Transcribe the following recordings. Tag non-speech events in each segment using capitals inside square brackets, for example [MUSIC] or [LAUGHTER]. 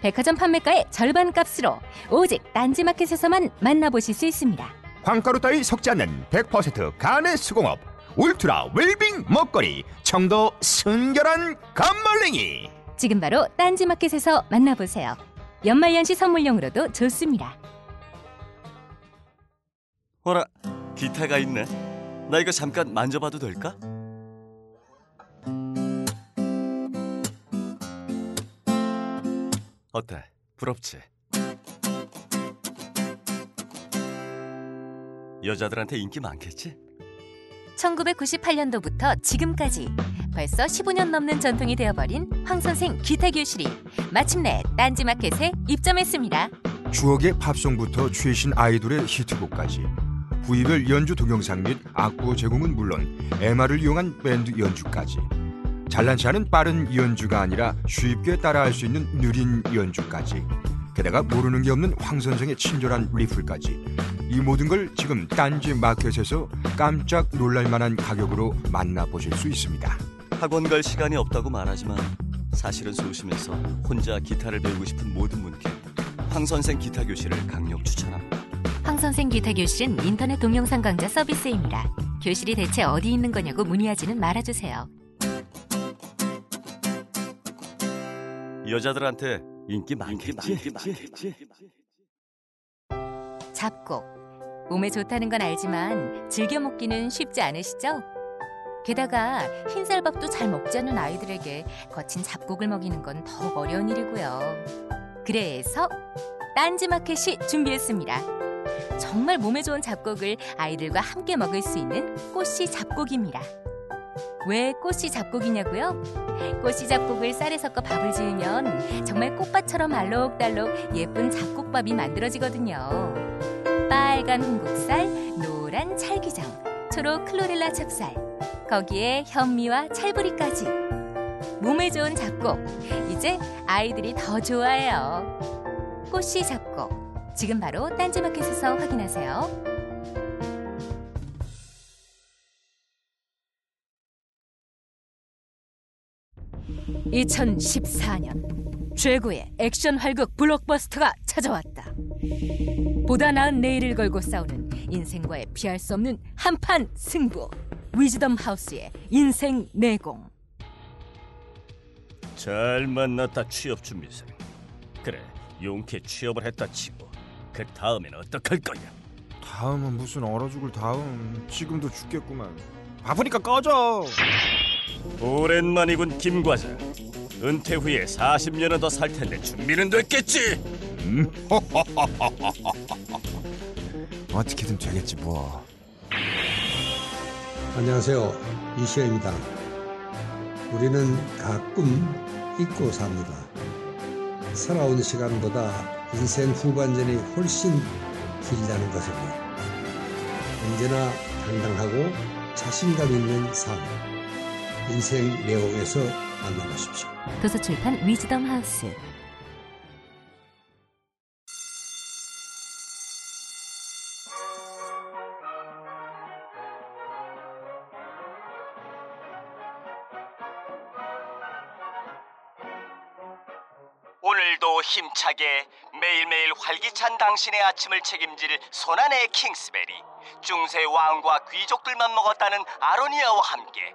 백화점 판매가의 절반 값으로 오직 딴지마켓에서만 만나보실 수 있습니다. 황가루 따위 섞지 않는 100% 간의 수공업 울트라 웰빙 먹거리 청도 순결한 감말랭이 지금 바로 딴지마켓에서 만나보세요. 연말연시 선물용으로도 좋습니다. 어라, 기타가 있네. 나 이거 잠깐 만져봐도 될까? 어때? 부럽지? 여자들한테 인기 많겠지? 1998년도부터 지금까지 벌써 15년 넘는 전통이 되어버린 황선생 기타 교실이 마침내 딴지마켓에 입점했습니다. 추억의 팝송부터 최신 아이돌의 히트곡까지 부위별 연주 동영상 및 악보 제공은 물론 MR을 이용한 밴드 연주까지 잘난 체하는 빠른 연주가 아니라 쉽게 따라할 수 있는 느린 연주까지 게다가 모르는 게 없는 황 선생의 친절한 리플까지 이 모든 걸 지금 딴지 마켓에서 깜짝 놀랄만한 가격으로 만나보실 수 있습니다. 학원 갈 시간이 없다고 말하지만 사실은 소심해서 혼자 기타를 배우고 싶은 모든 분께 황 선생 기타 교실을 강력 추천합니다. 황 선생 기타 교실은 인터넷 동영상 강좌 서비스입니다. 교실이 대체 어디 있는 거냐고 문의하지는 말아주세요. 여자들한테 인기 많겠지? 잡곡. 몸에 좋다는 건 알지만 즐겨 먹기는 쉽지 않으시죠? 게다가 흰쌀밥도 잘 먹지 않는 아이들에게 거친 잡곡을 먹이는 건 더욱 어려운 일이고요. 그래서 딴지마켓이 준비했습니다. 정말 몸에 좋은 잡곡을 아이들과 함께 먹을 수 있는 꽃씨 잡곡입니다. 왜 꽃씨 잡곡이냐고요? 꽃씨 잡곡을 쌀에 섞어 밥을 지으면 정말 꽃밭처럼 알록달록 예쁜 잡곡밥이 만들어지거든요. 빨간 홍국살, 노란 찰기장, 초록 클로렐라 찹쌀, 거기에 현미와 찰부리까지. 몸에 좋은 잡곡, 이제 아이들이 더 좋아해요. 꽃씨 잡곡, 지금 바로 딴지마켓에서 확인하세요. 2014년 최고의 액션 활극 블록버스터가 찾아왔다. 보다 나은 내일을 걸고 싸우는 인생과의 피할 수 없는 한판 승부. 위즈덤 하우스의 인생 내공. 잘 만났다 취업 준비생. 그래 용케 취업을 했다 치고 그 다음엔 어떡할 거야? 다음은 무슨 얼어 죽을 다음 지금도 죽겠구만 바쁘니까 꺼져 오랜만이군 김 과장. 은퇴 후에 40년은 더 살 텐데 준비는 됐겠지? [LAUGHS] 어떻게든 되겠지 뭐 안녕하세요. 이시영입니다. 우리는 가끔 잊고 삽니다. 살아온 시간보다 인생 후반전이 훨씬 길다는 것을요. 언제나 당당하고 자신감 있는 삶. 인생 내용에서 만나보십시오. 도서출판 위즈덤 하우스. 오늘도 힘차게 매일매일 활기찬 당신의 아침을 책임질 손안의 킹스베리 중세 왕과 귀족들만 먹었다는 아로니아와 함께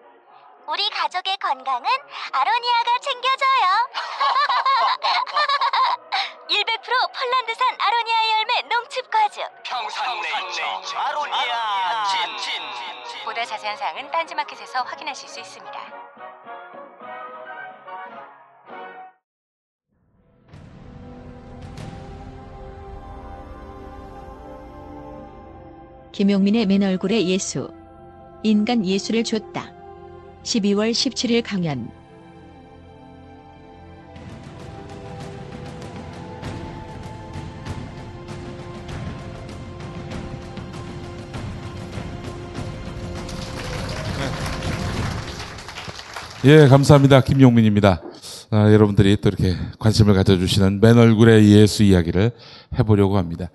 우리 가족의 건강은 아로니아가 챙겨줘요. [LAUGHS] 100% 폴란드산 아로니아 열매 농축 과즙. 평산 네이처 아로니아 친. 보다 자세한 사항은 딴지마켓에서 확인하실 수 있습니다. 김용민의 맨 얼굴의 예수. 인간 예수를 줬다. 12월 17일 강연. 예, 감사합니다. 김용민입니다. 아, 여러분들이 또 이렇게 관심을 가져주시는 맨 얼굴의 예수 이야기를 해보려고 합니다.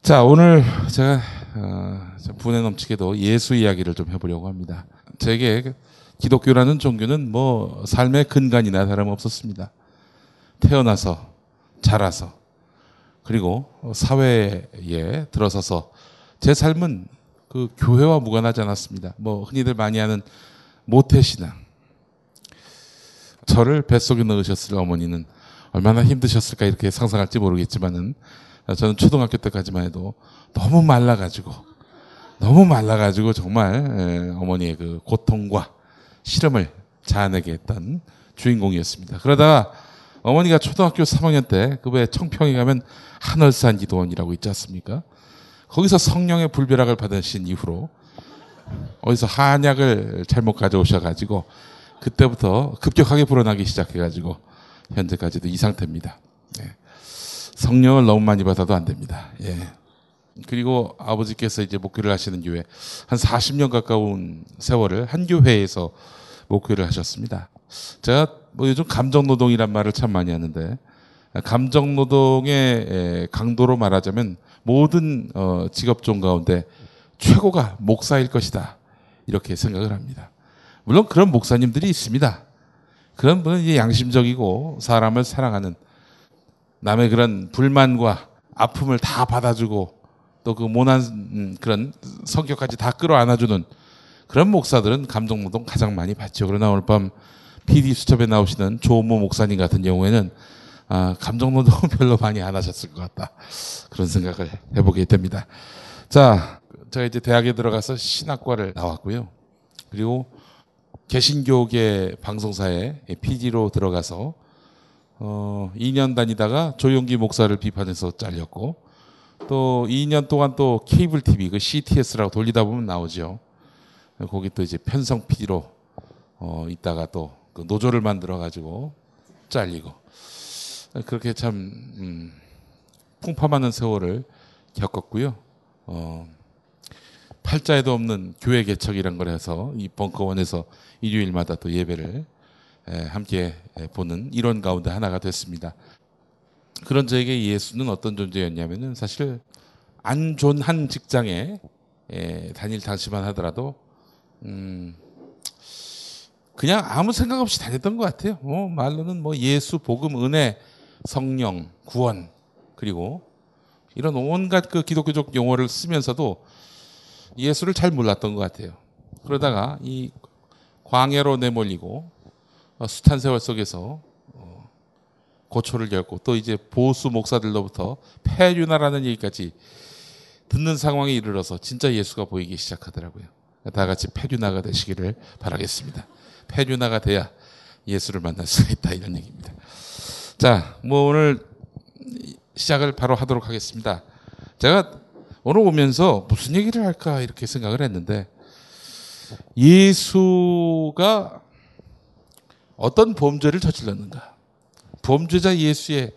자, 오늘 제가 어, 분에 넘치게도 예수 이야기를 좀 해보려고 합니다. 제게 기독교라는 종교는 뭐 삶의 근간이나 다름없었습니다. 태어나서 자라서 그리고 사회에 들어서서 제 삶은 그 교회와 무관하지 않았습니다. 뭐 흔히들 많이 하는 모태신앙. 저를 뱃속에 넣으셨을 어머니는 얼마나 힘드셨을까 이렇게 상상할지 모르겠지만은 저는 초등학교 때까지만 해도 너무 말라가지고 너무 말라가지고 정말 어머니의 그 고통과 시름을 자아내게 했던 주인공이었습니다. 그러다가 어머니가 초등학교 3학년 때 그 왜 청평에 가면 하늘산 기도원이라고 있지 않습니까? 거기서 성령의 불벼락을 받으신 이후로 어디서 한약을 잘못 가져오셔가지고 그때부터 급격하게 불어나기 시작해가지고 현재까지도 이 상태입니다. 예. 성령을 너무 많이 받아도 안 됩니다. 예. 그리고 아버지께서 이제 목회를 하시는 교회 한 40년 가까운 세월을 한 교회에서 목회를 하셨습니다. 제가 뭐 요즘 감정 노동이란 말을 참 많이 하는데 감정 노동의 강도로 말하자면 모든 어, 직업종 가운데 최고가 목사일 것이다 이렇게 생각을 합니다. 물론 그런 목사님들이 있습니다. 그런 분은 이제 양심적이고 사람을 사랑하는 남의 그런 불만과 아픔을 다 받아주고 또 그 모난 음, 그런 성격까지 다 끌어안아주는 그런 목사들은 감정 노동 가장 많이 받죠. 그러나 오늘 밤 PD 수첩에 나오시는 조모 목사님 같은 경우에는 아, 감정 노동 [LAUGHS] 별로 많이 안 하셨을 것 같다. 그런 생각을 해보게 됩니다. 자, 제가 이제 대학에 들어가서 신학과를 나왔고요. 그리고 개신교계 방송사에 PD로 들어가서 어, 2년 다니다가 조용기 목사를 비판해서 잘렸고 또 2년 동안 또 케이블 TV 그 CTS라고 돌리다 보면 나오죠. 거기 또 이제 편성 PD로 어, 있다가 또 그 노조를 만들어 가지고 잘리고 그렇게 참 음, 풍파많은 세월을 겪었고요. 어, 팔자에도 없는 교회 개척이란 걸 해서 이 벙커원에서 일요일마다 또 예배를 함께 보는 이런 가운데 하나가 됐습니다. 그런 저에게 예수는 어떤 존재였냐면은 사실 안존한 직장에 다닐 당시만 하더라도 음 그냥 아무 생각 없이 다녔던 것 같아요. 뭐 말로는 뭐 예수, 복음, 은혜, 성령, 구원 그리고 이런 온갖 그 기독교적 용어를 쓰면서도 예수를 잘 몰랐던 것 같아요. 그러다가 이 광야로 내몰리고 어, 숱한 세월 속에서 어, 고초를 겪고 또 이제 보수 목사들로부터 폐륜하라는 얘기까지 듣는 상황에 이르러서 진짜 예수가 보이기 시작하더라고요. 다 같이 폐륜아가 되시기를 바라겠습니다. 폐륜아가 돼야 예수를 만날 수가 있다 이런 얘기입니다. 자, 뭐 오늘 시작을 바로 하도록 하겠습니다. 제가 오늘 오면서 무슨 얘기를 할까 이렇게 생각을 했는데 예수가 어떤 범죄를 저질렀는가? 범죄자 예수의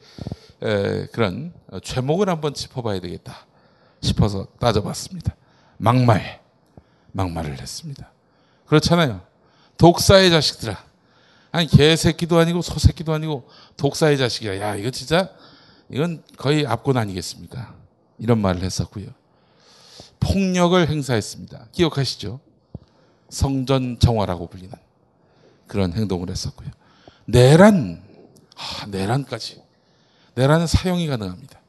그런 죄목을 한번 짚어봐야 되겠다 싶어서 따져봤습니다. 막말, 막말을 했습니다. 그렇잖아요. 독사의 자식들아. 아니 개새끼도 아니고 소새끼도 아니고 독사의 자식이야. 야 이거 진짜 이건 거의 압권 아니겠습니까? 이런 말을 했었고요. 폭력을 행사했습니다. 기억하시죠? 성전 정화라고 불리는 그런 행동을 했었고요. 내란, 아, 내란까지. 내란은 사형이 가능합니다.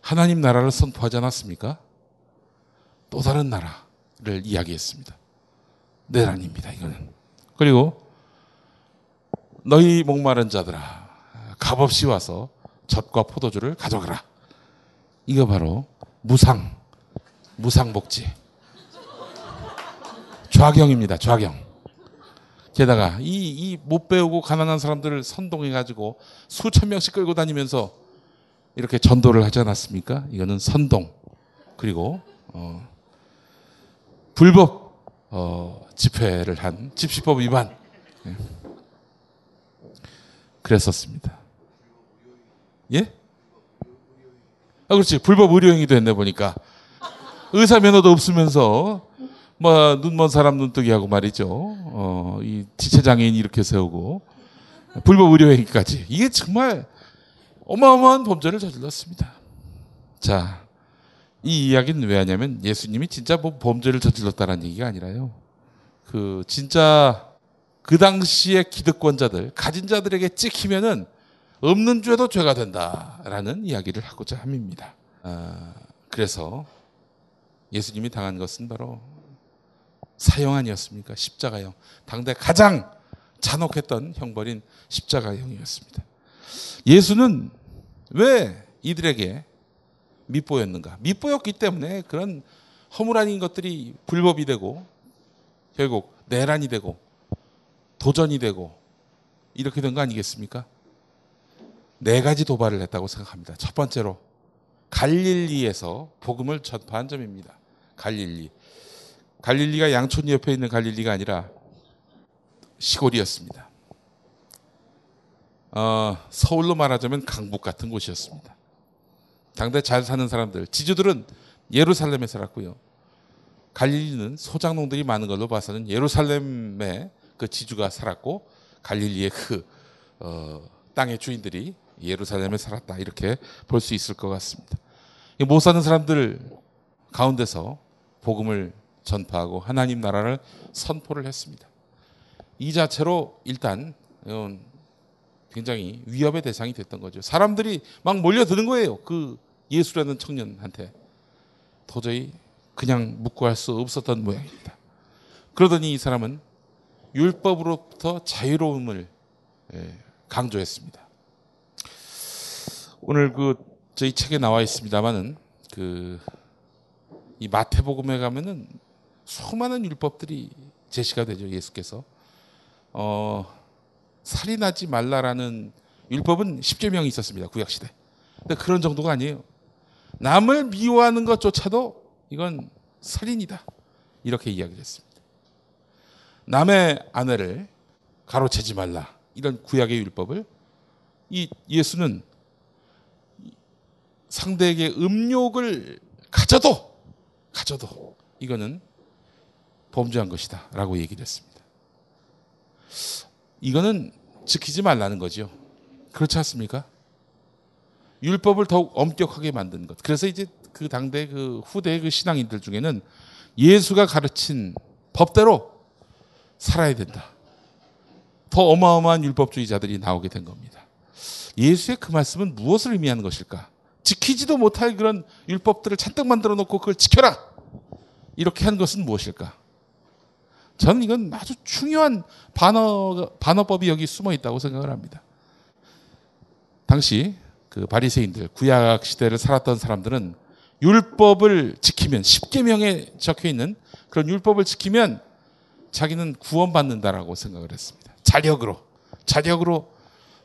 하나님 나라를 선포하지 않았습니까? 또 다른 나라를 이야기했습니다. 내란입니다, 이거는. 그리고 너희 목마른 자들아, 값없이 와서 젖과 포도주를 가져가라. 이거 바로 무상, 무상복지. 좌경입니다, 좌경. 게다가 이 이 못 배우고 가난한 사람들을 선동해 가지고 수천 명씩 끌고 다니면서 이렇게 전도를 하지 않았습니까? 이거는 선동 그리고 어, 불법 어, 집회를 한 집시법 위반 예. 그랬었습니다. 예? 아 그렇지 불법 의료행위도 했네 보니까 의사 면허도 없으면서 뭐 눈먼 사람 눈뜨기 하고 말이죠. 어, 이 지체 장애인 이렇게 세우고 불법 의료 행위까지 이게 정말 어마어마한 범죄를 저질렀습니다. 자, 이 이야기는 왜 하냐면 예수님이 진짜 뭐 범죄를 저질렀다는 얘기가 아니라요. 그 진짜 그 당시의 기득권자들, 가진 자들에게 찍히면은 없는 죄도 죄가 된다라는 이야기를 하고자 함입니다. 아, 그래서 예수님이 당한 것은 바로 사형 아니었습니까? 십자가형. 당대 가장 잔혹했던 형벌인 십자가형이었습니다. 예수는 왜 이들에게 밑보였는가? 밑보였기 때문에 그런 허물아닌 것들이 불법이 되고 결국 내란이 되고 도전이 되고 이렇게 된 거 아니겠습니까? 네 가지 도발을 했다고 생각합니다. 첫 번째로 갈릴리에서 복음을 전파한 점입니다. 갈릴리. 갈릴리가 양촌 옆에 있는 갈릴리가 아니라 시골이었습니다. 어, 서울로 말하자면 강북 같은 곳이었습니다. 당대 잘 사는 사람들, 지주들은 예루살렘에 살았고요. 갈릴리는 소장농들이 많은 걸로 봐서는 예루살렘에 그 지주가 살았고 갈릴리의 그 어, 땅의 주인들이 예루살렘에 살았다 이렇게 볼 수 있을 것 같습니다. 못 사는 사람들 가운데서 복음을 전파하고 하나님 나라를 선포를 했습니다. 이 자체로 일단 굉장히 위협의 대상이 됐던 거죠. 사람들이 막 몰려드는 거예요. 그 예수라는 청년한테 도저히 그냥 묵고 할 수 없었던 모양입니다. 그러더니 이 사람은 율법으로부터 자유로움을 예, 강조했습니다. 오늘 그 저희 책에 나와 있습니다만은 그 이 마태복음에 가면은 수많은 율법들이 제시가 되죠 예수께서 어, 살인하지 말라라는 율법은 십계명이 있었습니다 구약 시대. 근데 그런 정도가 아니에요. 남을 미워하는 것조차도 이건 살인이다 이렇게 이야기를 했습니다. 남의 아내를 가로채지 말라 이런 구약의 율법을 이 예수는 상대에게 음욕을 가져도 가져도 이거는 범죄한 것이다 라고 얘기를 했습니다. 이거는 지키지 말라는 거죠. 그렇지 않습니까? 율법을 더욱 엄격하게 만든 것. 그래서 이제 그 당대 그 후대 그 신앙인들 중에는 예수가 가르친 법대로 살아야 된다. 더 어마어마한 율법주의자들이 나오게 된 겁니다. 예수의 그 말씀은 무엇을 의미하는 것일까? 지키지도 못할 그런 율법들을 잔뜩 만들어 놓고 그걸 지켜라! 이렇게 한 것은 무엇일까? 저는 이건 아주 중요한 반어, 반어법이 여기 숨어 있다고 생각을 합니다. 당시 그 바리새인들 구약 시대를 살았던 사람들은 율법을 지키면 십계명에 적혀 있는 그런 율법을 지키면 자기는 구원받는다라고 생각을 했습니다. 자력으로 자력으로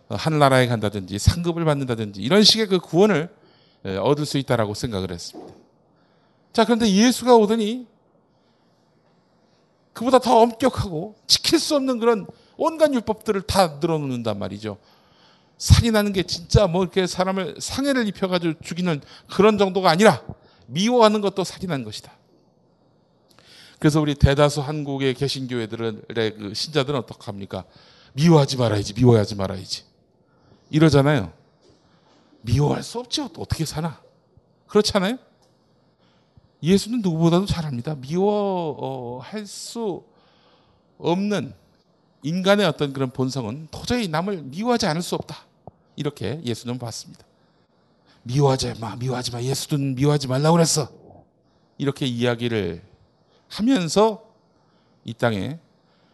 하늘나라에 간다든지 상급을 받는다든지 이런 식의 그 구원을 얻을 수 있다라고 생각을 했습니다. 자 그런데 예수가 오더니 그보다 더 엄격하고 지킬 수 없는 그런 온갖 율법들을 다 늘어놓는단 말이죠. 살인하는 게 진짜 뭐 이렇게 사람을 상해를 입혀가지고 죽이는 그런 정도가 아니라 미워하는 것도 살인한 것이다. 그래서 우리 대다수 한국에 계신 교회들의 그 신자들은 어떡합니까? 미워하지 말아야지, 미워하지 말아야지. 이러잖아요. 미워할 수 없지. 어떻게 사나? 그렇잖아요? 예수는 누구보다도 잘합니다. 미워할 수 없는 인간의 어떤 그런 본성은 도저히 남을 미워하지 않을 수 없다. 이렇게 예수는 봤습니다. 미워하지 마, 미워하지 마. 예수는 미워하지 말라고 그랬어. 이렇게 이야기를 하면서 이 땅에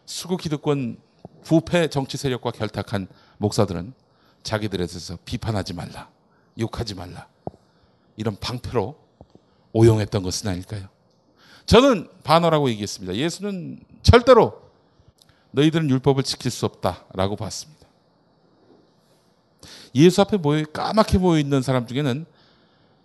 수구 기득권 부패 정치 세력과 결탁한 목사들은 자기들에 대해서 비판하지 말라, 욕하지 말라 이런 방패로 오용했던 것은 아닐까요? 저는 반어라고 얘기했습니다. 예수는 절대로 너희들은 율법을 지킬 수 없다라고 봤습니다. 예수 앞에 모여 까맣게 모여 있는 사람 중에는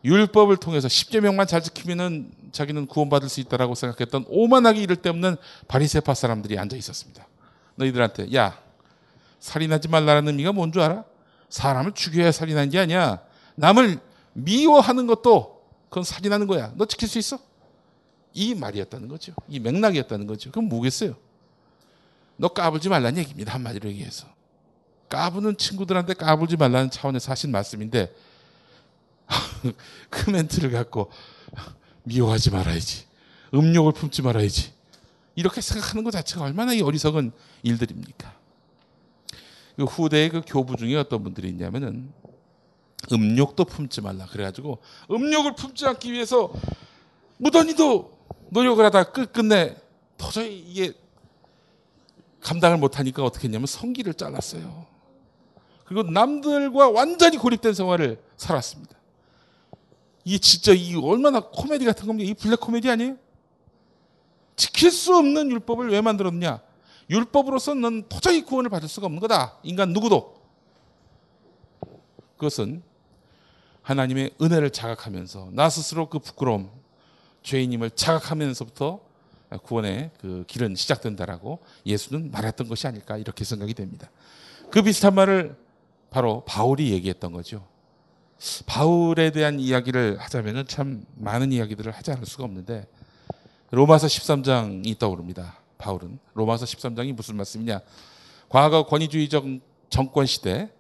율법을 통해서 십계명만 잘 지키면은 자기는 구원받을 수 있다라고 생각했던 오만하기 이를 데 없는 바리새파 사람들이 앉아 있었습니다. 너희들한테 야 살인하지 말라는 의미가 뭔 줄 알아? 사람을 죽여야 살인한 게 아니야. 남을 미워하는 것도 그건 살인하는 거야. 너 지킬 수 있어? 이 말이었다는 거죠. 이 맥락이었다는 거죠. 그럼 뭐겠어요? 너 까불지 말라는 얘기입니다. 한마디로 얘기해서. 까부는 친구들한테 까불지 말라는 차원에서 하신 말씀인데 [LAUGHS] 그 멘트를 갖고 미워하지 말아야지. 음욕을 품지 말아야지. 이렇게 생각하는 것 자체가 얼마나 이 어리석은 일들입니까? 그 후대의 그 교부 중에 어떤 분들이 있냐면은 음욕도 품지 말라 그래가지고 음욕을 품지 않기 위해서 무던히도 노력을 하다 끝끝내 도저히 이게 감당을 못하니까 어떻게 했냐면 성기를 잘랐어요. 그리고 남들과 완전히 고립된 생활을 살았습니다. 이게 진짜 이 얼마나 코미디 같은 겁니까? 이 블랙 코미디 아니에요? 지킬 수 없는 율법을 왜 만들었냐? 율법으로서 는 도저히 구원을 받을 수가 없는 거다. 인간 누구도. 그것은 하나님의 은혜를 자각하면서 나 스스로 그 부끄러움, 죄인임을 자각하면서부터 구원의 그 길은 시작된다라고 예수는 말했던 것이 아닐까 이렇게 생각이 됩니다. 그 비슷한 말을 바로 바울이 얘기했던 거죠. 바울에 대한 이야기를 하자면은 참 많은 이야기들을 하지 않을 수가 없는데 로마서 13장이 떠오릅니다. 바울은 로마서 13장이 무슨 말씀이냐? 과거 권위주의적 정권 시대, 아,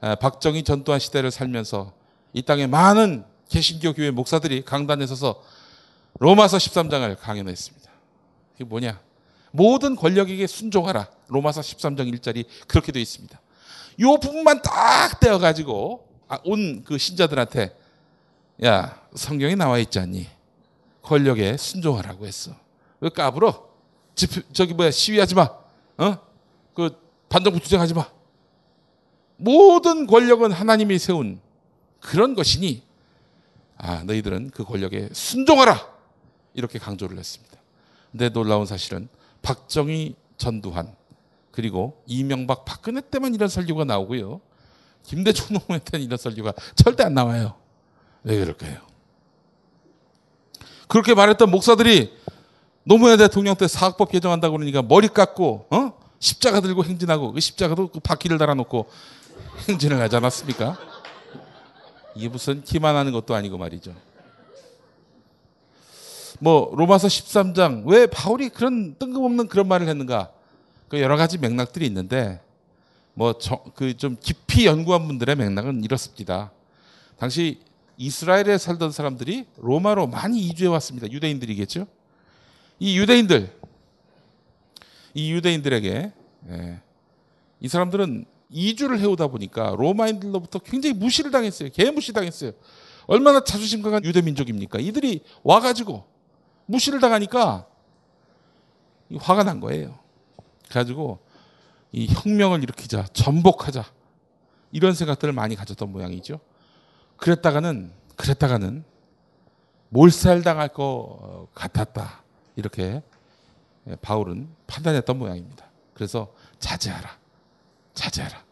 박정희 전두환 시대를 살면서 이 땅에 많은 개신교 교회 목사들이 강단에 서서 로마서 13장을 강연했습니다. 이게 뭐냐? 모든 권력에게 순종하라. 로마서 13장 1절이 그렇게 되어 있습니다. 요 부분만 딱 떼어 가지고 아, 온그 신자들한테 야 성경에 나와 있지 않니? 권력에 순종하라고 했어. 왜 까불어? 집 저기 뭐야 시위하지 마. 어? 그 반정부 투쟁하지 마. 모든 권력은 하나님이 세운 그런 것이니 아 너희들은 그 권력에 순종하라 이렇게 강조를 했습니다. 근데 놀라운 사실은 박정희 전두환 그리고 이명박 박근혜 때만 이런 설교가 나오고요. 김대중 노무현 때는 이런 설교가 절대 안 나와요. 왜 그럴까요? 그렇게 말했던 목사들이 노무현 대통령 때 사학법 개정한다고 그러니까 머리 깎고 어? 십자가 들고 행진하고 그 십자가도 그 바퀴를 달아놓고 행 [LAUGHS] 진을 하지 않았습니까? 이게 무슨 기만하는 것도 아니고 말이죠. 뭐 로마서 13장 왜 바울이 그런 뜬금없는 그런 말을 했는가? 그 여러 가지 맥락들이 있는데 뭐 그 좀 깊이 연구한 분들의 맥락은 이렇습니다. 당시 이스라엘에 살던 사람들이 로마로 많이 이주해 왔습니다. 유대인들이겠죠. 이 유대인들, 이 유대인들에게 예, 이 사람들은 이주를 해오다 보니까 로마인들로부터 굉장히 무시를 당했어요. 개무시 당했어요. 얼마나 자존심 강한 유대 민족입니까? 이들이 와가지고 무시를 당하니까 화가 난 거예요. 그래가지고 이 혁명을 일으키자, 전복하자 이런 생각들을 많이 가졌던 모양이죠. 그랬다가는 그랬다가는 몰살당할 것 같았다 이렇게 바울은 판단했던 모양입니다. 그래서 자제하라, 자제하라.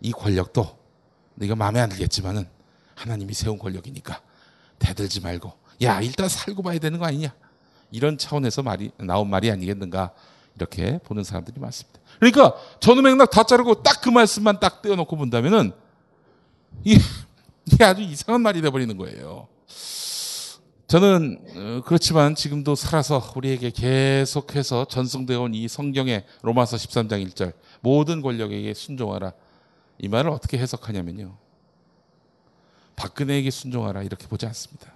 이 권력도 네가 마음에 안 들겠지만은 하나님이 세운 권력이니까 대들지 말고 야 일단 살고 봐야 되는 거 아니냐 이런 차원에서 말이 나온 말이 아니겠는가 이렇게 보는 사람들이 많습니다. 그러니까 전후 맥락 다 자르고 딱 그 말씀만 딱 떼어놓고 본다면은 이게, 아주 이상한 말이 돼 버리는 거예요. 저는 어, 그렇지만 지금도 살아서 우리에게 계속해서 전승되어 온 이 성경의 로마서 13장 1절 모든 권력에게 순종하라 이 말을 어떻게 해석하냐면요. 박근혜에게 순종하라 이렇게 보지 않습니다.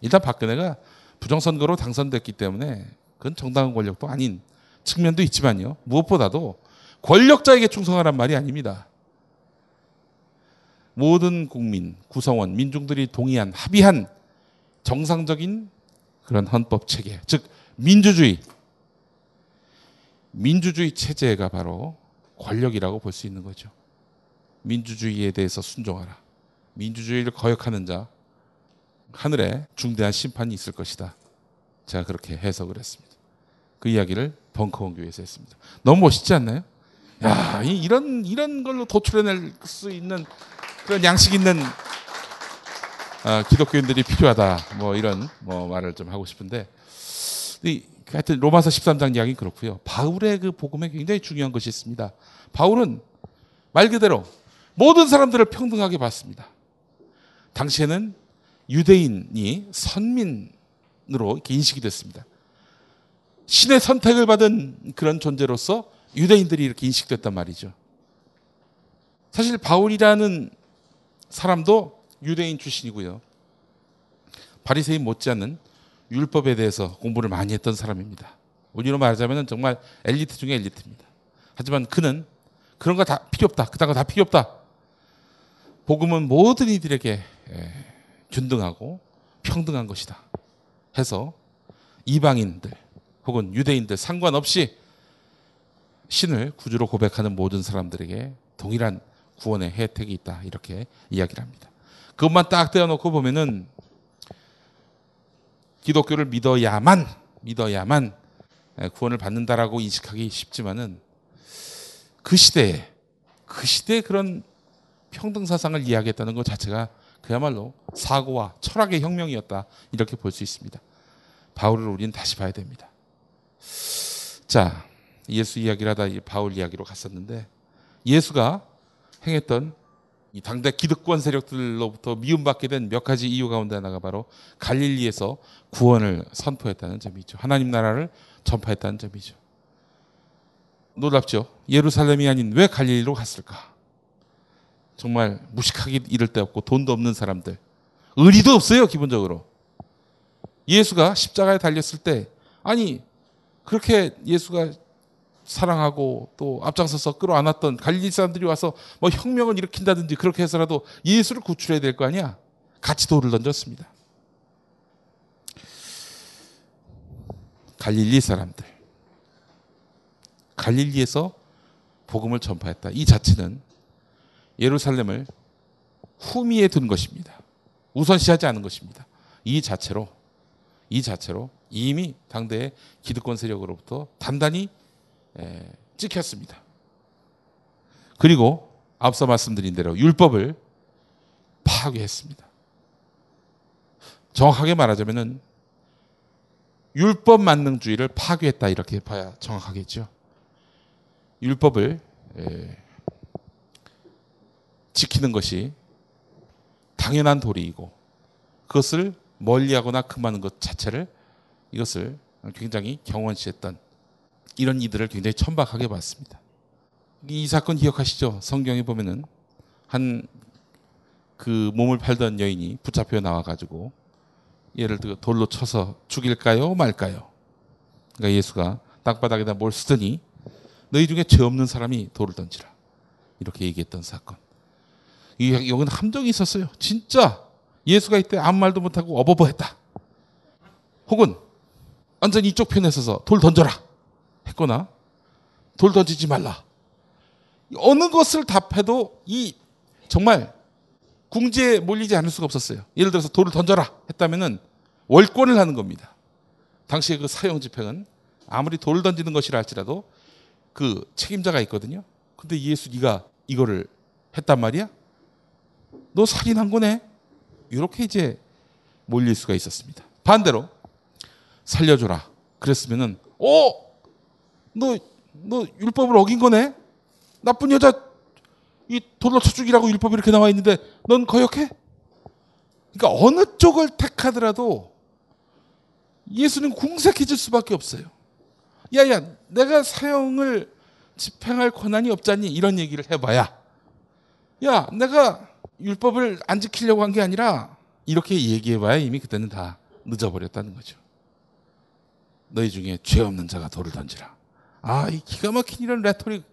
일단 박근혜가 부정선거로 당선됐기 때문에 그건 정당한 권력도 아닌 측면도 있지만요. 무엇보다도 권력자에게 충성하란 말이 아닙니다. 모든 국민, 구성원, 민중들이 동의한 합의한 정상적인 그런 헌법 체계, 즉 민주주의. 민주주의 체제가 바로 권력이라고 볼 수 있는 거죠. 민주주의에 대해서 순종하라. 민주주의를 거역하는 자 하늘에 중대한 심판이 있을 것이다. 제가 그렇게 해석을 했습니다. 그 이야기를 벙커원 교회에서 했습니다. 너무 멋있지 않나요? 야, 이- 이런 이런 걸로 도출해낼 수 있는 그런 양식 있는 아, 기독교인들이 필요하다. 뭐 이런 뭐 말을 좀 하고 싶은데 이 하여튼 로마서 13장 이야기 그렇고요. 바울의 그 복음에 굉장히 중요한 것이 있습니다. 바울은 말 그대로 모든 사람들을 평등하게 봤습니다. 당시에는 유대인이 선민으로 인식이 됐습니다. 신의 선택을 받은 그런 존재로서 유대인들이 이렇게 인식됐단 말이죠. 사실 바울이라는 사람도 유대인 출신이고요. 바리새인 못지않은 율법에 대해서 공부를 많이 했던 사람입니다. 우리로 말하자면 정말 엘리트 중에 엘리트입니다. 하지만 그는 그런 거 다 필요 없다. 그딴 거 다 필요 없다. 복음은 모든 이들에게 예, 균등하고 평등한 것이다. 해서 이방인들 혹은 유대인들 상관없이 신을 구주로 고백하는 모든 사람들에게 동일한 구원의 혜택이 있다. 이렇게 이야기를 합니다. 그것만 딱 떼어놓고 보면은 기독교를 믿어야만 믿어야만 구원을 받는다라고 인식하기 쉽지만은 그 시대에 그 시대에 그런 평등 사상을 이야기했다는 것 자체가 그야말로 사고와 철학의 혁명이었다 이렇게 볼 수 있습니다. 바울을 우리는 다시 봐야 됩니다. 자 예수 이야기를 하다 이 바울 이야기로 갔었는데 예수가 행했던 이 당대 기득권 세력들로부터 미움받게 된 몇 가지 이유 가운데 하나가 바로 갈릴리에서 구원을 선포했다는 점이죠. 하나님 나라를 전파했다는 점이죠. 놀랍죠. 예루살렘이 아닌 왜 갈릴리로 갔을까? 정말 무식하기 이를 데 없고 돈도 없는 사람들. 의리도 없어요, 기본적으로. 예수가 십자가에 달렸을 때 아니 그렇게 예수가 사랑하고 또 앞장서서 끌어안았던 갈릴리 사람들이 와서 뭐 혁명을 일으킨다든지 그렇게 해서라도 예수를 구출해야 될 거 아니야. 같이 돌을 던졌습니다. 갈릴리 사람들. 갈릴리에서 복음을 전파했다. 이 자체는 예루살렘을 후미에 둔 것입니다. 우선시하지 않은 것입니다. 이 자체로 이 자체로 이미 당대의 기득권 세력으로부터 단단히 에, 찍혔습니다. 그리고 앞서 말씀드린 대로 율법을 파괴했습니다. 정확하게 말하자면은 율법 만능주의를 파괴했다 이렇게 봐야 정확하겠죠. 율법을 에, 지키는 것이 당연한 도리이고 그것을 멀리하거나 금하는 것 자체를 이것을 굉장히 경원시했던 이런 이들을 굉장히 천박하게 봤습니다. 이 사건 기억하시죠? 성경에 보면은 한 그 몸을 팔던 여인이 붙잡혀 나와 가지고 얘를 그 돌로 쳐서 죽일까요, 말까요? 그러니까 예수가 땅바닥에다 뭘 쓰더니 너희 중에 죄 없는 사람이 돌을 던지라 이렇게 얘기했던 사건. 이 여기는 함정이 있었어요. 진짜 예수가 이때 아무 말도 못하고 어버버했다. 혹은 완전히 이쪽 편에 서서 돌 던져라 했거나 돌 던지지 말라. 어느 것을 답해도 이 정말 궁지에 몰리지 않을 수가 없었어요. 예를 들어서 돌을 던져라 했다면은 월권을 하는 겁니다. 당시의 그 사형 집행은 아무리 돌을 던지는 것이라 할지라도 그 책임자가 있거든요. 근데 예수 네가 이거를 했단 말이야? 너 살인한 거네? 이렇게 이제 몰릴 수가 있었습니다. 반대로 살려줘라. 그랬으면은 어, 너, 너 율법을 어긴 거네? 나쁜 여자 이 돌로 쳐 죽이라고 율법이 이렇게 나와 있는데 넌 거역해? 그러니까 어느 쪽을 택하더라도 예수는 궁색해질 수밖에 없어요. 야야, 내가 사형을 집행할 권한이 없잖니 이런 얘기를 해봐야 야, 내가 율법을 안 지키려고 한 게 아니라 이렇게 얘기해봐야 이미 그때는 다 늦어버렸다는 거죠. 너희 중에 죄 없는 자가 돌을 던지라. 아, 이 기가 막힌 이런 레토릭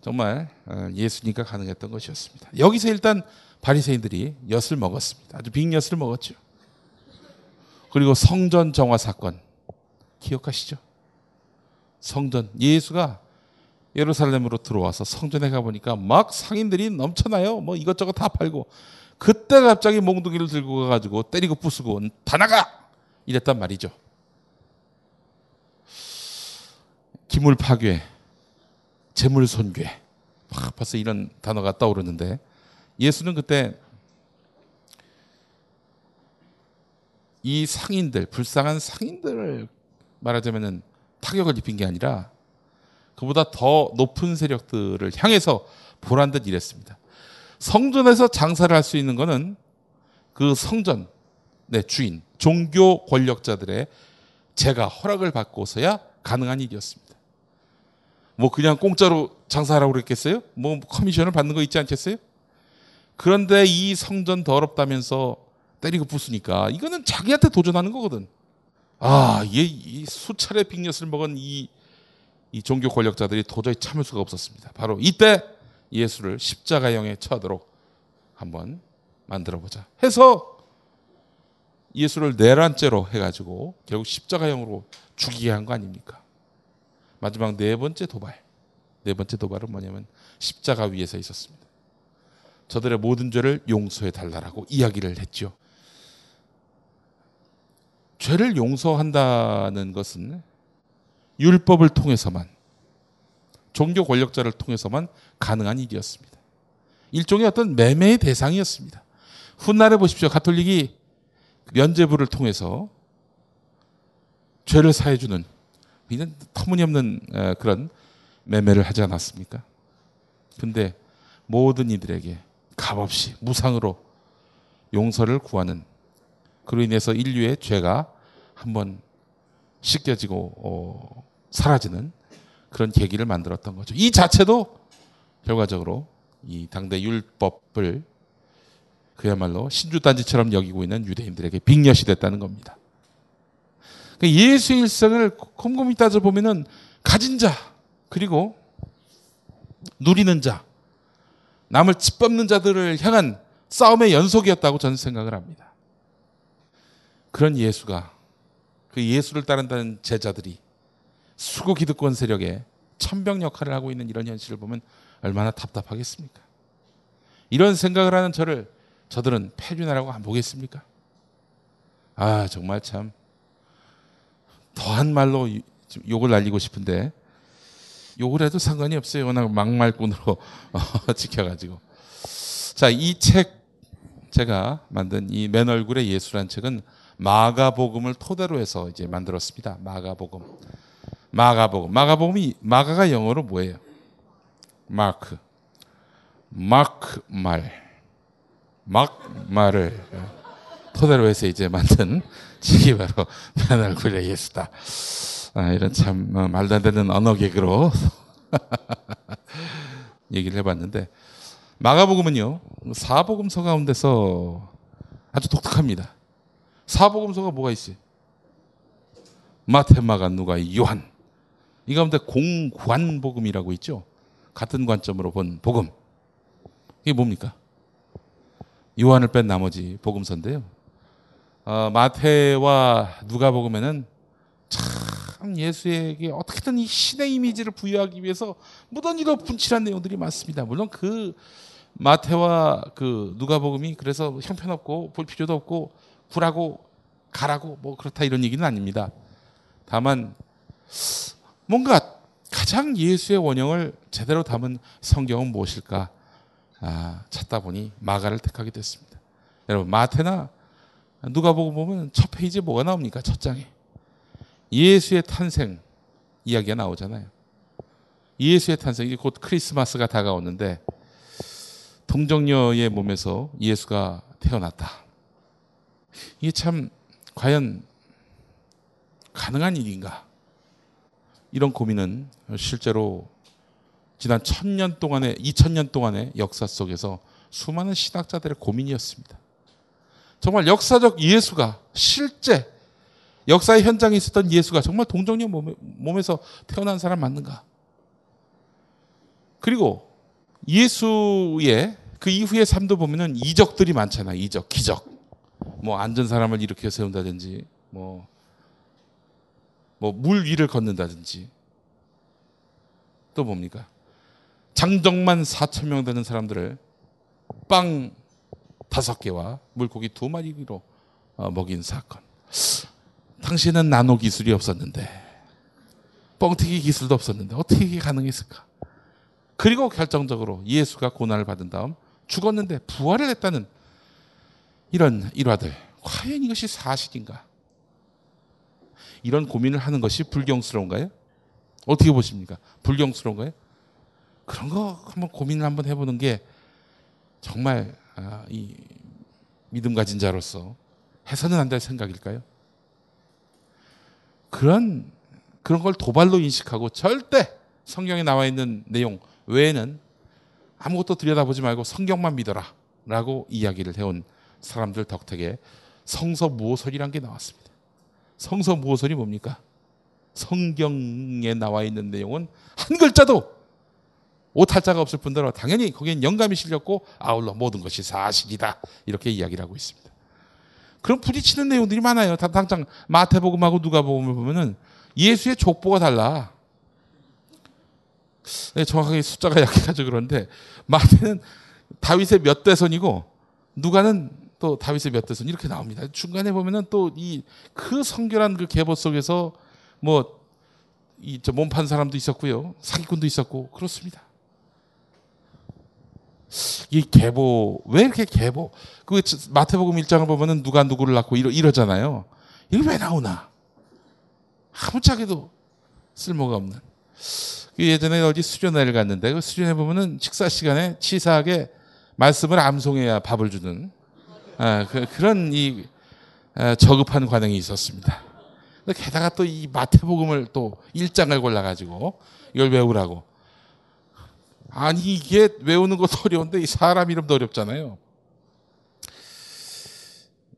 정말 어, 예수니까 가능했던 것이었습니다. 여기서 일단 바리새인들이 엿을 먹었습니다. 아주 빅엿을 먹었죠. 그리고 성전 정화 사건 기억하시죠? 성전 예수가 예루살렘으로 들어와서 성전에 가 보니까 막 상인들이 넘쳐나요. 뭐 이것저것 다 팔고 그때 갑자기 몽둥이를 들고 가가지고 때리고 부수고 다 나가 이랬단 말이죠. 기물 파괴, 재물 손괴, 막 벌써 이런 단어가 떠오르는데 예수는 그때 이 상인들, 불쌍한 상인들을 말하자면은 타격을 입힌 게 아니라 그보다 더 높은 세력들을 향해서 보란 듯 일했습니다. 성전에서 장사를 할 수 있는 거는 그 성전 네, 주인, 종교 권력자들의 제가 허락을 받고서야 가능한 일이었습니다. 뭐 그냥 공짜로 장사하라고 그랬겠어요? 뭐 커미션을 받는 거 있지 않겠어요? 그런데 이 성전 더럽다면서 때리고 부수니까 이거는 자기한테 도전하는 거거든. 아, 얘, 이 수차례 빅엿을 먹은 이, 이 종교 권력자들이 도저히 참을 수가 없었습니다. 바로 이때 예수를 십자가형에 처하도록 한번 만들어 보자. 해서 예수를 내란죄로 해가지고 결국 십자가형으로 죽이게 한 거 아닙니까? 마지막 네 번째 도발. 네 번째 도발은 뭐냐면 십자가 위에서 있었습니다. 저들의 모든 죄를 용서해 달라라고 이야기를 했죠. 죄를 용서한다는 것은 율법을 통해서만 종교 권력자를 통해서만 가능한 일이었습니다. 일종의 어떤 매매의 대상이었습니다. 훗날에 보십시오. 가톨릭이 면죄부를 통해서 죄를 사해주는 터무니없는 그런 매매를 하지 않았습니까? 근데 모든 이들에게 값없이 무상으로 용서를 구하는 그로 인해서 인류의 죄가 한번 씻겨지고 어, 사라지는 그런 계기를 만들었던 거죠. 이 자체도 결과적으로 이 당대 율법을 그야말로 신주단지처럼 여기고 있는 유대인들에게 빅엿이 됐다는 겁니다. 그러니까 예수 일생을 곰곰이 따져 보면은 가진 자 그리고 누리는 자 남을 짓밟는 자들을 향한 싸움의 연속이었다고 저는 생각을 합니다. 그런 예수가 그 예수를 따른다는 제자들이 수고 기득권 세력의 천병 역할을 하고 있는 이런 현실을 보면 얼마나 답답하겠습니까? 이런 생각을 하는 저를 저들은 패륜하라고 안 보겠습니까? 아 정말 참 더한 말로 욕을 날리고 싶은데 욕을 해도 상관이 없어요. 워낙 막말꾼으로 [LAUGHS] 지켜가지고. 자, 이 책 제가 만든 이 맨 얼굴의 예수란 책은 마가복음을 토대로 해서 이제 만들었습니다. 마가복음. 마가복음. 마가복음이 마가가 영어로 뭐예요? 마크. 마크 말. 막 말을 토대로 해서 이제 만든 [LAUGHS] 책이 바로 맨 얼굴의 예수다. 아, 이런 참 어, 말도 안 되는 언어 개그로 [LAUGHS] 얘기를 해봤는데 마가복음은요 사복음서 가운데서 아주 독특합니다. 사복음서가 뭐가 있어요? 마태, 마가, 누가, 요한 이 가운데 공관 복음이라고 있죠. 같은 관점으로 본 복음 이게 뭡니까? 요한을 뺀 나머지 복음서인데요. 어, 마태와 누가복음에는 참 예수에게 어떻게든 이 신의 이미지를 부여하기 위해서 무던히도 분칠한 내용들이 많습니다. 물론 그 마태와 그 누가복음이 그래서 형편없고 볼 필요도 없고 구라고 가라고 뭐 그렇다 이런 얘기는 아닙니다. 다만 뭔가 가장 예수의 원형을 제대로 담은 성경은 무엇일까 아, 찾다 보니 마가를 택하게 됐습니다. 여러분 마태나 누가복음 보면 첫 페이지에 뭐가 나옵니까? 첫 장에 예수의 탄생 이야기가 나오잖아요. 예수의 탄생 이제 곧 크리스마스가 다가오는데 동정녀의 몸에서 예수가 태어났다. 이게 참 과연 가능한 일인가? 이런 고민은 실제로 지난 천년 동안의 2000년 동안의 역사 속에서 수많은 신학자들의 고민이었습니다. 정말 역사적 예수가 실제 역사의 현장에 있었던 예수가 정말 동정녀 몸에, 몸에서 태어난 사람 맞는가? 그리고 예수의 그 이후의 삶도 보면은 이적들이 많잖아. 이적, 기적. 뭐 앉은 사람을 일으켜 세운다든지, 뭐 뭐 물 위를 걷는다든지. 또 뭡니까? 장정만 4천 명 되는 사람들을 빵 다섯 개와 물고기 두 마리로 어, 먹인 사건. 당시에는 나노 기술이 없었는데, 뻥튀기 기술도 없었는데 어떻게 이게 가능했을까? 그리고 결정적으로 예수가 고난을 받은 다음 죽었는데 부활을 했다는 이런 일화들. 과연 이것이 사실인가? 이런 고민을 하는 것이 불경스러운가요? 어떻게 보십니까? 불경스러운가요? 그런 거 한번 고민을 한번 해보는 게 정말 아, 이 믿음 가진 자로서 해서는 안 될 생각일까요? 그런 그런 걸 도발로 인식하고 절대 성경에 나와 있는 내용 외에는 아무것도 들여다보지 말고 성경만 믿어라라고 이야기를 해온 사람들 덕택에 성서 무호설이란 게 나왔습니다. 성서무호설이 뭡니까? 성경에 나와 있는 내용은 한 글자도 오탈자가 없을 뿐더러 당연히 거기엔 영감이 실렸고 아울러 모든 것이 사실이다 이렇게 이야기를 하고 있습니다. 그럼 부딪히는 내용들이 많아요. 당장 마태복음하고 누가복음을 보면은 예수의 족보가 달라. 네, 정확하게 숫자가 [LAUGHS] 약해가지고 그런데 마태는 다윗의 몇 대선이고 누가는 또 다윗의 몇 대선 이렇게 나옵니다. 중간에 보면은 또 이 그 성결한 그 계보 속에서 뭐 이 저 몸판 사람도 있었고요, 사기꾼도 있었고 그렇습니다. 이 계보 왜 이렇게 계보 그 마태복음 1장을 보면은 누가 누구를 낳고 이러, 이러잖아요. 이게 왜 나오나? 아무짝에도 쓸모가 없는. 그 예전에 어디 수련회를 갔는데 그 수련회 보면은 식사 시간에 치사하게 말씀을 암송해야 밥을 주는 아, 그, 런 이, 아, 저급한 관행이 있었습니다. 게다가 또 이 마태복음을 또 1장을 골라가지고 이걸 외우라고. 아니, 이게 외우는 것도 어려운데 이 사람 이름도 어렵잖아요.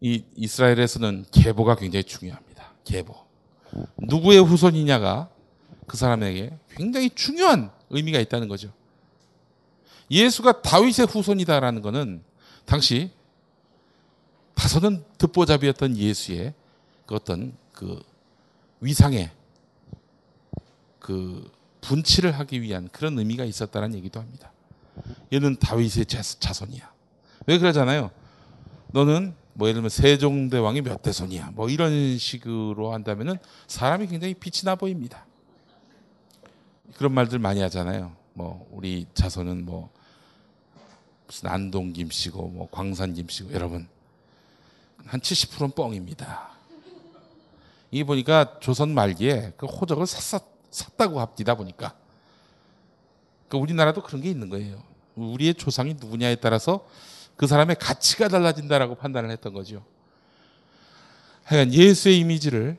이 이스라엘에서는 계보가 굉장히 중요합니다. 계보. 누구의 후손이냐가 그 사람에게 굉장히 중요한 의미가 있다는 거죠. 예수가 다윗의 후손이다라는 것은 당시 다소는 듣보잡이었던 예수의 그 어떤 그 위상에 그 분치를 하기 위한 그런 의미가 있었다는 얘기도 합니다. 얘는 다윗의 자손이야. 왜 그러잖아요. 너는 뭐 예를 들면 세종대왕이 몇 대손이야. 뭐 이런 식으로 한다면은 사람이 굉장히 빛이 나 보입니다. 그런 말들 많이 하잖아요. 뭐 우리 자손은 뭐 무슨 안동 김씨고 뭐 광산 김씨고 여러분 한 70%는 뻥입니다. 이 보니까 조선 말기에 그 호적을 샀, 샀다고 합니다 보니까 그 우리나라도 그런 게 있는 거예요. 우리의 조상이 누구냐에 따라서 그 사람의 가치가 달라진다라고 판단을 했던 거죠. 하여간 예수의 이미지를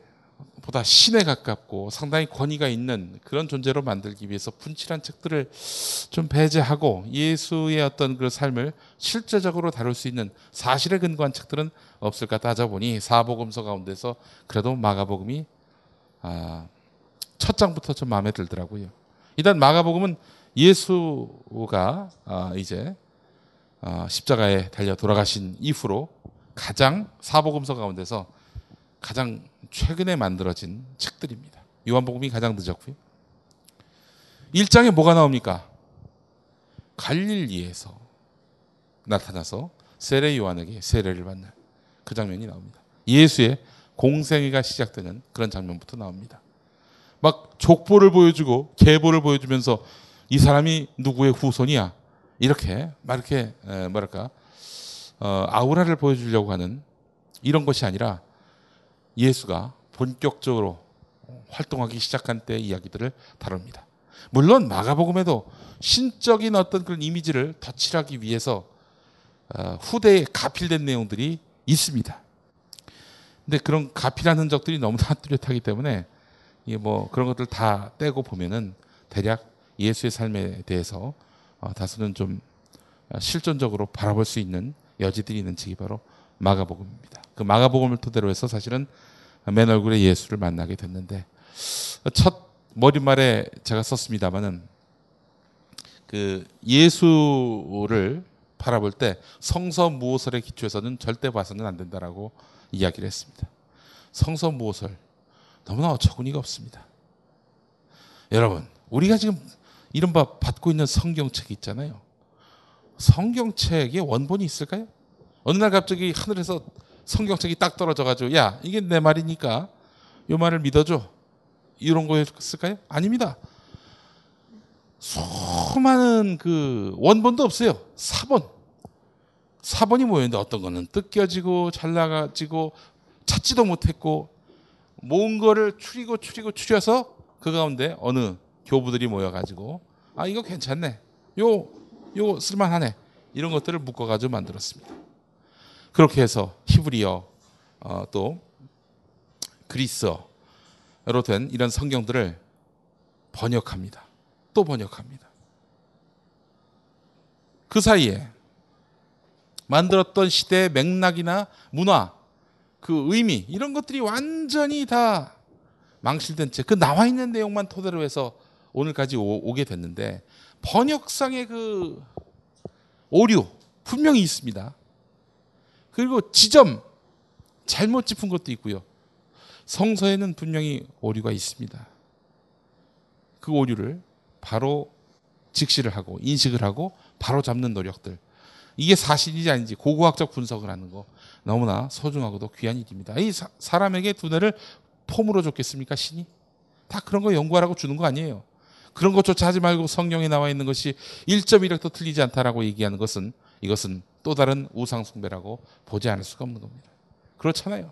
보다 신에 가깝고 상당히 권위가 있는 그런 존재로 만들기 위해서 분칠한 책들을 좀 배제하고 예수의 어떤 그 삶을 실제적으로 다룰 수 있는 사실에 근거한 책들은 없을까 따져보니 사복음서 가운데서 그래도 마가복음이 아, 첫 장부터 좀 마음에 들더라고요. 일단 마가복음은 예수가 아, 이제 아, 십자가에 달려 돌아가신 이후로 가장 사복음서 가운데서 가장 최근에 만들어진 책들입니다. 요한복음이 가장 늦었고요. 1장에 뭐가 나옵니까? 갈릴리에서 나타나서 세례 요한에게 세례를 받는 그 장면이 나옵니다. 예수의 공생애가 시작되는 그런 장면부터 나옵니다. 막 족보를 보여주고 계보를 보여주면서 이 사람이 누구의 후손이야 이렇게 막 이렇게 뭐랄까 어, 아우라를 보여주려고 하는 이런 것이 아니라 예수가 본격적으로 활동하기 시작한 때 이야기들을 다룹니다. 물론 마가복음에도 신적인 어떤 그런 이미지를 덧칠하기 위해서 어, 후대에 가필된 내용들이 있습니다. 근데 그런 가필한 흔적들이 너무나 [LAUGHS] 뚜렷하기 때문에 뭐 그런 것들 다 떼고 보면은 대략 예수의 삶에 대해서 어, 다소는 좀 실존적으로 바라볼 수 있는 여지들이 있는 책이 바로 마가복음입니다. 그 마가복음을 토대로 해서 사실은 맨 얼굴에 예수를 만나게 됐는데 첫 머릿말에 제가 썼습니다마는 그 예수를 바라볼 때 성서무호설의 기초에서는 절대 봐서는 안 된다라고 이야기를 했습니다. 성서무호설 너무나 어처구니가 없습니다. 여러분, 우리가 지금 이른바 받고 있는 성경책이 있잖아요. 성경책에 원본이 있을까요? 어느 날 갑자기 하늘에서 성경책이 딱 떨어져가지고 야 이게 내 말이니까 요 말을 믿어줘 이런 거였을까요? 아닙니다. 수많은 그 원본도 없어요. 사본. 사본이 모였는데 어떤 거는 뜯겨지고 잘라가지고 찾지도 못했고 모은 거를 추리고 추리고 추려서 그 가운데 어느 교부들이 모여가지고 아 이거 괜찮네. 요 요 쓸만하네. 이런 것들을 묶어가지고 만들었습니다. 그렇게 해서 히브리어 어, 또 그리스어로 된 이런 성경들을 번역합니다. 또 번역합니다. 그 사이에 만들었던 시대의 맥락이나 문화, 그 의미 이런 것들이 완전히 다 망실된 채 그 나와 있는 내용만 토대로 해서 오늘까지 오, 게 됐는데 번역상의 그 오류 분명히 있습니다. 그리고 지점 잘못 짚은 것도 있고요. 성서에는 분명히 오류가 있습니다. 그 오류를 바로 직시를 하고 인식을 하고 바로 잡는 노력들. 이게 사실인지 아닌지 고고학적 분석을 하는 거 너무나 소중하고도 귀한 일입니다. 이 사, 사람에게 두뇌를 폼으로 줬겠습니까 신이? 다 그런 거 연구하라고 주는 거 아니에요. 그런 것조차 하지 말고 성경에 나와 있는 것이 1.1획도 틀리지 않다라고 얘기하는 것은 이것은 또 다른 우상 숭배라고 보지 않을 수가 없는 겁니다. 그렇잖아요.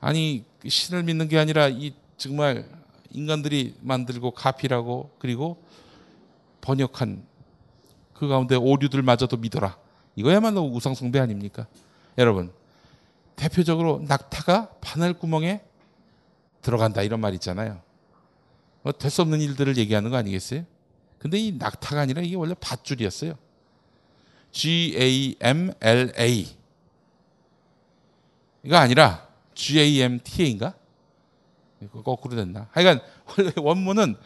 아니 신을 믿는 게 아니라 이 정말 인간들이 만들고 카피라고 그리고 번역한 그 가운데 오류들마저도 믿어라. 이거야말로 우상 숭배 아닙니까? 여러분 대표적으로 낙타가 바늘 구멍에 들어간다 이런 말 있잖아요. 뭐 될 수 없는 일들을 얘기하는 거 아니겠어요? 근데 이 낙타가 아니라 이게 원래 밧줄이었어요. G A M L A 이거 아니라 G A M T A인가? 이거 거꾸로 됐나? 하여간 원래 원문은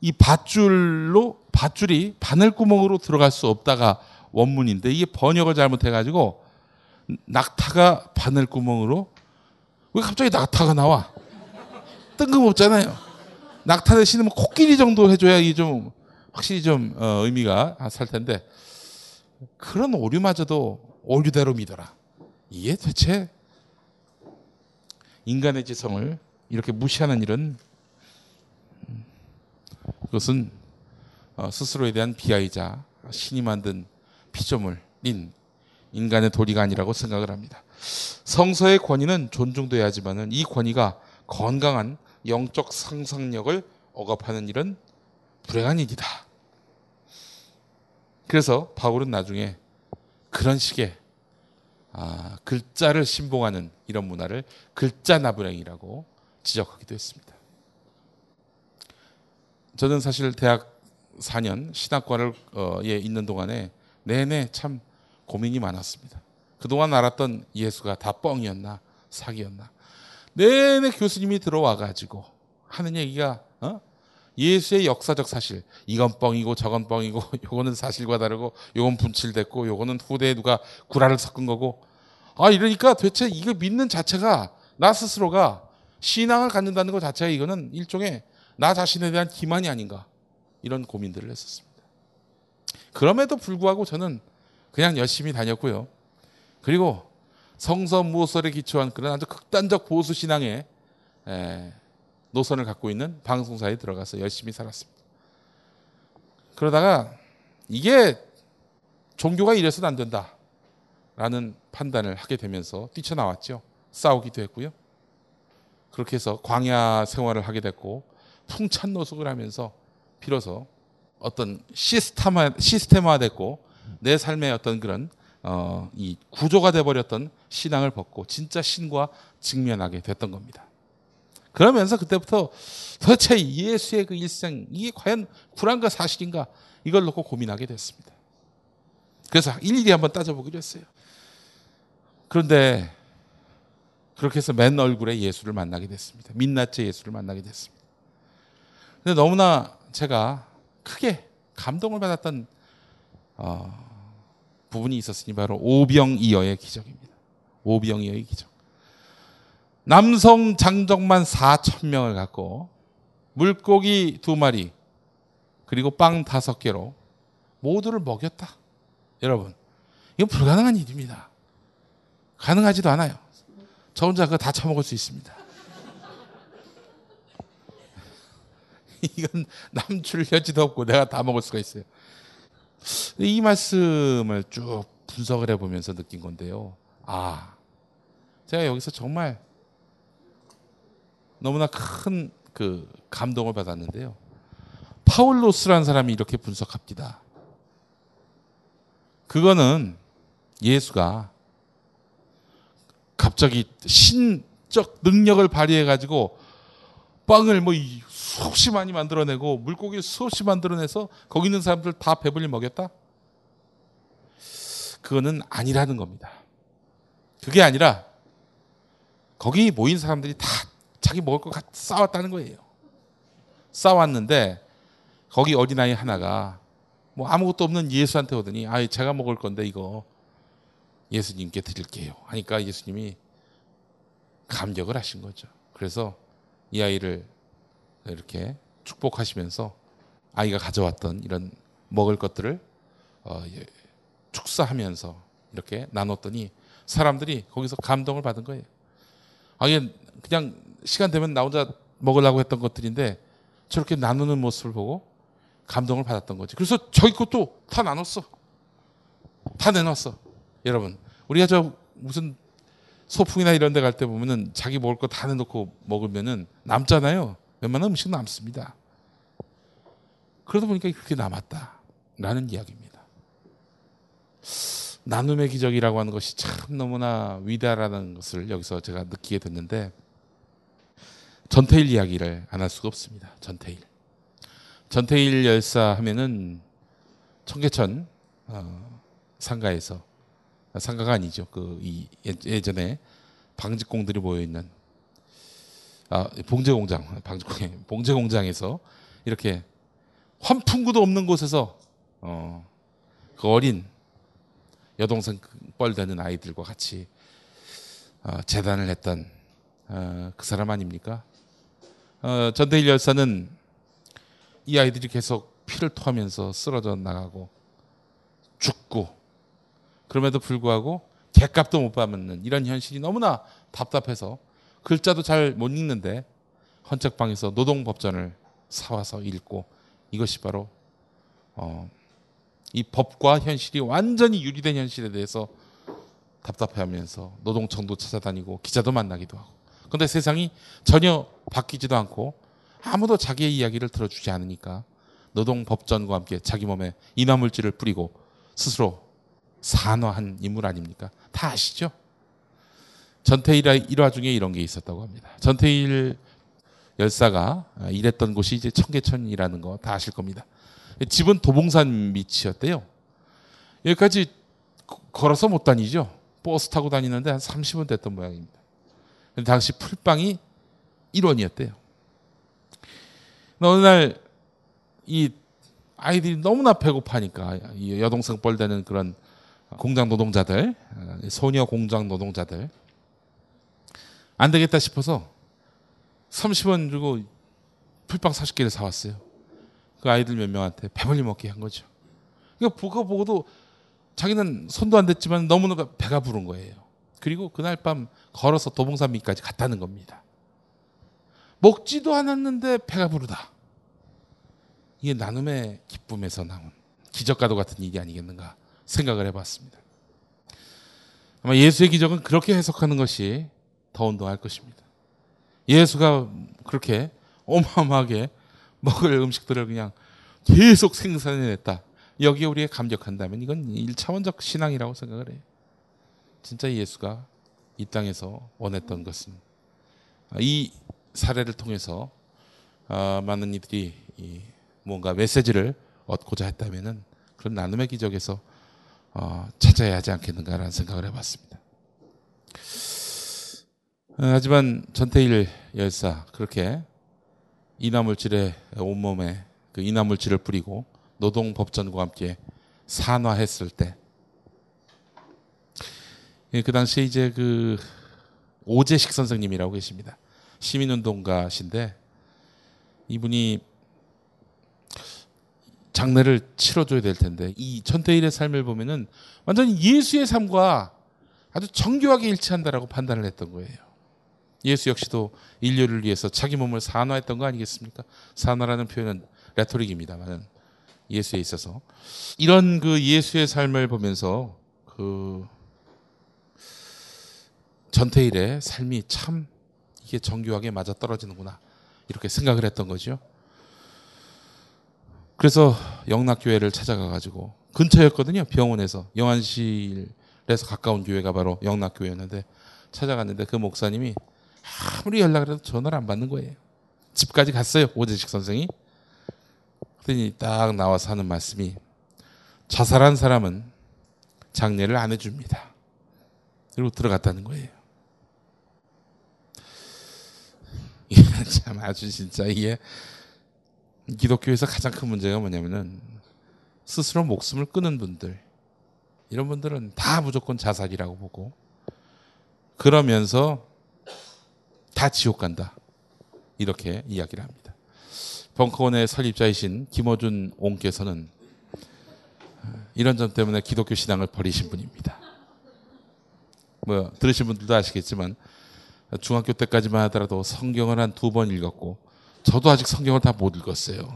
이 밧줄로 밧줄이 바늘구멍으로 들어갈 수 없다가 원문인데 이게 번역을 잘못해가지고 낙타가 바늘구멍으로 왜 갑자기 낙타가 나와? 뜬금없잖아요. 낙타 대신에 뭐 코끼리 정도 해줘야 이게 좀 확실히 좀 어, 의미가 살 텐데 그런 오류마저도 오류대로 믿어라. 이게 대체 인간의 지성을 이렇게 무시하는 일은 음, 그것은 어, 스스로에 대한 비하이자 신이 만든 피조물인 인간의 도리가 아니라고 생각을 합니다. 성서의 권위는 존중돼야 하지만은 이 권위가 건강한 영적 상상력을 억압하는 일은 불행한 일이다. 그래서 바울은 나중에 그런 식의 아, 글자를 신봉하는 이런 문화를 글자 나부랭이라고 지적하기도 했습니다. 저는 사실 대학 4년 신학과를 어, 예, 있는 동안에 내내 참 고민이 많았습니다. 그동안 알았던 예수가 다 뻥이었나 사기였나 내내 교수님이 들어와 가지고 하는 얘기가 어? 예수의 역사적 사실 이건 뻥이고 저건 뻥이고 [LAUGHS] 요거는 사실과 다르고 요건 분칠됐고 요거는 후대에 누가 구라를 섞은 거고 아 이러니까 도대체 이걸 믿는 자체가 나 스스로가 신앙을 갖는다는 것 자체가 이거는 일종의 나 자신에 대한 기만이 아닌가 이런 고민들을 했었습니다. 그럼에도 불구하고 저는 그냥 열심히 다녔고요. 그리고 성서 무호설에 기초한 그런 아주 극단적 보수 신앙의 노선을 갖고 있는 방송사에 들어가서 열심히 살았습니다. 그러다가 이게 종교가 이래서는 안 된다 라는 판단을 하게 되면서 뛰쳐나왔죠. 싸우기도 했고요. 그렇게 해서 광야 생활을 하게 됐고 풍찬 노숙을 하면서 비로소 어떤 시스템화 시스템화 됐고 내 삶의 어떤 그런 어, 이 구조가 돼버렸던 신앙을 벗고 진짜 신과 직면하게 됐던 겁니다. 그러면서 그때부터 도대체 예수의 그 일생 이게 과연 불안과 사실인가 이걸 놓고 고민하게 됐습니다. 그래서 일일이 한번 따져보기로 했어요. 그런데 그렇게 해서 맨 얼굴에 예수를 만나게 됐습니다. 민낯의 예수를 만나게 됐습니다. 근데 너무나 제가 크게 감동을 받았던 어, 부분이 있었으니 바로 오병이어의 기적입니다. 오병이어의 기적. 남성 장정만 4천 명을 갖고 물고기 두 마리 그리고 빵 다섯 개로 모두를 먹였다. 여러분, 이건 불가능한 일입니다. 가능하지도 않아요. 저 혼자 그거 다 처먹을 수 있습니다. [LAUGHS] 이건 남줄 여지도 없고 내가 다 먹을 수가 있어요. 이 말씀을 쭉 분석을 해보면서 느낀 건데요. 아, 제가 여기서 정말 너무나 큰 그 감동을 받았는데요. 파울로스라는 사람이 이렇게 분석합니다. 그거는 예수가 갑자기 신적 능력을 발휘해 가지고 빵을 뭐 수없이 많이 만들어내고 물고기를 수없이 만들어내서 거기 있는 사람들 다 배불리 먹였다? 그거는 아니라는 겁니다. 그게 아니라 거기 모인 사람들이 다 자기 먹을 것같 싸웠다는 거예요. 싸웠는데 거기 어린아이 하나가 뭐 아무것도 없는 예수한테 오더니 아 제가 먹을 건데 이거 예수님께 드릴게요. 하니까 예수님이 감격을 하신 거죠. 그래서 이 아이를 이렇게 축복하시면서 아이가 가져왔던 이런 먹을 것들을 어, 예, 축사하면서 이렇게 나눴더니 사람들이 거기서 감동을 받은 거예요. 아, 그냥 시간 되면 나 혼자 먹으려고 했던 것들인데 저렇게 나누는 모습을 보고 감동을 받았던 거지. 그래서 저희 것도 다 나눴어. 다 내놨어. 여러분, 우리가 저 무슨 소풍이나 이런 데 갈 때 보면은 자기 먹을 거 다 내놓고 먹으면은 남잖아요. 웬만한 음식 남습니다. 그러다 보니까 그렇게 남았다. 라는 이야기입니다. 나눔의 기적이라고 하는 것이 참 너무나 위대하다는 것을 여기서 제가 느끼게 됐는데 전태일 이야기를 안 할 수가 없습니다. 전태일. 전태일 열사 하면은 청계천 어, 상가에서 상가가 아니죠. 그 이 예전에 방직공들이 모여 있는 아, 봉제 공장, 방직공 [LAUGHS] 봉제 공장에서 이렇게 환풍구도 없는 곳에서 어, 그 어린 여동생 뻘 되는 아이들과 같이 어, 재단을 했던 어, 그 사람 아닙니까? 어, 전대일 열사는 이 아이들이 계속 피를 토하면서 쓰러져 나가고 죽고 그럼에도 불구하고 개값도 못 받는 이런 현실이 너무나 답답해서 글자도 잘 못 읽는데 헌책방에서 노동법전을 사와서 읽고 이것이 바로 어, 이 법과 현실이 완전히 유리된 현실에 대해서 답답해하면서 노동청도 찾아다니고 기자도 만나기도 하고 그런데 세상이 전혀 바뀌지도 않고 아무도 자기의 이야기를 들어주지 않으니까 노동법전과 함께 자기 몸에 인화물질을 뿌리고 스스로 산화한 인물 아닙니까? 다 아시죠? 전태일 일화 중에 이런 게 있었다고 합니다. 전태일 열사가 일했던 곳이 이제 청계천이라는 거 다 아실 겁니다. 집은 도봉산 밑이었대요. 여기까지 걸어서 못 다니죠. 버스 타고 다니는데 한 30분 됐던 모양입니다. 당시 풀빵이 1원이었대요. 어느 날 이 아이들이 너무나 배고파니까 여동생 뻘되는 그런 공장 노동자들, 소녀 공장 노동자들 안 되겠다 싶어서 30원 주고 풀빵 40개를 사왔어요. 그 아이들 몇 명한테 배불리 먹게 한 거죠. 그러니까 그거 보고도 자기는 손도 안 댔지만 너무나 배가 부른 거예요. 그리고 그날 밤 걸어서 도봉산 밑까지 갔다는 겁니다. 먹지도 않았는데 배가 부르다. 이게 나눔의 기쁨에서 나온 기적과도 같은 일이 아니겠는가 생각을 해봤습니다. 아마 예수의 기적은 그렇게 해석하는 것이 더 운동할 것입니다. 예수가 그렇게 어마어마하게 먹을 음식들을 그냥 계속 생산해냈다. 여기에 우리가 감격한다면 이건 1차원적 신앙이라고 생각을 해요. 진짜 예수가 이 땅에서 원했던 것은 이 사례를 통해서 아, 많은 이들이 뭔가 메시지를 얻고자 했다면은 그런 나눔의 기적에서 어, 찾아야 하지 않겠는가라는 생각을 해봤습니다. 어, 하지만 전태일 열사 그렇게 이나물질에 온몸에 그 이나물질을 뿌리고 노동 법전과 함께 산화했을 때, 예, 그 당시에 이제 그 오재식 선생님이라고 계십니다. 시민운동가신데 이분이 장례를 치러줘야 될 텐데 이 전태일의 삶을 보면은 완전히 예수의 삶과 아주 정교하게 일치한다라고 판단을 했던 거예요. 예수 역시도 인류를 위해서 자기 몸을 산화했던 거 아니겠습니까? 산화라는 표현은 레토릭입니다만 예수에 있어서 이런 그 예수의 삶을 보면서 그 전태일의 삶이 참 이게 정교하게 맞아 떨어지는구나 이렇게 생각을 했던 거죠. 그래서 영락교회를 찾아가 가지고 근처였거든요 병원에서 영안실에서 가까운 교회가 바로 영락교회였는데 찾아갔는데 그 목사님이 아무리 연락을 해도 전화를 안 받는 거예요. 집까지 갔어요 오재식 선생이. 그랬더니 딱 나와서 하는 말씀이 자살한 사람은 장례를 안 해줍니다. 그리고 들어갔다는 거예요. [LAUGHS] 참 아주 진짜 이게 기독교에서 가장 큰 문제가 뭐냐면은 스스로 목숨을 끊은 분들 이런 분들은 다 무조건 자살이라고 보고 그러면서 다 지옥 간다 이렇게 이야기를 합니다. 벙커원의 설립자이신 김어준 옹께서는 이런 점 때문에 기독교 신앙을 버리신 분입니다. 뭐 들으신 분들도 아시겠지만 중학교 때까지만 하더라도 성경을 한 두 번 읽었고 저도 아직 성경을 다 못 읽었어요.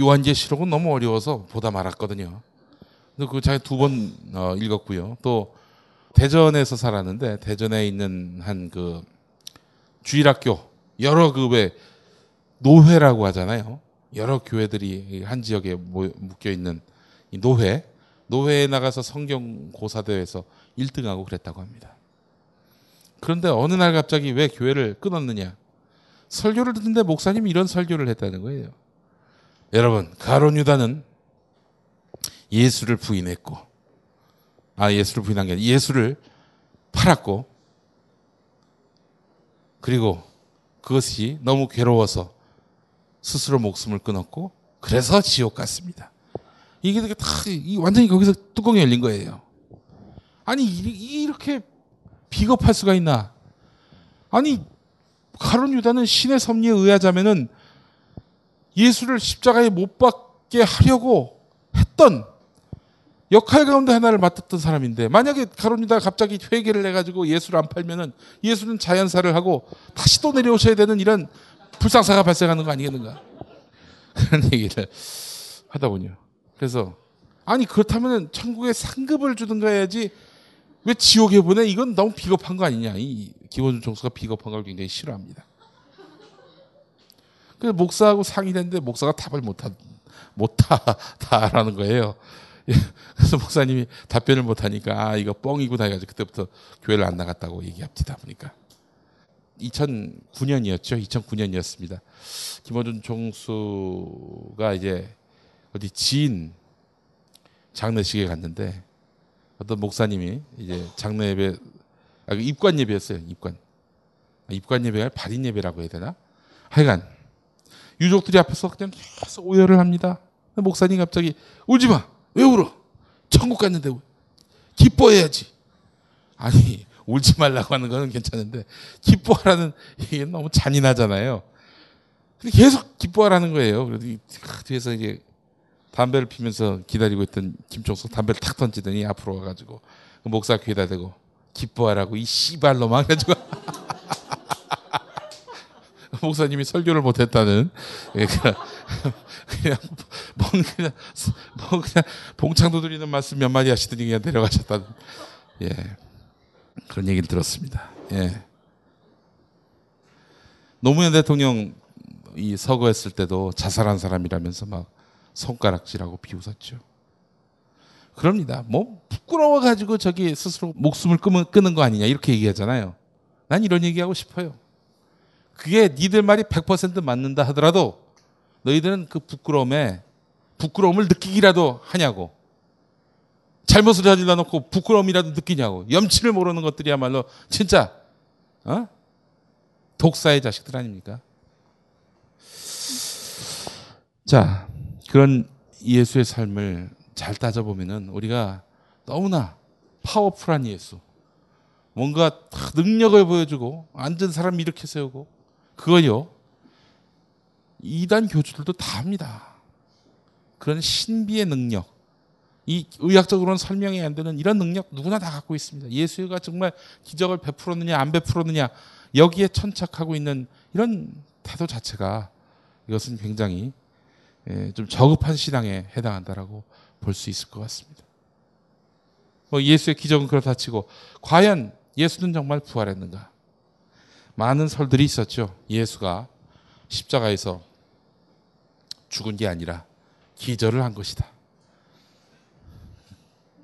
요한계시록은 너무 어려워서 보다 말았거든요. 근데 그 자기 두번 어, 읽었고요. 또 대전에서 살았는데 대전에 있는 한 그 주일학교 여러 그 왜 노회라고 하잖아요. 여러 교회들이 한 지역에 묶여 있는 이 노회 노회에 나가서 성경 고사 대회에서 1등하고 그랬다고 합니다. 그런데 어느 날 갑자기 왜 교회를 끊었느냐? 설교를 듣는데 목사님이 이런 설교를 했다는 거예요. 여러분, 가론 유다는 예수를 부인했고, 아, 예수를 부인한 게 아니라 예수를 팔았고, 그리고 그것이 너무 괴로워서 스스로 목숨을 끊었고, 그래서 지옥 갔습니다. 이게 다, 완전히 거기서 뚜껑이 열린 거예요. 아니, 이렇게 비겁할 수가 있나? 아니, 가론 유다는 신의 섭리에 의하자면은 예수를 십자가에 못 박게 하려고 했던 역할 가운데 하나를 맡았던 사람인데 만약에 가론 유다가 갑자기 회개를 해가지고 예수를 안 팔면은 예수는 자연사를 하고 다시 또 내려오셔야 되는 이런 불상사가 발생하는 거 아니겠는가? [LAUGHS] 그런 얘기를 하다 보니요. 그래서 아니 그렇다면 천국에 상급을 주든가 해야지 왜 지옥에 보내? 이건 너무 비겁한 거 아니냐? 이 기본준 총수가 비겁한 걸 굉장히 싫어합니다. 그래서 목사하고 상의했는데 목사가 답을 못하, 못하다라는 거예요. 예, 그래서 목사님이 답변을 못하니까 아 이거 뻥이구나 해가지고 그때부터 교회를 안 나갔다고 얘기합니다 보니까 2009년이었죠 2009년이었습니다 김어준 총수가 이제 어디 지인 장례식에 갔는데 어떤 목사님이 이제 장례 예배 아, 그 입관 예배였어요. 입관. 아, 입관 예배가 발인 예배라고 해야 되나? 하여간 유족들이 앞에서 그냥 계속 오열을 합니다. 목사님 갑자기 울지 마. 왜 울어? 천국 갔는데 기뻐해야지. 아니 울지 말라고 하는 거는 괜찮은데 기뻐하라는 이게 너무 잔인하잖아요. 계속 기뻐하라는 거예요. 그래서 뒤에서 이게 담배를 피면서 기다리고 있던 김종석 담배를 탁 던지더니 앞으로 와가지고 그 목사 귀에다 대고 기뻐하라고 이 씨발로만 해가지고 [LAUGHS] 목사님이 설교를 못했다는 예, 그냥 [LAUGHS] 그냥 뭐 그냥 뭐 그냥 봉창도 드리는 말씀 몇 마디 하시더니 그냥 내려가셨다는. 예. 그런 얘기를 들었습니다. 예. 노무현 대통령 이 서거했을 때도 자살한 사람이라면서 막 손가락질하고 비웃었죠. 그럽니다. 뭐 부끄러워 가지고 저기 스스로 목숨을 끄는 거 아니냐 이렇게 얘기하잖아요. 난 이런 얘기하고 싶어요. 그게 니들 말이 100% 맞는다 하더라도 너희들은 그 부끄러움에 부끄러움을 느끼기라도 하냐고. 잘못을 저질러 놓고 부끄러움이라도 느끼냐고. 염치를 모르는 것들이야말로 진짜 어? 독사의 자식들 아닙니까? 자, 그런 예수의 삶을 잘 따져보면은 우리가 너무나 파워풀한 예수, 뭔가 능력을 보여주고 앉은 사람 일으켜 세우고 그거요 이단 교주들도 다 합니다. 그런 신비의 능력, 이 의학적으로는 설명이 안 되는 이런 능력 누구나 다 갖고 있습니다. 예수가 정말 기적을 베풀었느냐 안 베풀었느냐 여기에 천착하고 있는 이런 태도 자체가 이것은 굉장히 예, 좀 저급한 신앙에 해당한다라고 볼 수 있을 것 같습니다. 뭐 예수의 기적은 그렇다 치고 과연 예수는 정말 부활했는가? 많은 설들이 있었죠. 예수가 십자가에서 죽은 게 아니라 기절을 한 것이다.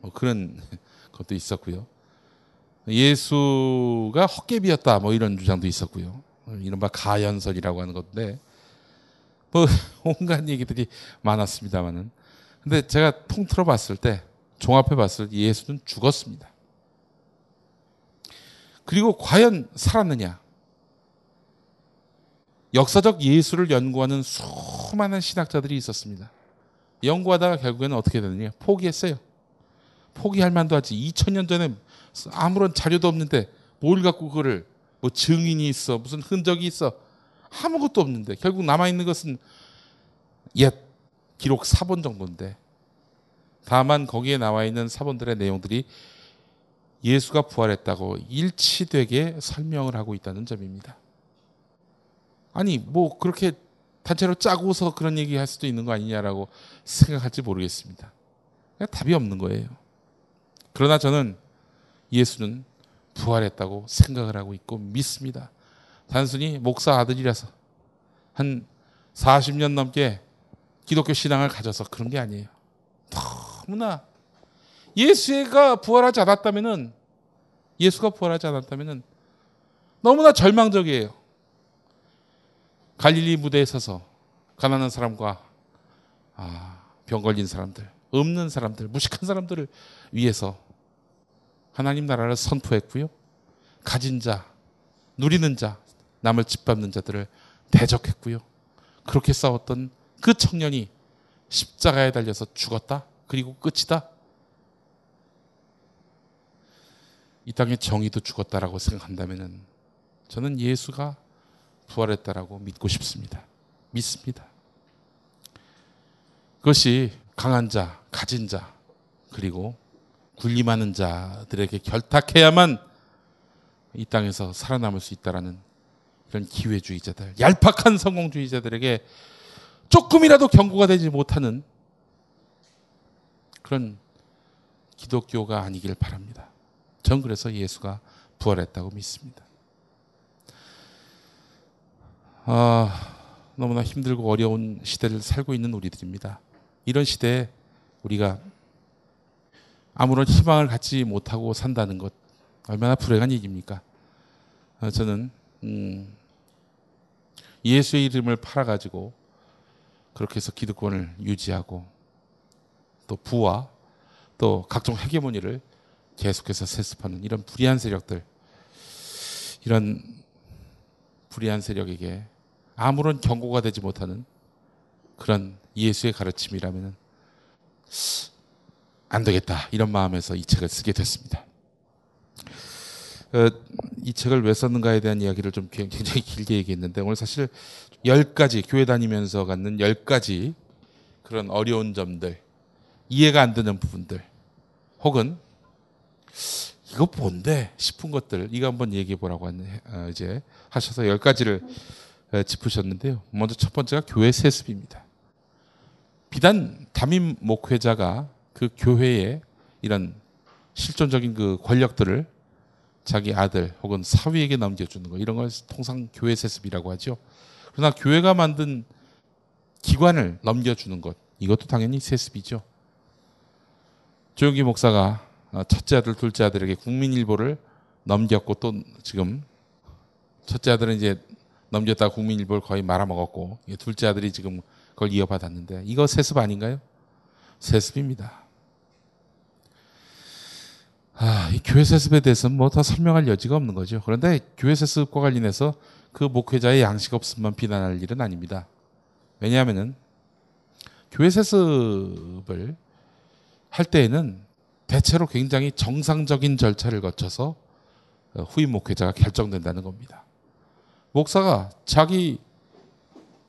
뭐 그런 [LAUGHS] 것도 있었고요. 예수가 헛개비였다. 뭐 이런 주장도 있었고요. 이른바 가연설이라고 하는 건데 뭐 [LAUGHS] 온갖 얘기들이 많았습니다만은 근데 제가 통틀어 봤을 때 종합해 봤을 때 예수는 죽었습니다. 그리고 과연 살았느냐? 역사적 예수를 연구하는 수많은 신학자들이 있었습니다. 연구하다가 결국에는 어떻게 되느냐? 포기했어요. 포기할 만도 하지. 2000년 전에 아무런 자료도 없는데 뭘 갖고 그거를 뭐 증인이 있어, 무슨 흔적이 있어. 아무것도 없는데 결국 남아있는 것은 옛 기록 사본 정도인데 다만 거기에 나와 있는 사본들의 내용들이 예수가 부활했다고 일치되게 설명을 하고 있다는 점입니다. 아니 뭐 그렇게 단체로 짜고서 그런 얘기 할 수도 있는 거 아니냐라고 생각할지 모르겠습니다. 답이 없는 거예요. 그러나 저는 예수는 부활했다고 생각을 하고 있고 믿습니다. 단순히 목사 아들이라서 한 40년 넘게 기독교 신앙을 가져서 그런 게 아니에요. 너무나 예수가 부활하지 않았다면은 예수가 부활하지 않았다면은 너무나 절망적이에요. 갈릴리 무대에 서서 가난한 사람과 아, 병 걸린 사람들, 없는 사람들, 무식한 사람들을 위해서 하나님 나라를 선포했고요. 가진 자, 누리는 자, 남을 짓밟는 자들을 대적했고요. 그렇게 싸웠던 그 청년이 십자가에 달려서 죽었다. 그리고 끝이다. 이 땅의 정의도 죽었다라고 생각한다면 저는 예수가 부활했다라고 믿고 싶습니다. 믿습니다. 그것이 강한 자, 가진 자, 그리고 군림하는 자들에게 결탁해야만 이 땅에서 살아남을 수 있다라는 이런 기회주의자들, 얄팍한 성공주의자들에게 조금이라도 경고가 되지 못하는 그런 기독교가 아니길 바랍니다. 전 그래서 예수가 부활했다고 믿습니다. 아, 너무나 힘들고 어려운 시대를 살고 있는 우리들입니다. 이런 시대에 우리가 아무런 희망을 갖지 못하고 산다는 것 얼마나 불행한 일입니까? 어, 저는 음, 예수의 이름을 팔아가지고 그렇게 해서 기득권을 유지하고 또 부와 또 각종 헤게모니를 계속해서 세습하는 이런 불의한 세력들 이런 불의한 세력에게 아무런 경고가 되지 못하는 그런 예수의 가르침이라면 안 되겠다 이런 마음에서 이 책을 쓰게 됐습니다. 어, 이 책을 왜 썼는가에 대한 이야기를 좀 굉장히 길게 얘기했는데 오늘 사실 열 가지 교회 다니면서 갖는 열 가지 그런 어려운 점들 이해가 안 되는 부분들 혹은 이거 뭔데 싶은 것들 이거 한번 얘기해 보라고 어, 이제 하셔서 열 가지를 짚으셨는데요. 먼저 첫 번째가 교회 세습입니다. 비단 담임 목회자가 그 교회의 이런 실존적인 그 권력들을 자기 아들 혹은 사위에게 넘겨주는 거 이런 걸 통상 교회 세습이라고 하죠. 그러나 교회가 만든 기관을 넘겨주는 것 이것도 당연히 세습이죠. 조영기 목사가 첫째 아들, 둘째 아들에게 국민일보를 넘겼고 또 지금 첫째 아들은 이제 넘겼다 국민일보를 거의 말아먹었고 둘째 아들이 지금 그걸 이어받았는데 이거 세습 아닌가요? 세습입니다. 아, 이 교회 세습에 대해서는 뭐더 설명할 여지가 없는 거죠. 그런데 교회 세습과 관련해서 그 목회자의 양식 없음만 비난할 일은 아닙니다. 왜냐하면은 교회 세습을 할 때에는 대체로 굉장히 정상적인 절차를 거쳐서 어, 후임 목회자가 결정된다는 겁니다. 목사가 자기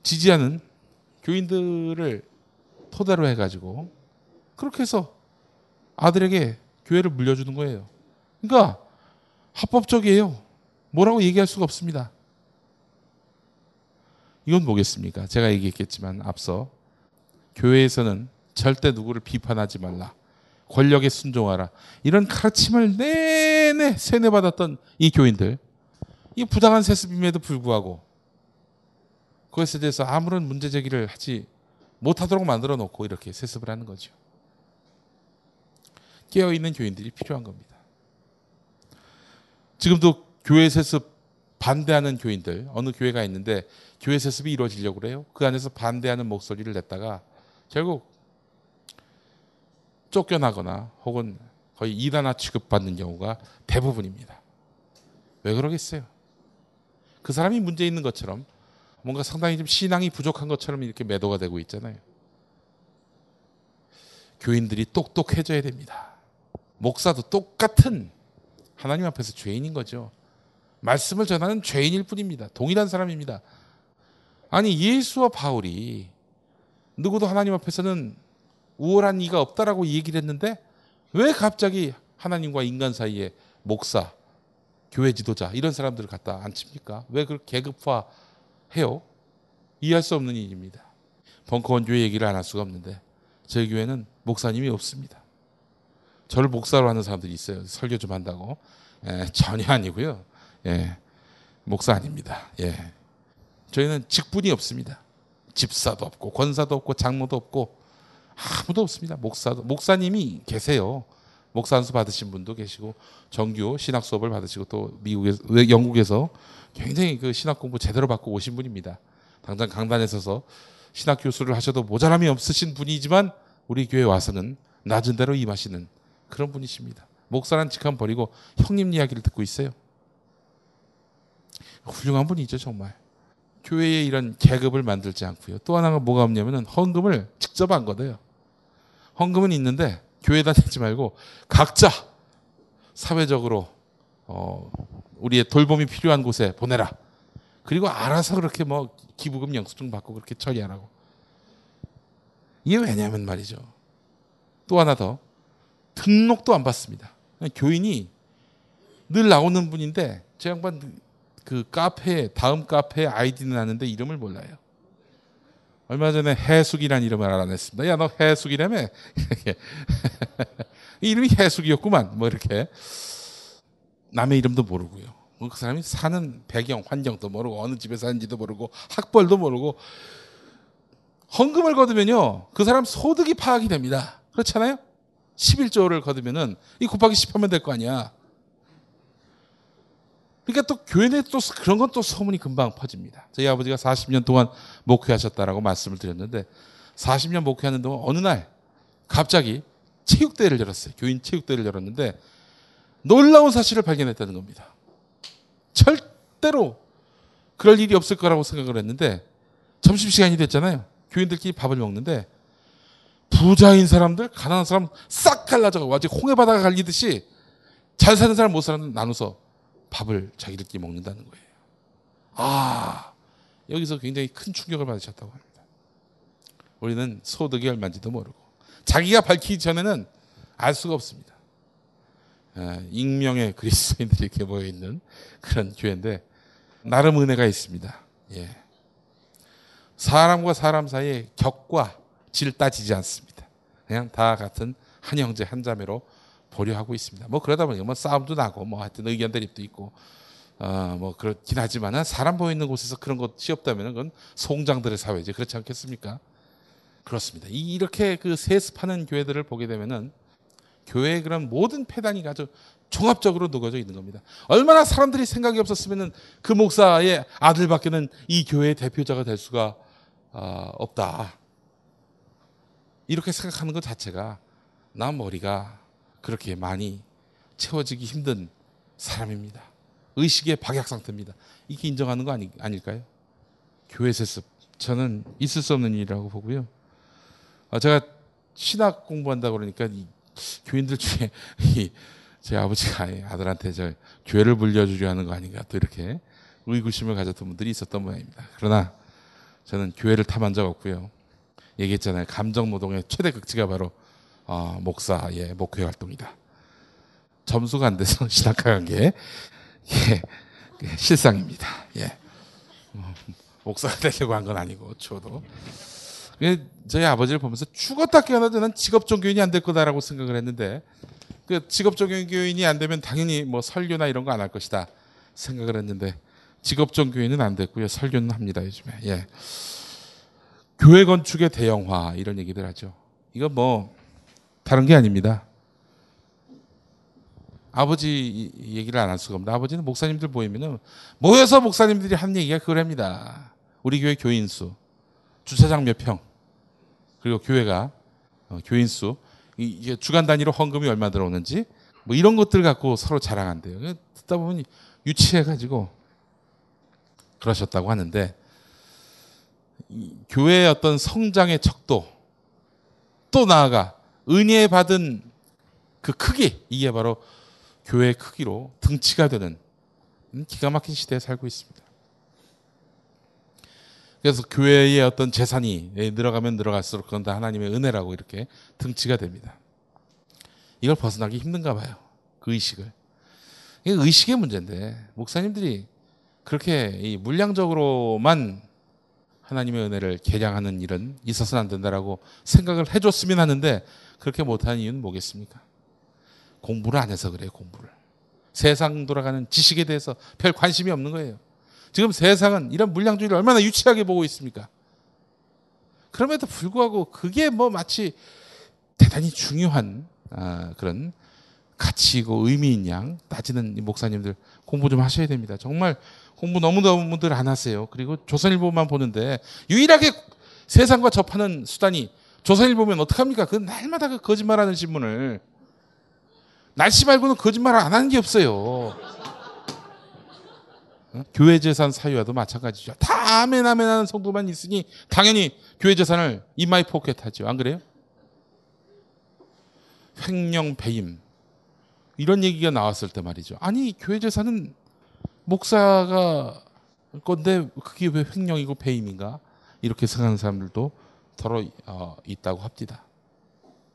지지하는 교인들을 토대로 해가지고 그렇게 해서 아들에게 교회를 물려주는 거예요. 그러니까 합법적이에요. 뭐라고 얘기할 수가 없습니다. 이건 뭐겠습니까? 제가 얘기했겠지만 앞서 교회에서는 절대 누구를 비판하지 말라. 권력에 순종하라. 이런 가르침을 내내 세뇌받았던 이 교인들. 이 부당한 세습임에도 불구하고 그것에 대해서 아무런 문제 제기를 하지 못하도록 만들어 놓고 이렇게 세습을 하는 거죠. 깨어 있는 교인들이 필요한 겁니다. 지금도 교회 세습 반대하는 교인들 어느 교회가 있는데 교회 세습이 이루어지려고 그래요. 그 안에서 반대하는 목소리를 냈다가 결국 쫓겨나거나 혹은 거의 이단화 취급받는 경우가 대부분입니다. 왜 그러겠어요? 그 사람이 문제 있는 것처럼 뭔가 상당히 좀 신앙이 부족한 것처럼 이렇게 매도가 되고 있잖아요. 교인들이 똑똑해져야 됩니다. 목사도 똑같은 하나님 앞에서 죄인인 거죠. 말씀을 전하는 죄인일 뿐입니다. 동일한 사람입니다. 아니 예수와 바울이 누구도 하나님 앞에서는 우월한 이가 없다라고 얘기를 했는데 왜 갑자기 하나님과 인간 사이에 목사, 교회 지도자 이런 사람들을 갖다 앉힙니까? 왜 그걸 계급화해요? 이해할 수 없는 일입니다. 벙커원 교회 얘기를 안 할 수가 없는데 저희 교회는 목사님이 없습니다. 저를 목사로 하는 사람들이 있어요. 설교 좀 한다고. 예, 전혀 아니고요. 예, 목사 아닙니다. 예. 저희는 직분이 없습니다. 집사도 없고 권사도 없고 장로도 없고 아무도 없습니다. 목사도 목사님이 계세요. 목사 안수 받으신 분도 계시고 정규 신학 수업을 받으시고 또 미국에서 영국에서 굉장히 그 신학 공부 제대로 받고 오신 분입니다. 당장 강단에 서서 신학 교수를 하셔도 모자람이 없으신 분이지만 우리 교회 와서는 낮은 대로 임하시는 그런 분이십니다. 목사란 직함 버리고 형님 이야기를 듣고 있어요. 훌륭한 분이죠 정말. 교회에 이런 계급을 만들지 않고요. 또 하나가 뭐가 없냐면은 헌금을 직접 안 걷어요. 헌금은 있는데 교회에다 내지 말고 각자 사회적으로 어, 우리의 돌봄이 필요한 곳에 보내라. 그리고 알아서 그렇게 뭐 기부금 영수증 받고 그렇게 처리하라고. 이게 왜냐면 말이죠. 또 하나 더 등록도 안 받습니다. 교인이 늘 나오는 분인데 제 양반 그 카페 다음 카페 아이디는 아는데 이름을 몰라요. 얼마 전에 해숙이란 이름을 알아냈습니다. 야 너 해숙이라며? [LAUGHS] 이름이 해숙이었구만. 뭐 이렇게 남의 이름도 모르고요. 뭐그 사람이 사는 배경, 환경도 모르고 어느 집에 사는지도 모르고 학벌도 모르고 헌금을 거두면요 그 사람 소득이 파악이 됩니다. 그렇잖아요? 11조를 거두면은 이 곱하기 10하면 될 거 아니야. 그러니까 또 교회 내에 또 그런 건 또 소문이 금방 퍼집니다. 저희 아버지가 40년 동안 목회하셨다라고 말씀을 드렸는데 40년 목회하는 동안 어느 날 갑자기 체육대회를 열었어요. 교인 체육대회를 열었는데 놀라운 사실을 발견했다는 겁니다. 절대로 그럴 일이 없을 거라고 생각을 했는데 점심시간이 됐잖아요. 교인들끼리 밥을 먹는데 부자인 사람들, 가난한 사람 싹 갈라져가지고 아직 홍해바다가 갈리듯이 잘 사는 사람 못 사는 사람 나눠서 밥을 자기들끼리 먹는다는 거예요. 아, 여기서 굉장히 큰 충격을 받으셨다고 합니다. 우리는 소득이 얼마인지도 모르고 자기가 밝히기 전에는 알 수가 없습니다. 예, 익명의 그리스도인들이 이렇게 모여 있는 그런 교회인데 나름 은혜가 있습니다. 예. 사람과 사람 사이에 격과 질 따지지 않습니다. 그냥 다 같은 한 형제 한 자매로 보려 하고 있습니다. 뭐 그러다 보니까 뭐 싸움도 나고 뭐 하여튼 의견 대립도 있고 어뭐 그렇긴 하지만은 사람 보이는 곳에서 그런 것이 없다면 그건 송장들의 사회지 그렇지 않겠습니까? 그렇습니다. 이렇게 그 세습하는 교회들을 보게 되면은 교회의 그런 모든 폐단이 아주 종합적으로 녹아져 있는 겁니다. 얼마나 사람들이 생각이 없었으면은 그 목사의 아들밖에는 이 교회의 대표자가 될 수가 어, 없다. 이렇게 생각하는 것 자체가 나 머리가 그렇게 많이 채워지기 힘든 사람입니다. 의식의 박약 상태입니다. 이게 인정하는 거 아니, 아닐까요? 교회 세습 저는 있을 수 없는 일이라고 보고요. 아, 제가 신학 공부한다 그러니까 이 교인들 중에 [LAUGHS] 이, 제 아버지가 아들한테 저 교회를 물려주려 하는 거 아닌가 또 이렇게 의구심을 가졌던 분들이 있었던 모양입니다. 그러나 저는 교회를 탐한 적 없고요. 얘기했잖아요. 감정 노동의 최대 극치가 바로 어, 목사의 목회 활동이다. 점수가 안 돼서 [LAUGHS] 신학과 게 예, 실상입니다. 예. 어, 목사가 되려고 한 건 아니고 저도 저희 아버지를 보면서 죽었다 깨어나도 난 직업 종교인이 안 될 거다라고 생각을 했는데 그 직업 종교인이 안 되면 당연히 뭐 설교나 이런 거 안 할 것이다 생각을 했는데 직업 종교인은 안 됐고요 설교는 합니다 요즘에 예. 교회 건축의 대형화 이런 얘기들 하죠 이거 뭐 다른 게 아닙니다 아버지 얘기를 안 할 수가 없는데 아버지는 목사님들 모이면은 모여서 목사님들이 하는 얘기가 그럽니다. 우리 교회 교인 수, 주차장 몇 평, 그리고 교회가 어, 교인 수, 이게 주간 단위로 헌금이 얼마 들어오는지 뭐 이런 것들 갖고 서로 자랑한대요. 듣다 보면 유치해가지고 그러셨다고 하는데 교회의 어떤 성장의 척도 또 나아가 은혜 받은 그 크기 이게 바로 교회의 크기로 등치가 되는 기가 막힌 시대에 살고 있습니다. 그래서 교회의 어떤 재산이 늘어가면 늘어갈수록 그건 다 하나님의 은혜라고 이렇게 등치가 됩니다. 이걸 벗어나기 힘든가 봐요. 그 의식을. 이게 의식의 문제인데 목사님들이 그렇게 물량적으로만 하나님의 은혜를 계량하는 일은 있어서는 안 된다라고 생각을 해줬으면 하는데 그렇게 못하는 이유는 뭐겠습니까? 공부를 안 해서 그래요, 공부를. 세상 돌아가는 지식에 대해서 별 관심이 없는 거예요. 지금 세상은 이런 물량주의를 얼마나 유치하게 보고 있습니까? 그럼에도 불구하고 그게 뭐 마치 대단히 중요한 아, 그런 가치이고 의미인 양 따지는 목사님들 공부 좀 하셔야 됩니다. 정말 공부 너무너무들 안 하세요. 그리고 조선일보만 보는데 유일하게 세상과 접하는 수단이 조선일보면 어떡합니까? 그 날마다 그 거짓말하는 신문을 날씨 말고는 거짓말을 안 하는 게 없어요. 교회 재산 사유화도 마찬가지죠. 다 아멘 아멘 하는 성도만 있으니 당연히 교회 재산을 in my pocket 하죠. 안 그래요? 횡령 배임 이런 얘기가 나왔을 때 말이죠. 아니 교회 재산은 목사가 건데 그게 왜 횡령이고 배임인가? 이렇게 생각하는 사람들도 더러 어, 있다고 합니다.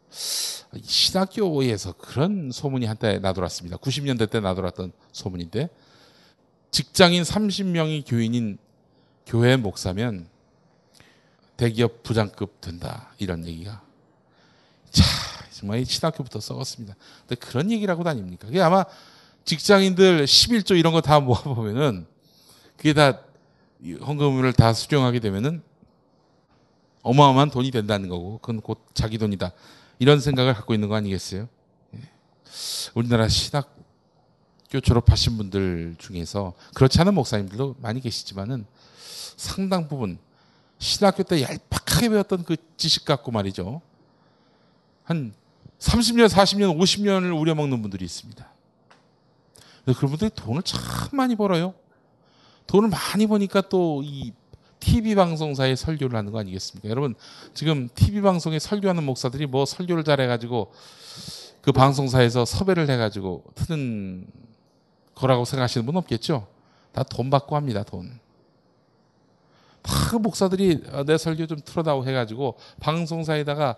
신학교에서 그런 소문이 한때 나돌았습니다. 90년대 때 나돌았던 소문인데 직장인 30명이 교인인 교회 목사면 대기업 부장급 된다 이런 얘기가 자 정말 신학교부터 썩었습니다. 근데 그런 얘기라고 다닙니까? 그게 아마 직장인들 11조 이런 거 다 모아보면은 그게 다 헌금을 다 수령하게 되면은 어마어마한 돈이 된다는 거고 그건 곧 자기 돈이다. 이런 생각을 갖고 있는 거 아니겠어요? 예. 우리나라 신학교 졸업하신 분들 중에서 그렇지 않은 목사님들도 많이 계시지만은 상당 부분 신학교 때 얄팍하게 배웠던 그 지식 갖고 말이죠. 한 30년, 40년, 50년을 우려먹는 분들이 있습니다. 그런 분들이 돈을 참 많이 벌어요. 돈을 많이 버니까 또 이 TV 방송사에 설교를 하는 거 아니겠습니까? 여러분 지금 TV 방송에 설교하는 목사들이 뭐 설교를 잘해가지고 그 방송사에서 섭외를 해가지고 트는 거라고 생각하시는 분 없겠죠? 다 돈 받고 합니다 돈. 다 목사들이 내 설교 좀 틀어다오 해가지고 방송사에다가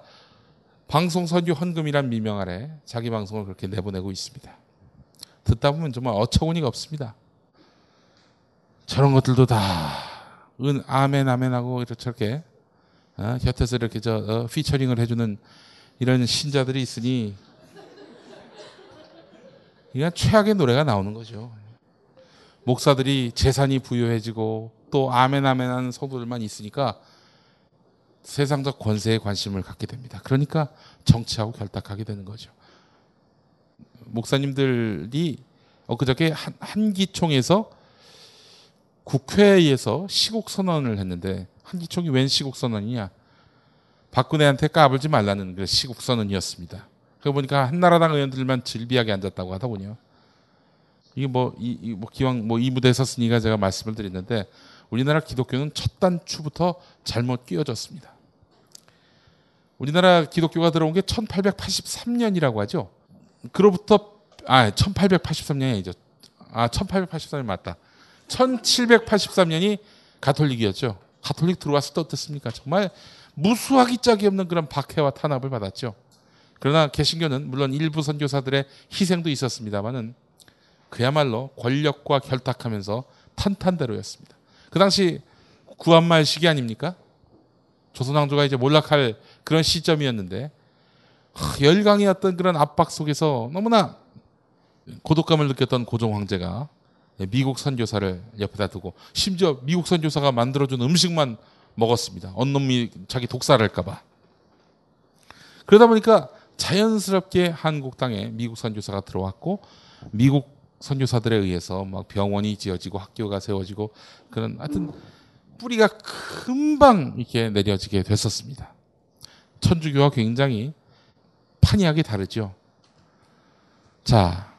방송 설교 헌금이란 미명 아래 자기 방송을 그렇게 내보내고 있습니다. 듣다 보면 정말 어처구니가 없습니다. 저런 것들도 다 은, 아멘, 아멘 하고 이렇게 저렇게, 어, 곁에서 이렇게 저, 어, 피처링을 해주는 이런 신자들이 있으니, 이건 최악의 노래가 나오는 거죠. 목사들이 재산이 부유해지고 또 아멘, 아멘 하는 성도들만 있으니까 세상적 권세에 관심을 갖게 됩니다. 그러니까 정치하고 결탁하게 되는 거죠. 목사님들이 엊그저께 한, 한기총에서 국회에서 시국 선언을 했는데 한기총이 웬 시국 선언이냐? 박근혜한테 까불지 말라는 그 시국 선언이었습니다. 그거 보니까 한나라당 의원들만 질비하게 앉았다고 하더군요. 이게 뭐, 이, 이 뭐, 기왕 뭐 이 무대에 섰으니까 제가 말씀을 드렸는데, 우리나라 기독교는 첫 단추부터 잘못 끼워졌습니다. 우리나라 기독교가 들어온 게 1883년이라고 하죠. 그로부터, 아, 1883년이 아니죠. 아, 1883년 맞다. 1783년이 가톨릭이었죠. 가톨릭 들어왔을 때 어땠습니까? 정말 무수하기 짝이 없는 그런 박해와 탄압을 받았죠. 그러나 개신교는 물론 일부 선교사들의 희생도 있었습니다만은 그야말로 권력과 결탁하면서 탄탄대로였습니다. 그 당시 구한말 시기 아닙니까? 조선왕조가 이제 몰락할 그런 시점이었는데 하, 열강이었던 그런 압박 속에서 너무나 고독감을 느꼈던 고종 황제가 미국 선교사를 옆에다 두고 심지어 미국 선교사가 만들어준 음식만 먹었습니다. 언놈이 자기 독살할까봐. 그러다 보니까 자연스럽게 한국 땅에 미국 선교사가 들어왔고 미국 선교사들에 의해서 막 병원이 지어지고 학교가 세워지고 그런 하여튼 뿌리가 금방 이렇게 내려지게 됐었습니다. 천주교와 굉장히 판이하게 다르죠. 자,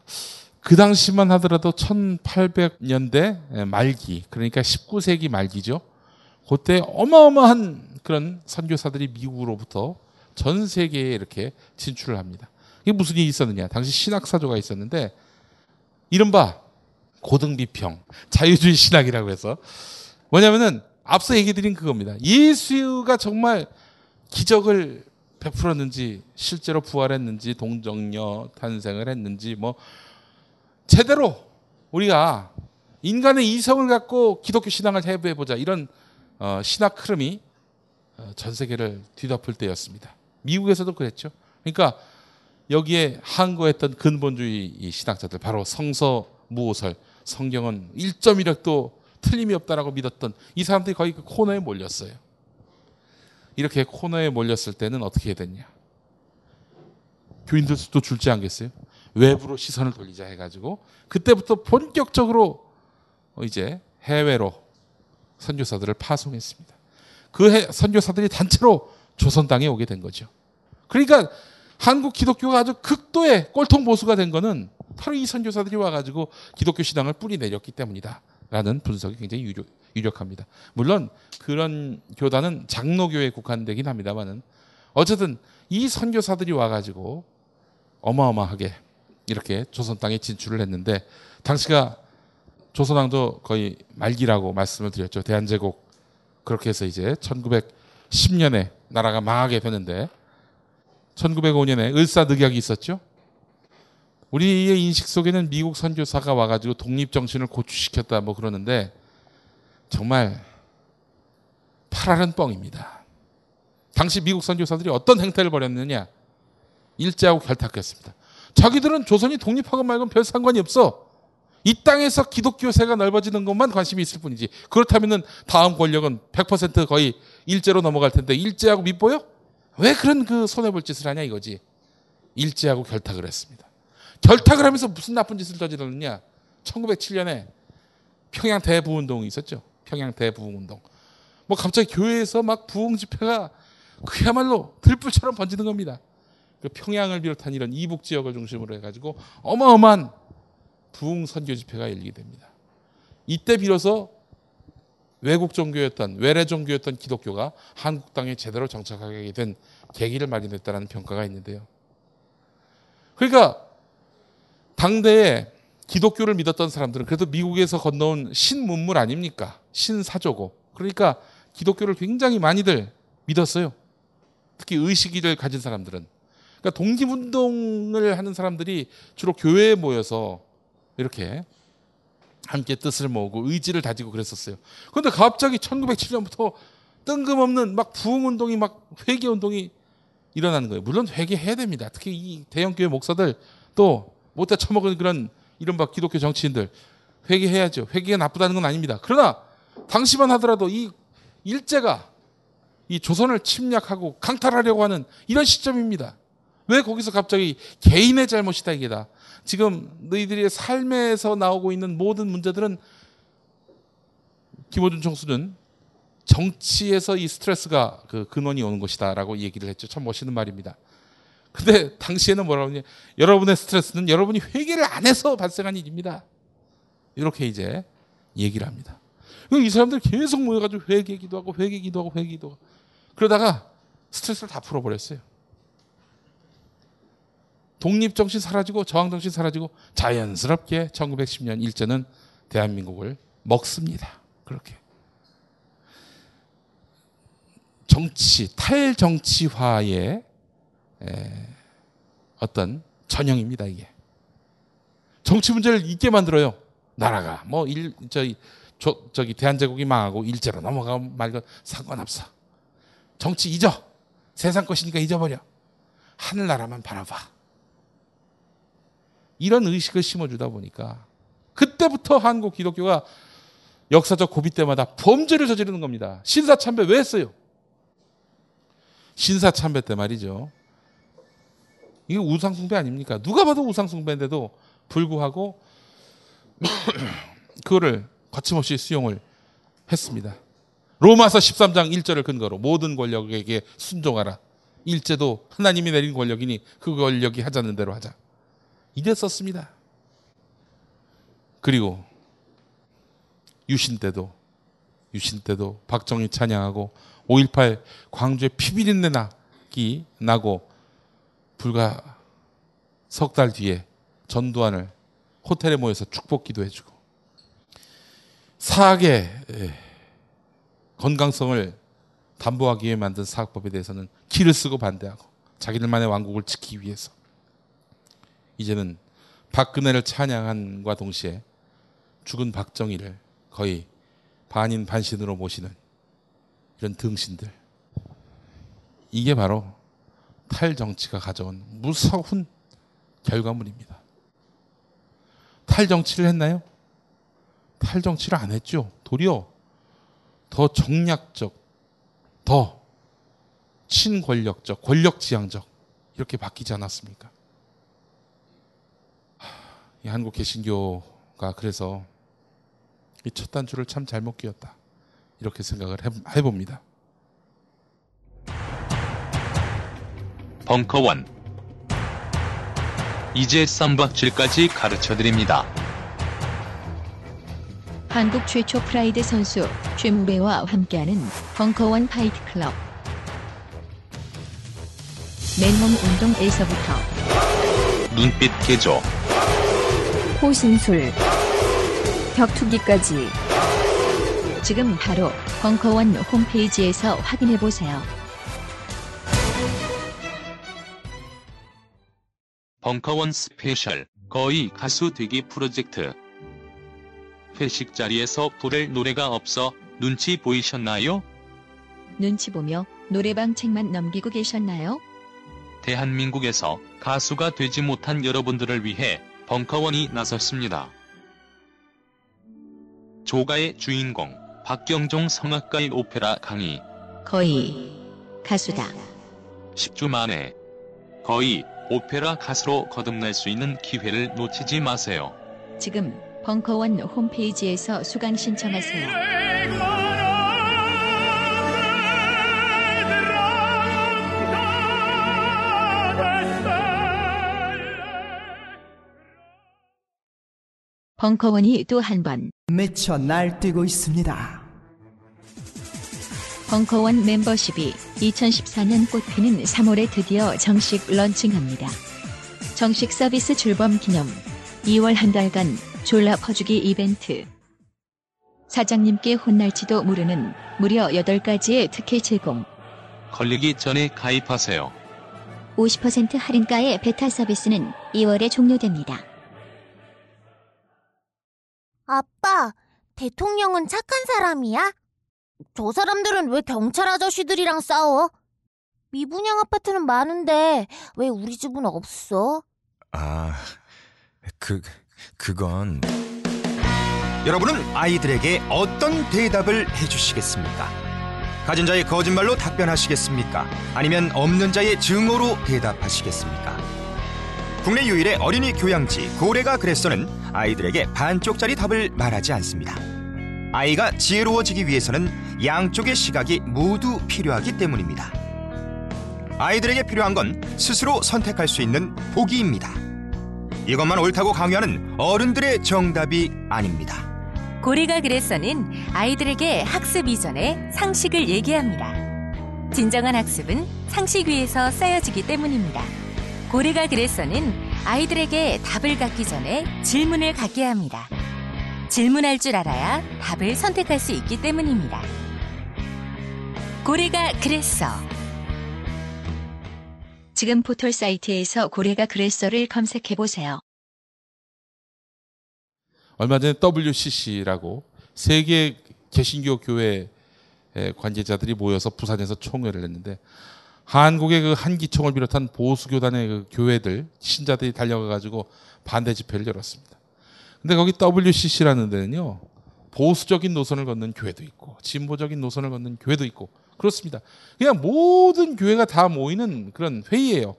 그 당시만 하더라도 1800년대 말기, 그러니까 19세기 말기죠. 그때 어마어마한 그런 선교사들이 미국으로부터 전 세계에 이렇게 진출을 합니다. 이게 무슨 일이 있었느냐? 당시 신학사조가 있었는데 이른바 고등비평, 자유주의 신학이라고 해서 뭐냐면은 앞서 얘기 드린 그겁니다. 예수가 정말 기적을 베풀었는지 실제로 부활했는지 동정녀 탄생을 했는지 뭐 제대로 우리가 인간의 이성을 갖고 기독교 신앙을 해부해 보자 이런 어, 신학 흐름이 어, 전 세계를 뒤덮을 때였습니다. 미국에서도 그랬죠. 그러니까 여기에 항거했던 근본주의 신학자들 바로 성서 무오설 성경은 1.1획도 틀림이 없다라고 믿었던 이 사람들이 거의 그 코너에 몰렸어요. 이렇게 코너에 몰렸을 때는 어떻게 해야 됐냐? 교인들도 줄지 않겠어요? 외부로 시선을 돌리자 해가지고 그때부터 본격적으로 이제 해외로 선교사들을 파송했습니다. 그 선교사들이 단체로 조선 땅에 오게 된 거죠. 그러니까 한국 기독교가 아주 극도의 꼴통 보수가 된 거는 바로 이 선교사들이 와가지고 기독교 신앙을 뿌리 내렸기 때문이다. 라는 분석이 굉장히 유력, 유력합니다. 물론 그런 교단은 장로교에 국한되긴 합니다만은 어쨌든 이 선교사들이 와가지고 어마어마하게 이렇게 조선 땅에 진출을 했는데 당시가 조선왕도 거의 말기라고 말씀을 드렸죠. 대한제국 그렇게 해서 이제 1910년에 나라가 망하게 되는데 1905년에 을사늑약이 있었죠. 우리의 인식 속에는 미국 선교사가 와가지고 독립 정신을 고취시켰다 뭐 그러는데 정말 파랄은 뻥입니다. 당시 미국 선교사들이 어떤 행태를 벌였느냐? 일제하고 결탁했습니다. 자기들은 조선이 독립하건 말건 별 상관이 없어. 이 땅에서 기독교세가 넓어지는 것만 관심이 있을 뿐이지. 그렇다면은 다음 권력은 100% 거의 일제로 넘어갈 텐데 일제하고 밑보여? 왜 그런 그 손해 볼 짓을 하냐 이거지. 일제하고 결탁을 했습니다. 결탁을 하면서 무슨 나쁜 짓을 저질렀느냐? 1907년에 평양 대부운동이 있었죠. 평양 대부운동. 뭐 갑자기 교회에서 막 부흥 집회가 그야말로 들불처럼 번지는 겁니다. 그 평양을 비롯한 이런 이북 지역을 중심으로 해가지고 어마어마한 부흥 선교 집회가 열리게 됩니다. 이때 비로소 외국 종교였던 외래 종교였던 기독교가 한국 땅에 제대로 정착하게 된 계기를 마련했다는 평가가 있는데요. 그러니까 당대에 기독교를 믿었던 사람들은 그래도 미국에서 건너온 신문물 아닙니까? 신사조고. 그러니까 기독교를 굉장히 많이들 믿었어요. 특히 의식을 가진 사람들은. 그러니까 독립운동을 하는 사람들이 주로 교회에 모여서 이렇게 함께 뜻을 모으고 의지를 다지고 그랬었어요. 그런데 갑자기 1907년부터 뜬금없는 막 부흥운동이 막 회개운동이 일어나는 거예요. 물론 회개해야 됩니다. 특히 이 대형교회 목사들 또 못다 처먹은 그런 이른바 기독교 정치인들 회개해야죠. 회개가 나쁘다는 건 아닙니다. 그러나 당시만 하더라도 이 일제가 이 조선을 침략하고 강탈하려고 하는 이런 시점입니다. 왜 거기서 갑자기 개인의 잘못이다 이게다. 지금 너희들의 삶에서 나오고 있는 모든 문제들은 김호준 총수는 정치에서 이 스트레스가 그 근원이 오는 것이다라고 얘기를 했죠. 참 멋있는 말입니다. 근데 당시에는 뭐라고 하냐? 여러분의 스트레스는 여러분이 회개를 안 해서 발생한 일입니다. 이렇게 이제 얘기를 합니다. 이 사람들 계속 모여가지고 회개 기도하고 회개 기도하고 회개 기도하고 그러다가 스트레스를 다 풀어버렸어요. 독립정신 사라지고 저항정신 사라지고 자연스럽게 1910년 일제는 대한민국을 먹습니다. 그렇게. 정치, 탈정치화의 어떤 전형입니다, 이게. 정치 문제를 있게 만들어요. 나라가. 뭐, 일, 저기, 저, 저기, 대한제국이 망하고 일제로 넘어가고 말고 상관없어. 정치 잊어. 세상 것이니까 잊어버려. 하늘나라만 바라봐. 이런 의식을 심어주다 보니까 그때부터 한국 기독교가 역사적 고비 때마다 범죄를 저지르는 겁니다. 신사참배 왜 했어요? 신사참배 때 말이죠. 이게 우상숭배 아닙니까? 누가 봐도 우상숭배인데도 불구하고 [COUGHS] 그거를 거침없이 수용을 했습니다. 로마서 13장 1절을 근거로 모든 권력에게 순종하라. 일제도 하나님이 내린 권력이니 그 권력이 하자는 대로 하자. 이랬었습니다. 그리고 유신 때도 유신 때도 박정희 찬양하고 5.18 광주에 피비린내 나기 나고 불과 석 달 뒤에 전두환을 호텔에 모여서 축복 기도해주고 사학의 건강성을 담보하기 위해 만든 사학법에 대해서는 키를 쓰고 반대하고 자기들만의 왕국을 지키기 위해서 이제는 박근혜를 찬양한과 동시에 죽은 박정희를 거의 반인 반신으로 모시는 이런 등신들. 이게 바로 탈정치가 가져온 무서운 결과물입니다. 탈정치를 했나요? 탈정치를 안 했죠. 도리어 더 정략적, 더 친권력적, 권력지향적 이렇게 바뀌지 않았습니까? 이 한국 개신교가 그래서 이 첫 단추를 참 잘못 끼웠다. 이렇게 생각을 해봅니다. 벙커원 이제 쌈박질까지 가르쳐드립니다. 한국 최초 프라이드 선수 최무배와 함께하는 벙커원 fight club. 맨몸 운동에서부터 눈빛 개조 호신술 격투기까지 지금 바로 벙커원 홈페이지에서 확인해 보세요. 벙커원 스페셜 거의 가수 되기 프로젝트 회식 자리에서 부를 노래가 없어 눈치 보이셨나요? 눈치 보며 노래방 책만 넘기고 계셨나요? 대한민국에서 가수가 되지 못한 여러분들을 위해 벙커원이 나섰습니다. 조가의 주인공 박경종 성악가의 오페라 강의 거의 가수다. 10주 만에 거의 오페라 가수로 거듭날 수 있는 기회를 놓치지 마세요. 지금 벙커원 홈페이지에서 수강 신청하세요. 벙커원이 또 한 번 미쳐 날뛰고 있습니다. 벙커원 멤버십이 2014년 꽃피는 3월에 드디어 정식 런칭합니다. 정식 서비스 출범 기념 2월 한 달간 졸라 퍼주기 이벤트 사장님께 혼날지도 모르는 무려 8가지의 특혜 제공 걸리기 전에 가입하세요. 50% 할인가의 베타 서비스는 2월에 종료됩니다. 아빠, 대통령은 착한 사람이야? 저 사람들은 왜 경찰 아저씨들이랑 싸워? 미분양 아파트는 많은데 왜 우리 집은 없어? 아, 그, 그건... 여러분은 아이들에게 어떤 대답을 해주시겠습니까? 가진 자의 거짓말로 답변하시겠습니까? 아니면 없는 자의 증오로 대답하시겠습니까? 국내 유일의 어린이 교양지 고래가 그랬어는 아이들에게 반쪽짜리 답을 말하지 않습니다. 아이가 지혜로워지기 위해서는 양쪽의 시각이 모두 필요하기 때문입니다. 아이들에게 필요한 건 스스로 선택할 수 있는 보기입니다. 이것만 옳다고 강요하는 어른들의 정답이 아닙니다. 고래가 그래서는 아이들에게 학습 이전에 상식을 얘기합니다. 진정한 학습은 상식 위에서 쌓여지기 때문입니다. 고래가 그래서는 아이들에게 답을 갖기 전에 질문을 갖게 합니다. 질문할 줄 알아야 답을 선택할 수 있기 때문입니다. 고래가 그랬어. 지금 포털 사이트에서 고래가 그랬어를 검색해 보세요. 얼마 전에 WCC라고 세계 개신교 교회 관계자들이 모여서 부산에서 총회를 했는데 한국의 그 한기총을 비롯한 보수 교단의 그 교회들 신자들이 달려가 가지고 반대 집회를 열었습니다. 근데 거기 WCC라는 데는요. 보수적인 노선을 걷는 교회도 있고 진보적인 노선을 걷는 교회도 있고 그렇습니다. 그냥 모든 교회가 다 모이는 그런 회의예요.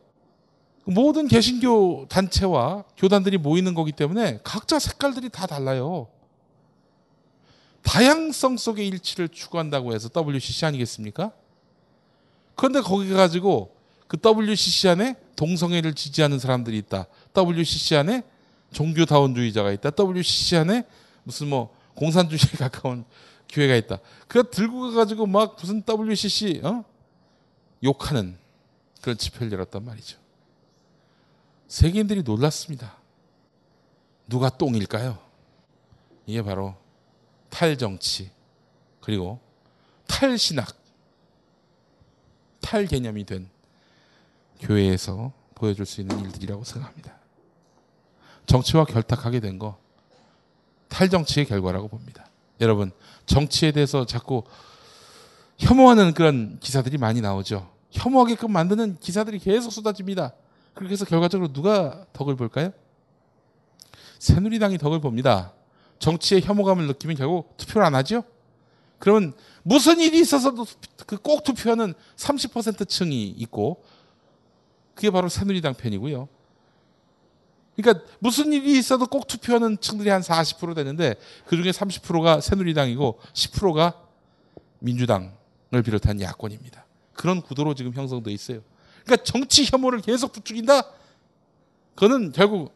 모든 개신교 단체와 교단들이 모이는 거기 때문에 각자 색깔들이 다 달라요. 다양성 속의 일치를 추구한다고 해서 WCC 아니겠습니까? 그런데 거기 가지고 그 WCC 안에 동성애를 지지하는 사람들이 있다. WCC 안에 종교다원주의자가 있다. WCC 안에 무슨 뭐 공산주의에 [LAUGHS] 가까운 교회가 있다. 그거 들고 가가지고 막 무슨 WCC 어? 욕하는 그런 집회를 열었단 말이죠. 세계인들이 놀랐습니다. 누가 똥일까요? 이게 바로 탈정치 그리고 탈신학 탈 개념이 된 교회에서 보여줄 수 있는 일들이라고 생각합니다. 정치와 결탁하게 된 거 탈정치의 결과라고 봅니다. 여러분 정치에 대해서 자꾸 혐오하는 그런 기사들이 많이 나오죠. 혐오하게끔 만드는 기사들이 계속 쏟아집니다. 그렇게 해서 결과적으로 누가 덕을 볼까요? 새누리당이 덕을 봅니다. 정치에 혐오감을 느끼면 결국 투표를 안 하죠? 그러면 무슨 일이 있어서도 그꼭 투표하는 30% 층이 있고 그게 바로 새누리당 편이고요. 그러니까 무슨 일이 있어도 꼭 투표하는 층들이 한 40% 되는데 그 중에 30%가 새누리당이고 10%가 민주당을 비롯한 야권입니다. 그런 구도로 지금 형성돼 있어요. 그러니까 정치 혐오를 계속 부추긴다. 그거는 결국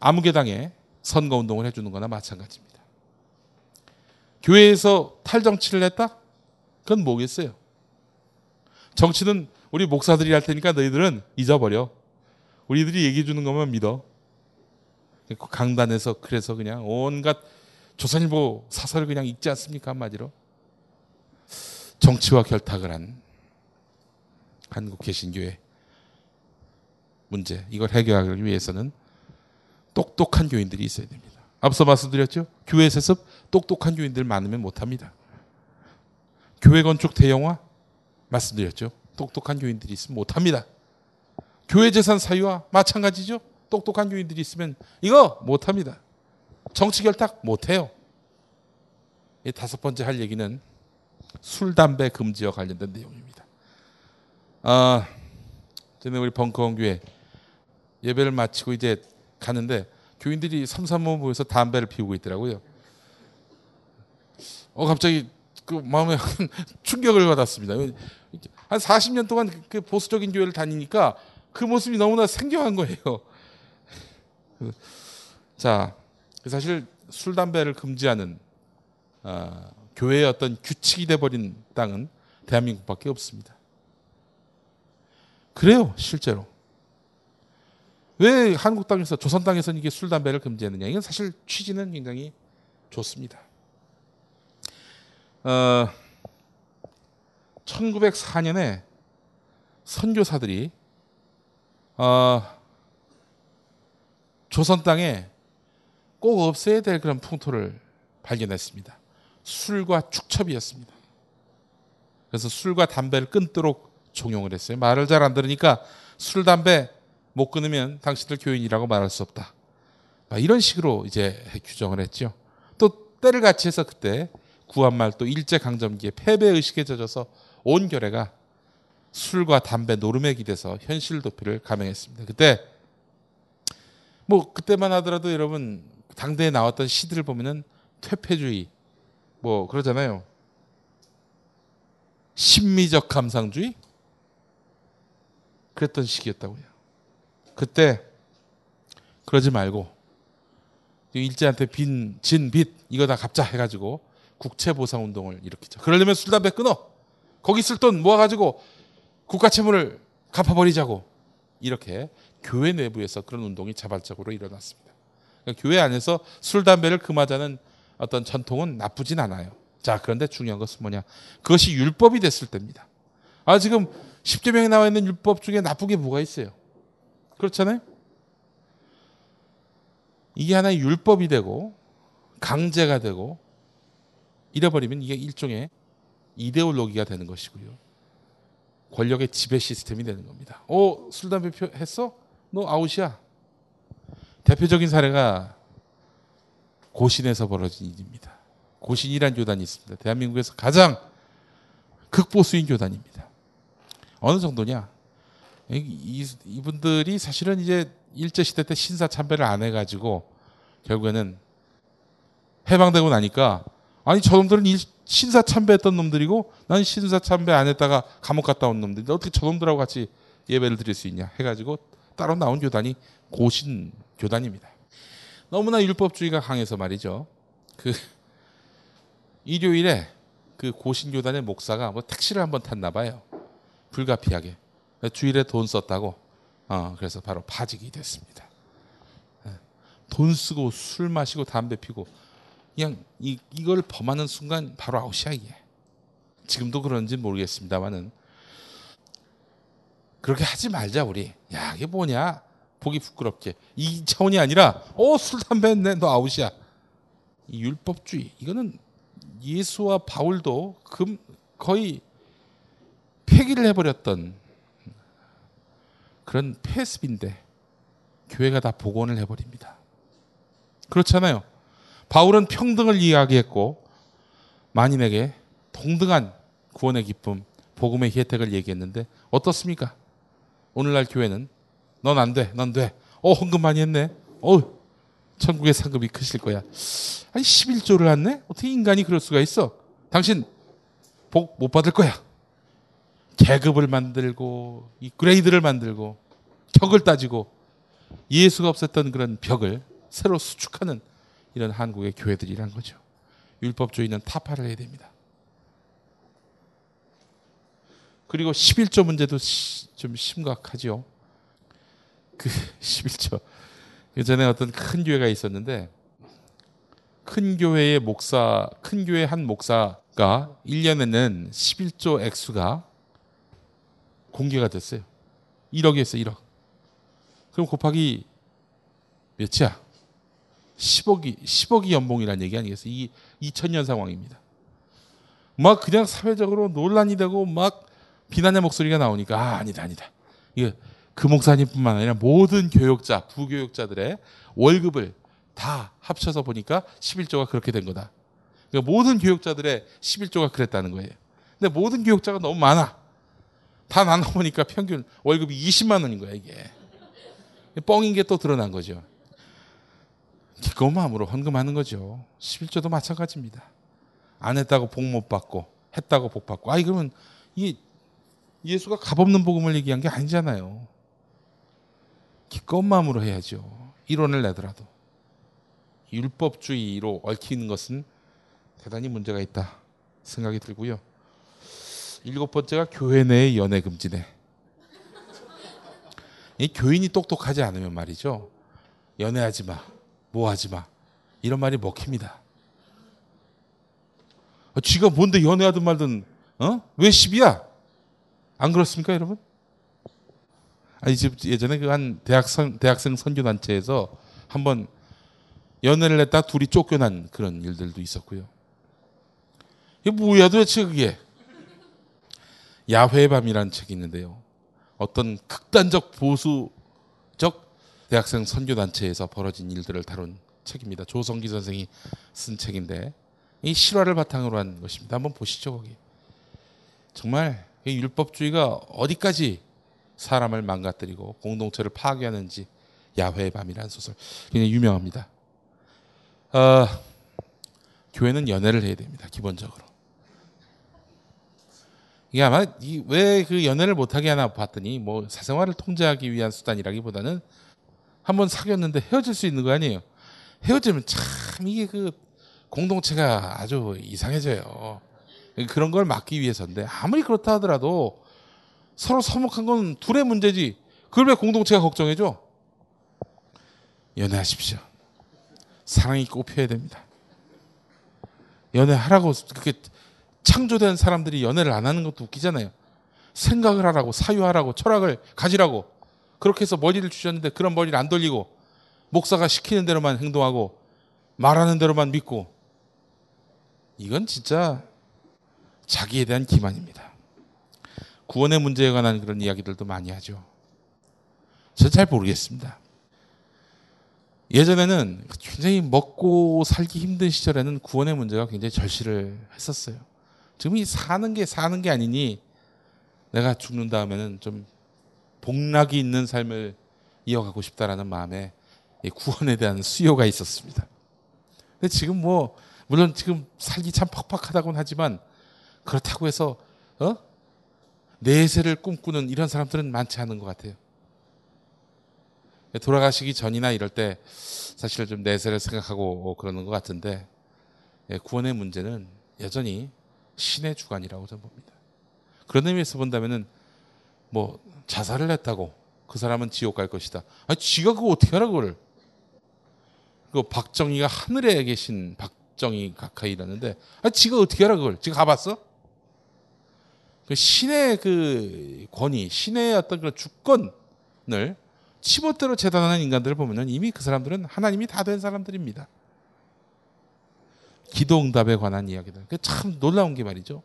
아무개당에 선거 운동을 해주는 거나 마찬가지입니다. 교회에서 탈정치를 했다? 그건 뭐겠어요? 정치는 우리 목사들이 할 테니까 너희들은 잊어버려. 우리들이 얘기해 주는 것만 믿어. 강단에서 그래서 그냥 온갖 조선일보 사설을 그냥 읽지 않습니까 한마디로 정치와 결탁을 한 한국 개신교회 문제 이걸 해결하기 위해서는 똑똑한 교인들이 있어야 됩니다. 앞서 말씀드렸죠. 교회 세습 똑똑한 교인들 많으면 못합니다. 교회 건축 대형화 말씀드렸죠. 똑똑한 교인들이 있으면 못합니다. 교회 재산 사유화 마찬가지죠. 똑똑한 교인들이 있으면 이거 못합니다. 정치 결탁 못해요. 이 다섯 번째 할 얘기는 술, 담배 금지와 관련된 내용입니다. 아, 전에 우리 벙커원교회 예배를 마치고 이제 가는데 교인들이 삼삼오오 모여서 담배를 피우고 있더라고요. 어 갑자기 그 마음에 [LAUGHS] 충격을 받았습니다. 한 40년 동안 그 보수적인 교회를 다니니까 그 모습이 너무나 생경한 거예요. 자, 사실 술 담배를 금지하는 어, 교회의 어떤 규칙이 돼버린 땅은 대한민국밖에 없습니다. 그래요, 실제로. 왜 한국 땅에서 조선 땅에서는 이게 술 담배를 금지했느냐? 이건 사실 취지는 굉장히 좋습니다. 어, 1904년에 선교사들이 어, 조선 땅에 꼭 없애야 될 그런 풍토를 발견했습니다. 술과 축첩이었습니다. 그래서 술과 담배를 끊도록 종용을 했어요. 말을 잘 안 들으니까 술, 담배 못 끊으면 당신들 교인이라고 말할 수 없다. 이런 식으로 이제 규정을 했죠. 또 때를 같이 해서 그때 구한말 또 일제강점기에 패배의식에 젖어서 온 결해가 술과 담배 노름에 기대서 현실 도피를 감행했습니다. 그때 뭐 그때만 하더라도 여러분 당대에 나왔던 시들을 보면은 퇴폐주의 뭐 그러잖아요. 심미적 감상주의 그랬던 시기였다고요. 그때 그러지 말고 일제한테 빈, 진, 빚 이거 다 갚자 해가지고 국채 보상 운동을 일으키죠. 그러려면 술 담배 끊어. 거기 쓸돈 모아가지고 국가 채무를 갚아버리자고 이렇게 교회 내부에서 그런 운동이 자발적으로 일어났습니다. 그러니까 교회 안에서 술 담배를 금하자는 어떤 전통은 나쁘진 않아요. 자 그런데 중요한 것은 뭐냐? 그것이 율법이 됐을 때입니다. 아 지금 십계명에 나와 있는 율법 중에 나쁜 게 뭐가 있어요? 그렇잖아요. 이게 하나의 율법이 되고 강제가 되고 잃어버리면 이게 일종의 이데올로기가 되는 것이고요. 권력의 지배 시스템이 되는 겁니다. 어, 술 담배 했어? 너 아웃이야. 대표적인 사례가 고신에서 벌어진 일입니다. 고신이란 교단이 있습니다. 대한민국에서 가장 극보수인 교단입니다. 어느 정도냐? 이, 이, 분들이 사실은 이제 일제 시대 때 신사 참배를 안 해가지고 결국에는 해방되고 나니까 아니 저놈들은 신사 참배했던 놈들이고 난 신사 참배 안 했다가 감옥 갔다 온 놈들인데 어떻게 저놈들하고 같이 예배를 드릴 수 있냐 해가지고 따로 나온 교단이 고신 교단입니다. 너무나 율법주의가 강해서 말이죠. 그 일요일에 그 고신 교단의 목사가 뭐 택시를 한번 탔나 봐요. 불가피하게 주일에 돈 썼다고. 어, 그래서 바로 파직이 됐습니다. 예. 돈 쓰고 술 마시고 담배 피고 그냥 이, 이걸 범하는 순간 바로 아웃이야 이게. 지금도 그런지 모르겠습니다만은 그렇게 하지 말자 우리. 야 이게 뭐냐? 보기 부끄럽게 이 차원이 아니라 어술 담배 했네 너 아웃이야. 이 율법주의 이거는 예수와 바울도 금 거의 폐기를 해버렸던 그런 폐습인데 교회가 다 복원을 해버립니다. 그렇잖아요. 바울은 평등을 이야기했고 만인에게 동등한 구원의 기쁨, 복음의 혜택을 얘기했는데 어떻습니까? 오늘날 교회는 넌 안 돼, 넌 돼. 어 헌금 많이 했네. 어 천국의 상급이 크실 거야. 아니 11조를 했네? 어떻게 인간이 그럴 수가 있어? 당신 복 못 받을 거야. 계급을 만들고 이 그레이드를 만들고 격을 따지고 예수가 없었던 그런 벽을 새로 수축하는 이런 한국의 교회들이란 거죠. 율법주의는 타파를 해야 됩니다. 그리고 11조 문제도 시, 좀 심각하죠. 그 [LAUGHS] 11조. 예전에 어떤 큰 교회가 있었는데 큰 교회의 목사, 큰 교회 한 목사가 1년에는 11조 액수가 공개가 됐어요. 1억이었어요, 1억. 그럼 곱하기 몇이야? 10억이 10억이 연봉이라는 얘기 아니겠어요? 이 2000년 상황입니다. 막 그냥 사회적으로 논란이 되고 막 비난의 목소리가 나오니까 아, 아니다 아니다. 이거 그 목사님뿐만 아니라 모든 교육자, 부교육자들의 월급을 다 합쳐서 보니까 11조가 그렇게 된 거다. 그러니까 모든 교육자들의 11조가 그랬다는 거예요. 근데 모든 교육자가 너무 많아. 다 나눠 보니까 평균 월급이 20만 원인 거야 이게. 뻥인 게 또 드러난 거죠. 기꺼운 마음으로 헌금하는 거죠. 11조도 마찬가지입니다. 안 했다고 복 못 받고 했다고 복 받고. 아이 그러면 이 예수가 값없는 복음을 얘기한 게 아니잖아요. 기꺼운 마음으로 해야죠. 이론을 내더라도. 율법주의로 얽히는 것은 대단히 문제가 있다 생각이 들고요. 일곱 번째가 교회 내의 연애 금지네. 이 교인이 똑똑하지 않으면 말이죠. 연애하지 마, 뭐 하지 마. 이런 말이 먹힙니다. 아, 쥐가 뭔데 연애하든 말든, 어? 왜 10이야? 안 그렇습니까, 여러분? 아니, 예전에 그 한 대학생, 대학생 선교단체에서 한번 연애를 했다 둘이 쫓겨난 그런 일들도 있었고요. 이게 뭐야 도대체 그게? 야훼의 밤이라는 책이 있는데요. 어떤 극단적 보수적 대학생 선교단체에서 벌어진 일들을 다룬 책입니다. 조성기 선생이 쓴 책인데 이 실화를 바탕으로 한 것입니다. 한번 보시죠 거기. 정말 율법주의가 어디까지 사람을 망가뜨리고 공동체를 파괴하는지 야훼의 밤이라는 소설 굉장히 유명합니다. 어, 교회는 연애를 해야 됩니다. 기본적으로. 이게 아마 왜 그 연애를 못하게 하나 봤더니 뭐 사생활을 통제하기 위한 수단이라기보다는 한번 사귀었는데 헤어질 수 있는 거 아니에요. 헤어지면 참 이게 그 공동체가 아주 이상해져요. 그런 걸 막기 위해서인데 아무리 그렇다 하더라도 서로 서먹한 건 둘의 문제지. 그걸 왜 공동체가 걱정해줘? 연애하십시오. 사랑이 꽃피어야 됩니다. 연애하라고 그렇게 창조된 사람들이 연애를 안 하는 것도 웃기잖아요. 생각을 하라고 사유하라고 철학을 가지라고 그렇게 해서 머리를 주셨는데 그런 머리를 안 돌리고 목사가 시키는 대로만 행동하고 말하는 대로만 믿고 이건 진짜 자기에 대한 기만입니다. 구원의 문제에 관한 그런 이야기들도 많이 하죠. 저는 잘 모르겠습니다. 예전에는 굉장히 먹고 살기 힘든 시절에는 구원의 문제가 굉장히 절실을 했었어요. 지금 이 사는 게 사는 게 아니니 내가 죽는 다음에는 좀 복락이 있는 삶을 이어가고 싶다라는 마음에 구원에 대한 수요가 있었습니다. 근데 지금 뭐 물론 지금 살기 참 퍽퍽하다고는 하지만 그렇다고 해서 어? 내세를 꿈꾸는 이런 사람들은 많지 않은 것 같아요. 돌아가시기 전이나 이럴 때 사실 좀 내세를 생각하고 그러는 것 같은데 예, 구원의 문제는 여전히 신의 주관이라고 저는 봅니다. 그런 의미에서 본다면은 뭐 자살을 했다고 그 사람은 지옥 갈 것이다. 아니 지가 그거 어떻게 하라 그걸? 그 박정희가 하늘에 계신 박정희 가까이라는데 아 지가 어떻게 하라 그걸? 지가 가봤어? 그 신의 그 권위, 신의 어떤 그런 주권을 치멋대로 재단하는 인간들을 보면은 이미 그 사람들은 하나님이 다 된 사람들입니다. 기도응답에 관한 이야기들. 참 놀라운 게 말이죠.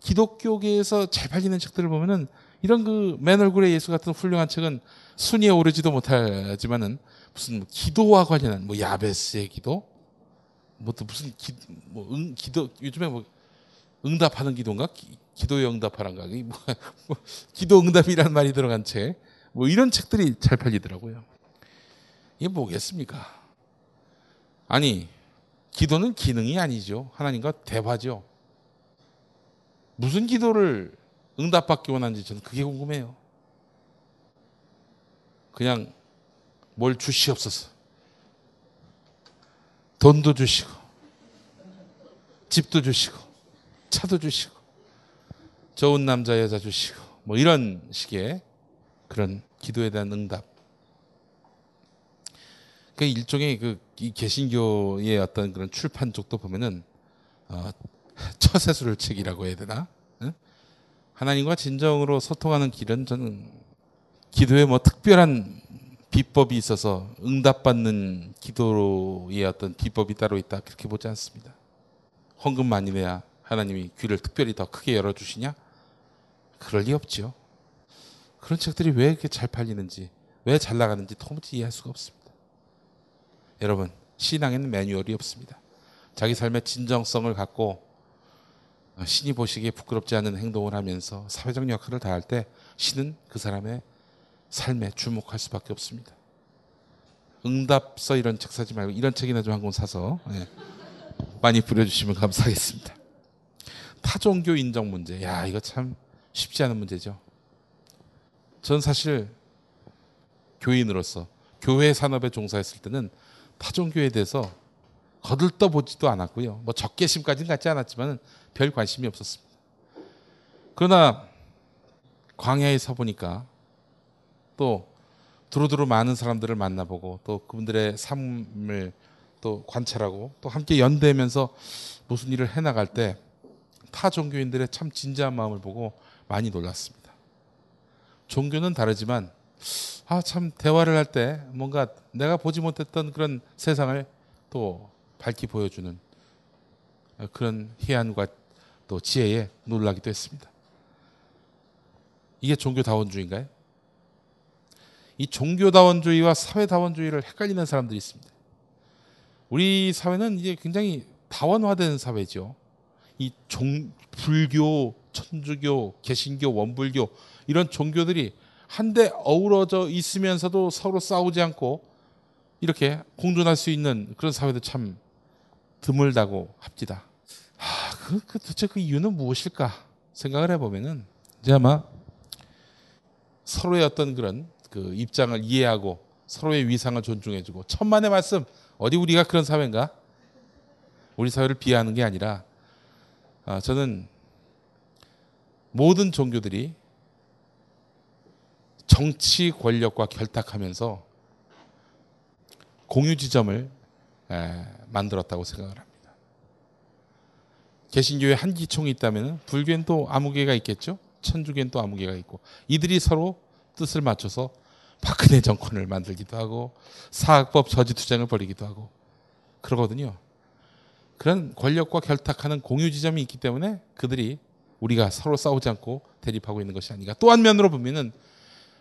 기독교계에서 잘 팔리는 책들을 보면은 이런 그 맨 얼굴의 예수 같은 훌륭한 책은 순위에 오르지도 못하지만은 무슨 기도와 관련한 뭐 야베스의 기도, 뭐 또 무슨 기, 뭐 응, 기도 요즘에 뭐 응답하는 기도인가 기, 도에 응답하란가 뭐, 뭐 기도 응답이라는 말이 들어간 책, 뭐 이런 책들이 잘 팔리더라고요. 이게 뭐겠습니까? 아니 기도는 기능이 아니죠. 하나님과 대화죠. 무슨 기도를 응답받기 원하는지 저는 그게 궁금해요. 그냥 뭘 주시옵소서. 돈도 주시고, 집도 주시고, 차도 주시고, 좋은 남자, 여자 주시고, 뭐 이런 식의 그런 기도에 대한 응답. 그 일종의 그이 개신교의 어떤 그런 출판 쪽도 보면은 어, 처세술 책이라고 해야 되나? 응? 하나님과 진정으로 소통하는 길은 저는 기도에 뭐 특별한 비법이 있어서 응답받는 기도의 어떤 비법이 따로 있다 그렇게 보지 않습니다. 헌금 많이 내야 하나님이 귀를 특별히 더 크게 열어주시냐? 그럴 리 없지요. 그런 책들이 왜 이렇게 잘 팔리는지, 왜 잘 나가는지 도무지 이해할 수가 없습니다. 여러분, 신앙에는 매뉴얼이 없습니다. 자기 삶의 진정성을 갖고 신이 보시기에 부끄럽지 않은 행동을 하면서 사회적 역할을 다할 때 신은 그 사람의 삶에 주목할 수밖에 없습니다. 응답서 이런 책 사지 말고 이런 책이나 좀 한 권 사서 예, 많이 뿌려주시면 감사하겠습니다. 타종교 인정 문제, 야 이거 참 쉽지 않은 문제죠. 전 사실 교인으로서 교회 산업에 종사했을 때는 타종교에 대해서 거들떠 보지도 않았고요. 뭐 적개심까지는 갖지 않았지만 별 관심이 없었습니다. 그러나 광야에 서 보니까 또 두루두루 많은 사람들을 만나보고 또 그분들의 삶을 또 관찰하고 또 함께 연대하면서 무슨 일을 해나갈 때 타 종교인들의 참 진지한 마음을 보고 많이 놀랐습니다. 종교는 다르지만 아 참 대화를 할 때 뭔가 내가 보지 못했던 그런 세상을 또 밝히 보여주는 그런 희한과 또 지혜에 놀라기도 했습니다. 이게 종교다원주의인가요? 이 종교다원주의와 사회다원주의를 헷갈리는 사람들이 있습니다. 우리 사회는 이제 굉장히 다원화된 사회죠. 이 종, 불교, 천주교, 개신교, 원불교 이런 종교들이 한데 어우러져 있으면서도 서로 싸우지 않고 이렇게 공존할 수 있는 그런 사회도 참 드물다고 합디다. 하, 그, 그 도대체 그 이유는 무엇일까 생각을 해보면은 이제 아마 서로의 어떤 그런 그 입장을 이해하고 서로의 위상을 존중해주고 천만의 말씀 어디 우리가 그런 사회인가? 우리 사회를 비하하는 게 아니라 아, 저는 모든 종교들이 정치 권력과 결탁하면서 공유 지점을 에, 만들었다고 생각을 합니다. 개신교에 한 기총이 있다면 불교엔 또 아무개가 있겠죠. 천주교엔 또 아무개가 있고 이들이 서로 뜻을 맞춰서 박근혜 정권을 만들기도 하고 사학법 저지 투쟁을 벌이기도 하고 그러거든요. 그런 권력과 결탁하는 공유 지점이 있기 때문에 그들이 우리가 서로 싸우지 않고 대립하고 있는 것이 아닌가. 또 한 면으로 보면은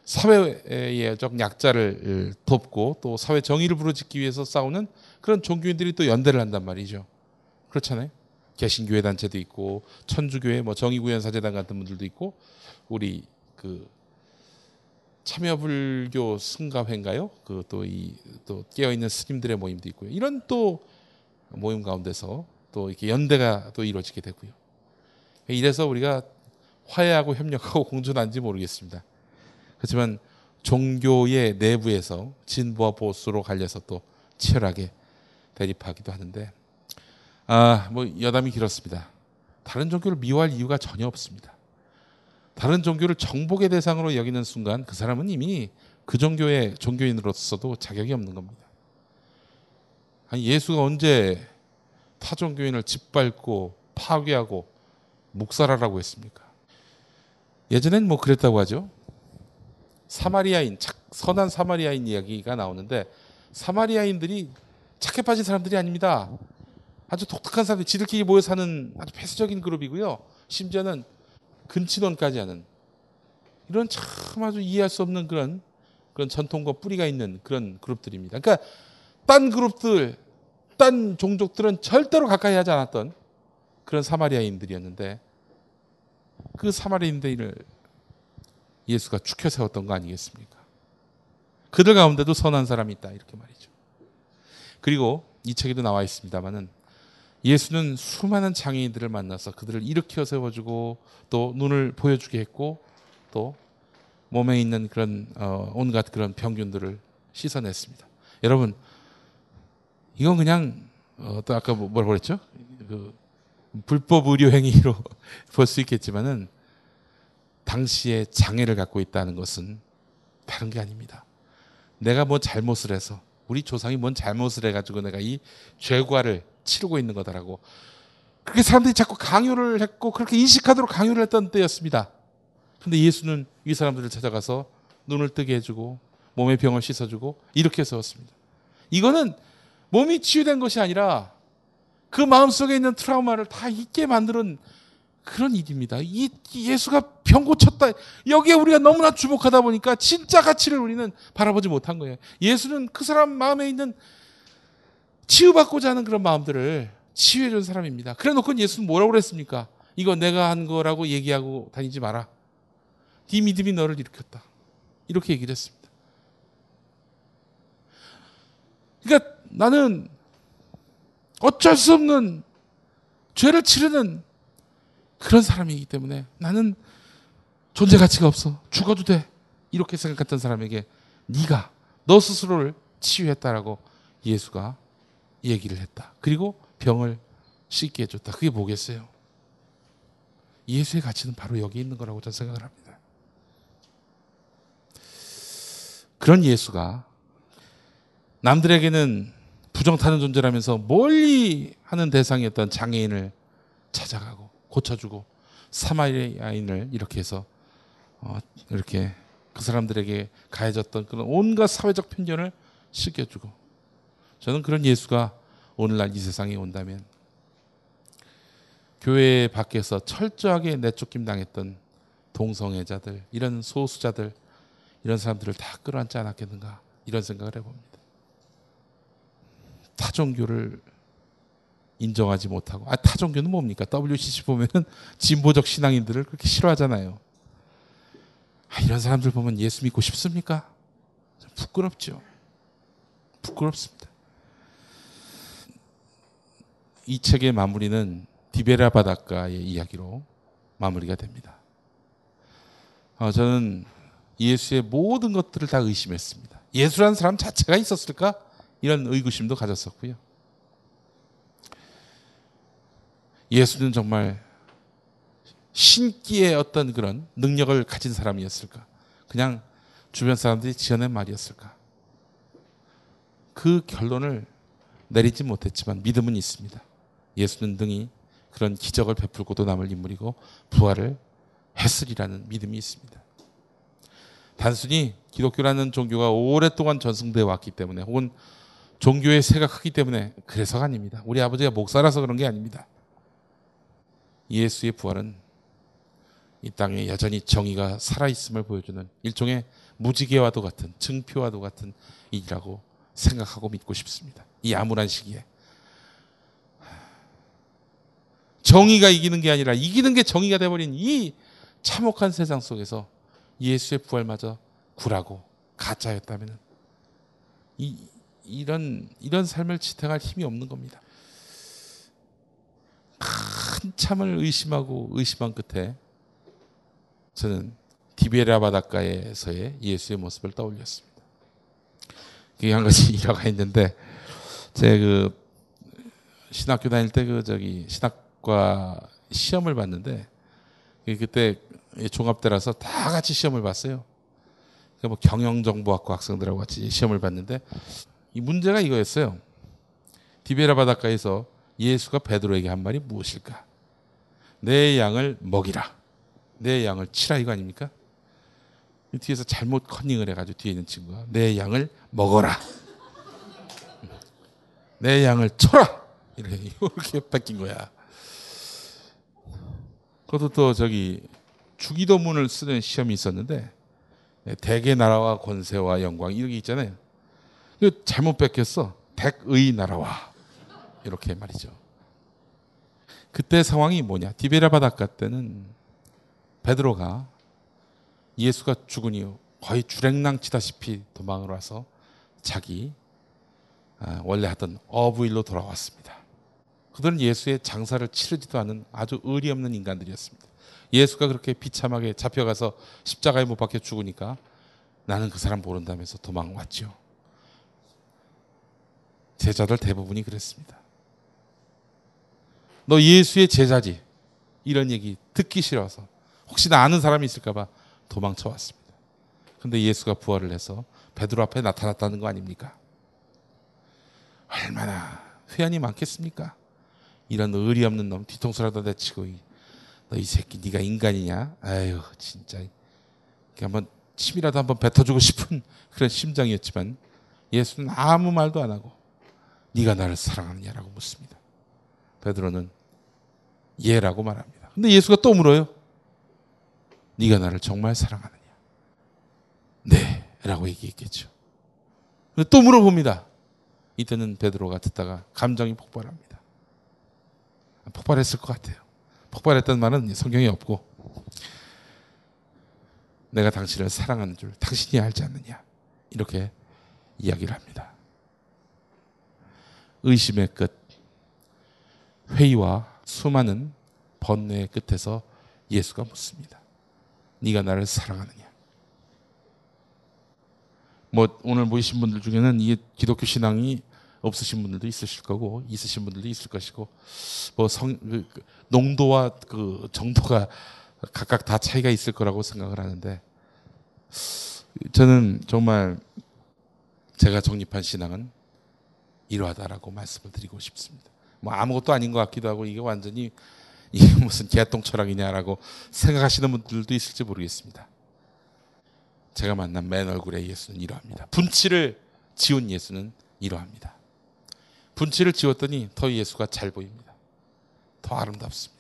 사회의 약자를 돕고 또 사회 정의를 부르짖기 위해서 싸우는 그런 종교인들이 또 연대를 한단 말이죠. 그렇잖아요. 개신교회 단체도 있고 천주교회 뭐 정의구현사재단 같은 분들도 있고 우리 그 참여불교 승가회인가요? 그 또 이또 깨어 있는 스님들의 모임도 있고요. 이런 또 모임 가운데서 또 이렇게 연대가 또 이루어지게 되고요. 이래서 우리가 화해하고 협력하고 [LAUGHS] 공존한지 모르겠습니다. 그렇지만 종교의 내부에서 진보와 보수로 갈려서 또 치열하게 대립하기도 하는데 아, 뭐 여담이 길었습니다. 다른 종교를 미워할 이유가 전혀 없습니다. 다른 종교를 정복의 대상으로 여기는 순간 그 사람은 이미 그 종교의 종교인으로서도 자격이 없는 겁니다. 아니 예수가 언제 타 종교인을 짓밟고 파괴하고 묵살하라고 했습니까? 예전엔 뭐 그랬다고 하죠. 사마리아인, 선한 사마리아인 이야기가 나오는데 사마리아인들이 착해 빠진 사람들이 아닙니다. 아주 독특한 사람들, 지들끼리 모여 사는 아주 폐쇄적인 그룹이고요. 심지어는 근친혼까지 하는 이런 참 아주 이해할 수 없는 그런 그런 전통과 뿌리가 있는 그런 그룹들입니다. 그러니까 딴 그룹들, 딴 종족들은 절대로 가까이 하지 않았던 그런 사마리아인들이었는데 그 사마리아인들을 예수가 축혀 세웠던 거 아니겠습니까? 그들 가운데도 선한 사람이 있다 이렇게 말이죠. 그리고 이 책에도 나와 있습니다만은 예수는 수많은 장애인들을 만나서 그들을 일으켜 세워주고 또 눈을 보여주게 했고 또 몸에 있는 그런 어, 온갖 그런 병균들을 씻어냈습니다. 여러분 이건 그냥 어, 또 아까 뭐, 뭐라고 그랬죠? 그 불법 의료 행위로 [LAUGHS] 볼 수 있겠지만은 당시에 장애를 갖고 있다는 것은 다른 게 아닙니다. 내가 뭐 잘못을 해서 우리 조상이 뭔 잘못을 해가지고 내가 이 죄과를 치르고 있는 거다라고 그렇게 사람들이 자꾸 강요를 했고 그렇게 인식하도록 강요를 했던 때였습니다. 근데 예수는 이 사람들을 찾아가서 눈을 뜨게 해주고 몸의 병을 씻어주고 이렇게 세웠습니다. 이거는 몸이 치유된 것이 아니라 그 마음속에 있는 트라우마를 다 잊게 만드는 그런 일입니다. 이 예수가 병 고쳤다. 여기에 우리가 너무나 주목하다 보니까 진짜 가치를 우리는 바라보지 못한 거예요. 예수는 그 사람 마음에 있는 치유받고자 하는 그런 마음들을 치유해 준 사람입니다. 그래 놓고 예수는 뭐라고 그랬습니까? 이거 내가 한 거라고 얘기하고 다니지 마라. 네 믿음이 너를 일으켰다. 이렇게 얘기를 했습니다. 그러니까 나는 어쩔 수 없는 죄를 치르는 그런 사람이기 때문에 나는 존재 가치가 없어. 죽어도 돼. 이렇게 생각했던 사람에게 네가 너 스스로를 치유했다라고 예수가 얘기를 했다. 그리고 병을 씻게 해줬다. 그게 뭐겠어요? 예수의 가치는 바로 여기 있는 거라고 저는 생각을 합니다. 그런 예수가 남들에게는 부정타는 존재라면서 멀리 하는 대상이었던 장애인을 찾아가고 고쳐주고 사마리아인을 이렇게 해서 어, 이렇게 그 사람들에게 가해졌던 그런 온갖 사회적 편견을 씻겨주고 저는 그런 예수가 오늘날 이 세상에 온다면 교회 밖에서 철저하게 내쫓김 당했던 동성애자들 이런 소수자들 이런 사람들을 다 끌어안지 않았겠는가 이런 생각을 해봅니다. 타종교를 인정하지 못하고 아 타종교는 뭡니까? WCC 보면은 [LAUGHS] 진보적 신앙인들을 그렇게 싫어하잖아요. 아, 이런 사람들 보면 예수 믿고 싶습니까? 부끄럽죠. 부끄럽습니다. 이 책의 마무리는 디베라 바닷가의 이야기로 마무리가 됩니다. 어, 저는 예수의 모든 것들을 다 의심했습니다. 예수라는 사람 자체가 있었을까? 이런 의구심도 가졌었고요. 예수는 정말 신기의 어떤 그런 능력을 가진 사람이었을까? 그냥 주변 사람들이 지어낸 말이었을까? 그 결론을 내리지 못했지만 믿음은 있습니다. 예수는 등이 그런 기적을 베풀고도 남을 인물이고 부활을 했으리라는 믿음이 있습니다. 단순히 기독교라는 종교가 오랫동안 전승되어 왔기 때문에 혹은 종교의 세가 크기 때문에 그래서가 아닙니다. 우리 아버지가 목사라서 그런 게 아닙니다. 예수의 부활은 이 땅에 여전히 정의가 살아있음을 보여주는 일종의 무지개와도 같은 증표와도 같은 일이라고 생각하고 믿고 싶습니다. 이 암울한 시기에. 정의가 이기는 게 아니라 이기는 게 정의가 돼버린 이 참혹한 세상 속에서 예수의 부활마저 구라고 가짜였다면 이 이런 이런 삶을 지탱할 힘이 없는 겁니다. 한참을 의심하고 의심한 끝에 저는 디베라 바닷가에서의 예수의 모습을 떠올렸습니다. 그게 한 가지 [LAUGHS] 일화가 있는데 제그 신학교 다닐 때 그 저기 신학과 시험을 봤는데 그때 종합대라서 다 같이 시험을 봤어요. 그러니까 뭐 경영정보학과 학생들하고 같이 시험을 봤는데 이 문제가 이거였어요. 디베라 바닷가에서 예수가 베드로에게 한 말이 무엇일까? 내 양을 먹이라. 내 양을 치라 이거 아닙니까? 뒤에서 잘못 컨닝을 해가지고 뒤에 있는 친구가 내 양을 먹어라. 내 양을 쳐라. 이렇게 바뀐 거야. 그것도 또 저기 주기도문을 쓰는 시험이 있었는데 대개 나라와 권세와 영광 이렇게 있잖아요. 그 잘못 뺏겼어. 백의 나라와 이렇게 말이죠. 그때 상황이 뭐냐? 디베라 바닷가 때는 베드로가 예수가 죽으니 거의 주랭랑 치다시피 도망을 와서 자기 아, 원래 하던 어부일로 돌아왔습니다. 그들은 예수의 장사를 치르지도 않은 아주 의리 없는 인간들이었습니다. 예수가 그렇게 비참하게 잡혀가서 십자가에 못 박혀 죽으니까 나는 그 사람 모른다면서 도망왔죠. 제자들 대부분이 그랬습니다. 너 예수의 제자지. 이런 얘기 듣기 싫어서 혹시나 아는 사람이 있을까봐 도망쳐 왔습니다. 근데 예수가 부활을 해서 베드로 앞에 나타났다는 거 아닙니까? 얼마나 회한이 많겠습니까? 이런 의리 없는 놈 뒤통수라도 내치고 너 이 새끼 네가 인간이냐? 아유 진짜 한번 침이라도 한번 뱉어주고 싶은 그런 심정이었지만 예수는 아무 말도 안 하고 네가 나를 사랑하느냐라고 묻습니다. 베드로는 예라고 말합니다. 근데 예수가 또 물어요. 네가 나를 정말 사랑하느냐? 네, 라고 얘기했겠죠. 또 물어봅니다. 이때는 베드로가 듣다가 감정이 폭발합니다. 폭발했을 것 같아요. 폭발했던 말은 성경에 없고 내가 당신을 사랑하는 줄 당신이 알지 않느냐 이렇게 이야기를 합니다. 의심의 끝, 회의와 수많은 번뇌의 끝에서 예수가 묻습니다. 네가 나를 사랑하느냐? 뭐 오늘 모이신 분들 중에는 이 기독교 신앙이 없으신 분들도 있으실 거고 있으신 분들도 있을 것이고 뭐성 그, 그, 농도와 그 정도가 각각 다 차이가 있을 거라고 생각을 하는데 저는 정말 제가 정립한 신앙은 이러하다라고 말씀을 드리고 싶습니다. 뭐 아무것도 아닌 것 같기도 하고 이게 완전히 이게 [LAUGHS] 무슨 개똥 철학이냐라고 생각하시는 분들도 있을지 모르겠습니다. 제가 만난 맨 얼굴의 예수는 이러합니다. 분치를 지운 예수는 이러합니다. 분치를 지웠더니 더 예수가 잘 보입니다. 더 아름답습니다.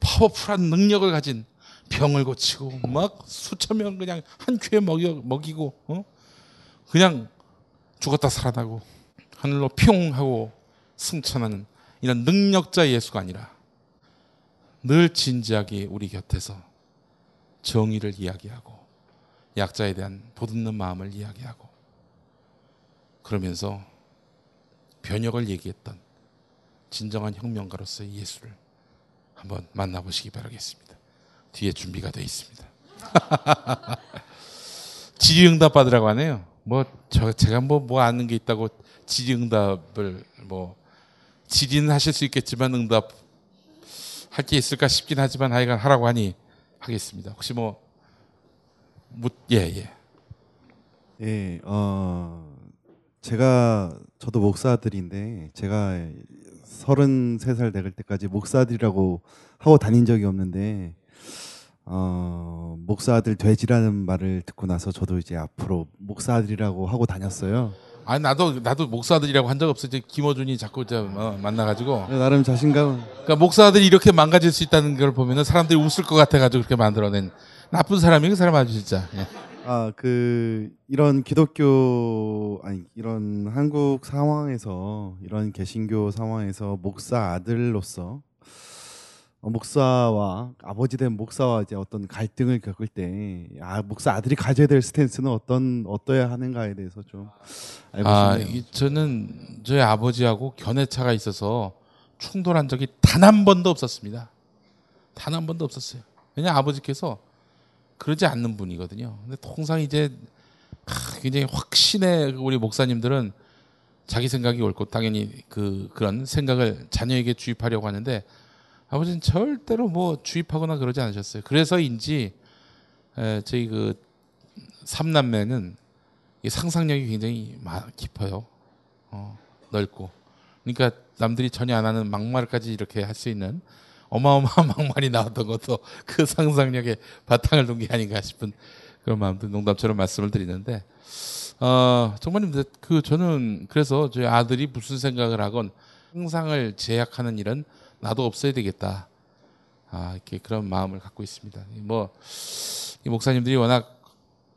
파워풀한 능력을 가진 병을 고치고 막 수천 명 그냥 한 큐에 먹이고 어? 그냥 죽었다 살아나고 하늘로 핑 하고 승천하는 이런 능력자 예수가 아니라 늘 진지하게 우리 곁에서 정의를 이야기하고 약자에 대한 보듬는 마음을 이야기하고 그러면서 변혁을 얘기했던 진정한 혁명가로서의 예수를 한번 만나보시기 바라겠습니다. 뒤에 준비가 되어 있습니다. [LAUGHS] 질의응답 받으라고 하네요. 뭐 저 제가 뭐뭐 아는 게 있다고 질의응답을 뭐 질의는 하실 수 있겠지만 응답 할 게 있을까 싶긴 하지만 하여간 하라고 하니 하겠습니다. 혹시 뭐 예, 예. 예, 어, 제가, 저도 목사 들인데, 제가 33살 될 때까지 목사들이라고 하고 다닌 적이 없는데, 어, 목사들 돼지라는 말을 듣고 나서 저도 이제 앞으로 목사들이라고 하고 다녔어요. 아니 나도 나도 목사들이라고 한 적 없어. 이제 김어준이 자꾸 이제 어, 만나가지고 나름 자신감. 그러니까 목사들이 이렇게 망가질 수 있다는 걸 보면은 사람들이 웃을 것 같아가지고 그렇게 만들어낸 나쁜 사람이 그 사람 아주 진짜. 예. 아, 그 이런 기독교 아니 이런 한국 상황에서 이런 개신교 상황에서 목사 아들로서 어, 목사와 아버지 된 목사와 이제 어떤 갈등을 겪을 때 아, 목사 아들이 가져야 될 스탠스는 어떤 어떠야 하는가에 대해서 좀 알고 아, 싶네요. 이, 저는 저희 아버지하고 견해차가 있어서 충돌한 적이 단 한 번도 없었습니다. 단 한 번도 없었어요. 왜냐 아버지께서 그러지 않는 분이거든요. 근데 통상 이제 하, 굉장히 확신의 우리 목사님들은 자기 생각이 옳고 당연히 그 그런 생각을 자녀에게 주입하려고 하는데 아버지는 절대로 뭐 주입하거나 그러지 않으셨어요. 그래서인지 에, 저희 그 삼남매는 이 상상력이 굉장히 마- 깊어요. 어, 넓고. 그러니까 남들이 전혀 안 하는 막말까지 이렇게 할 수 있는 어마어마한 [LAUGHS] 막말이 나왔던 것도 그 상상력에 바탕을 둔 게 아닌가 싶은 그런 마음도 농담처럼 말씀을 드리는데 어, 정말 그 저는 그래서 저희 아들이 무슨 생각을 하건 상상을 제약하는 일은 나도 없어야 되겠다. 아, 이렇게 그런 마음을 갖고 있습니다. 뭐, 이 목사님들이 워낙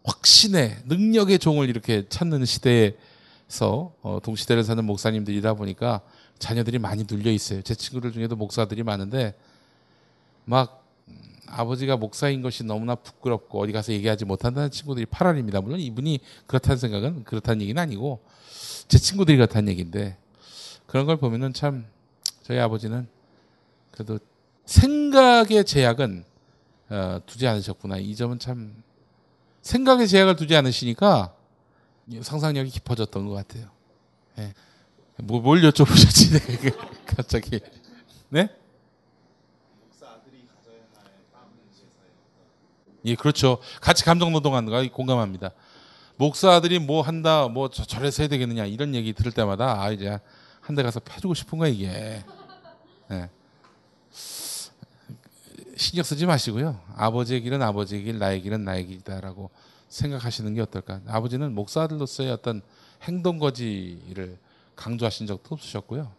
확신의 능력의 종을 이렇게 찾는 시대에서 어, 동시대를 사는 목사님들이다 보니까 자녀들이 많이 눌려 있어요. 제 친구들 중에도 목사들이 많은데 막 음, 아버지가 목사인 것이 너무나 부끄럽고 어디 가서 얘기하지 못한다는 친구들이 8알입니다. 물론 이분이 그렇다는 생각은 그렇다는 얘기는 아니고 제 친구들이 그렇다는 얘기인데 그런 걸 보면은 참 저희 아버지는 그래도 생각의 제약은 어, 두지 않으셨구나. 이 점은 참 생각의 제약을 두지 않으시니까 상상력이 깊어졌던 것 같아요. 예. 뭐, 뭘 여쭤보셨지? 네, [LAUGHS] 갑자기. 네? 예, 그렇죠. 같이 감정 노동하는 거 공감합니다. 목사들이 뭐 한다, 뭐 저, 저래서 해야 되겠느냐 이런 얘기 들을 때마다 아 이제 한 대 가서 패주고 싶은 거야 이게. 예. 신경 쓰지 마시고요. 아버지의 길은 아버지의 길, 나의 길은 나의 길이다라고 생각하시는 게 어떨까. 아버지는 목사들로서의 어떤 행동 거지를 강조하신 적도 없으셨고요.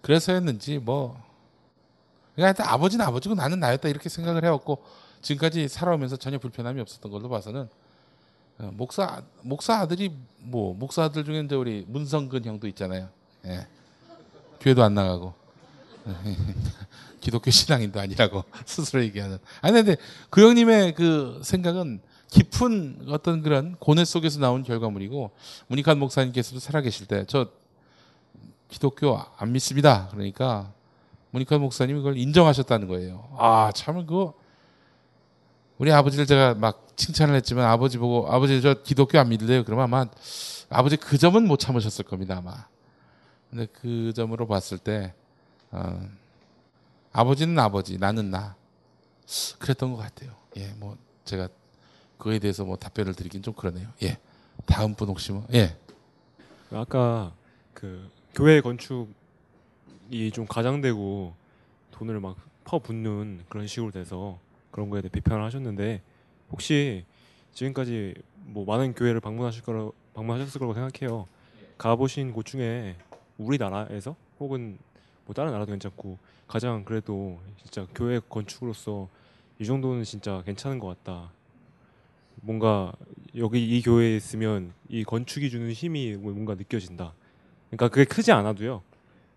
그래서였는지 뭐 그러니까 하여튼 아버지는 아버지고 나는 나였다 이렇게 생각을 해왔고 지금까지 살아오면서 전혀 불편함이 없었던 걸로 봐서는 어, 목사 목사 아들이 뭐 목사 아들 중에 이제 우리 문성근 형도 있잖아요. 예. 교회도 안 나가고 [LAUGHS] 기독교 신앙인도 아니라고 [LAUGHS] 스스로 얘기하는. 아니 근데 그 형님의 그 생각은 깊은 어떤 그런 고뇌 속에서 나온 결과물이고 문익환 목사님께서도 살아계실 때 저 기독교 안 믿습니다. 그러니까 문익환 목사님이 그걸 인정하셨다는 거예요. 아, 참 그거 우리 아버지를 제가 막 칭찬을 했지만 아버지 보고 아버지 저 기독교 안 믿을래요? 그러면 아마 아버지 그 점은 못 참으셨을 겁니다 아마. 근데 그 점으로 봤을 때 어, 아버지는 아버지, 나는 나. 그랬던 것 같아요. 예, 뭐 제가 그거에 대해서 뭐 답변을 드리긴 좀 그러네요. 예, 다음 분 혹시 뭐 예. 아까 그 교회 건축이 좀 과장되고 돈을 막 퍼붓는 그런 식으로 돼서 그런 거에 대해 비판을 하셨는데 혹시 지금까지 뭐 많은 교회를 방문하실 거라 방문하셨을 거라고 생각해요. 가보신 곳 중에 우리나라에서 혹은 뭐 다른 나라도 괜찮고 가장 그래도 진짜 교회 건축으로서 이 정도는 진짜 괜찮은 것 같다. 뭔가 여기 이 교회에 있으면 이 건축이 주는 힘이 뭔가 느껴진다. 그러니까 그게 크지 않아도요.